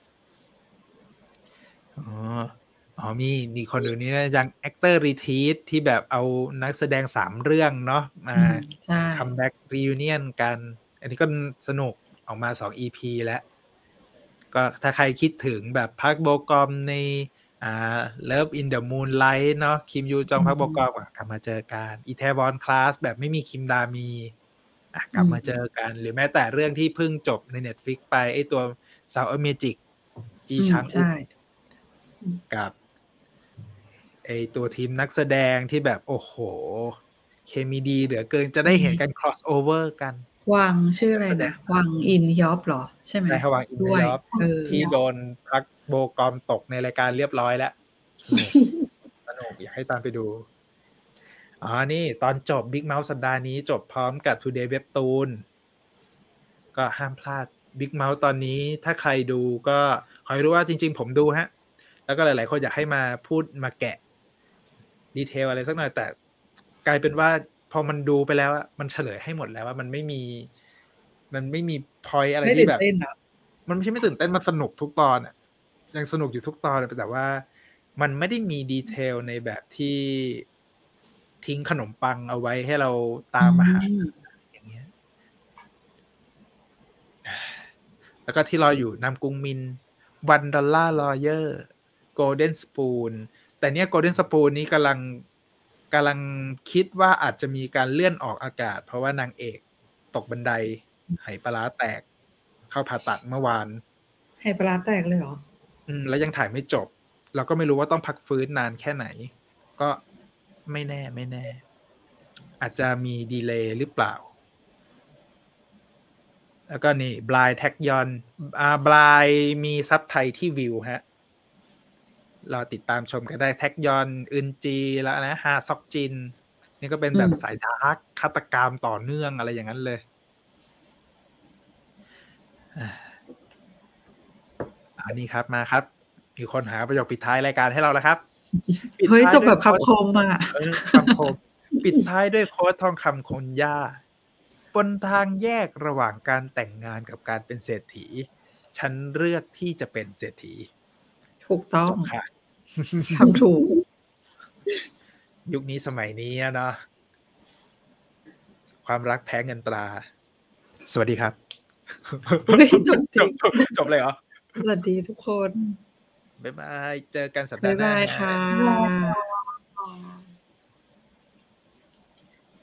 อ๋ออ๋อมีมีคนอื่นนี่นะยัง actor retreat ที่แบบเอานักแสดงสามเรื่องเนาะมาอืมใช่ comeback reunion กัน อันนี้ก็สนุกออกมาสอง EP แล้ว ก็ถ้าใครคิดถึงแบบพักโบกอมในอ่า Love in the Moonlight เนาะคิมยูจองพักโบกอมอะกลับมาเจอกันอีแทวอนคลาสแบบไม่มีคิมดามีอะกลับมาเจอกัน หรือแม้แต่เรื่องที่เพิ่งจบใน Netflix ไปไอตัวสาวอเมจิกจีอืมชังใช่ กับไอตัวทีมนักแสดงที่แบบโอ้โห เคมีดีเหลือเกินจะได้เห็นกัน cross over กัน วังชื่ออะไรนะ วังอินยอปเหรอ ใช่ไหมในระหว่างอินเดีด้วยยเออที่โดนพักโบกอมตกในรายการเรียบร้อยแล้วสนุกสนุกอยากให้ตามไปดูอ๋อนี่ตอนจบ Big Mouth สัปดาห์นี้จบพร้อมกับ Today Webtoon ก็ห้ามพลาด Big Mouth ตอนนี้ถ้าใครดูก็ขอให้รู้ว่าจริง ๆ ผมดูฮะ แล้วก็หลาย ๆ คนอยากให้มาพูดมาแกะดีเทลอะไรสักหน่อยแต่กลายเป็นว่าพอมันดูไปแล้วอะมันเฉลยให้หมดแล้วว่ามันไม่มี มันไม่มีพอยอะไรไม่ที่ตื่นแบบเต้นเหรอมันไม่ใช่ไม่ตื่นเต้นมันสนุกทุกตอนอะยังสนุกอยู่ทุกตอนเลยแต่ว่า มันไม่ได้มีดีเทลในแบบที่ทิ้งขนมปังเอาไว้ให้เราตามมาหาอืมอย่างเงี้ย แล้วก็ที่รออยู่นำกรุงมิน One Dollar Lawyer Golden Spoon แต่เนี้ย Golden Spoon นี้กำลังกำลังคิดว่าอาจจะมีการเลื่อนออกอากาศ เพราะว่านางเอกตกบันไดไหปลาร้าแตก เข้าผ่าตัดเมื่อวานไหปลาร้าแตกเลยเหรอ อืม แล้วยังถ่ายไม่จบ เราก็ไม่รู้ว่าต้องพักฟื้นนานแค่ไหน ก็ไม่แน่ไม่แน่ อาจจะมี delay หรือเปล่า แล้วก็นี่ Blind แทคยอนอ่า Blind มีซับไทยที่ Viu ฮะ รอติดตามชมกันได้แทคยอนอึนจีแล้วนะฮาซอกจิน นี่ก็เป็นแบบอืมสายดาร์กฆาตกรรมต่อเนื่องอะไรอย่างนั้นเลยอ่าอันนี้ครับมาครับ มีคนหาประโยคปิดท้ายรายการให้เราแล้วครับปิดเฮ้ยท้าจบแบบด้วยคำคมอะเออคำคม ปิดท้ายด้วยโค้ดทองคำคนย่าบนทางแยกระหว่างการแต่งงานกับการเป็นเศรษฐี ฉันเลือกที่จะเป็นเศรษฐี ถูกต้องจบค่ะ ทำถูก ยุคนี้สมัยนี้อะเนาะความรักแพ้เงินตรา สวัสดีครับเฮ้ยจบจริงจบจบเลยเหรอ สวัสดีทุกคน บ๊ายบาย เจอกันสัปดาบ๊ายห์หน้าบายฮะค่ะบ๊ายบายค่ะ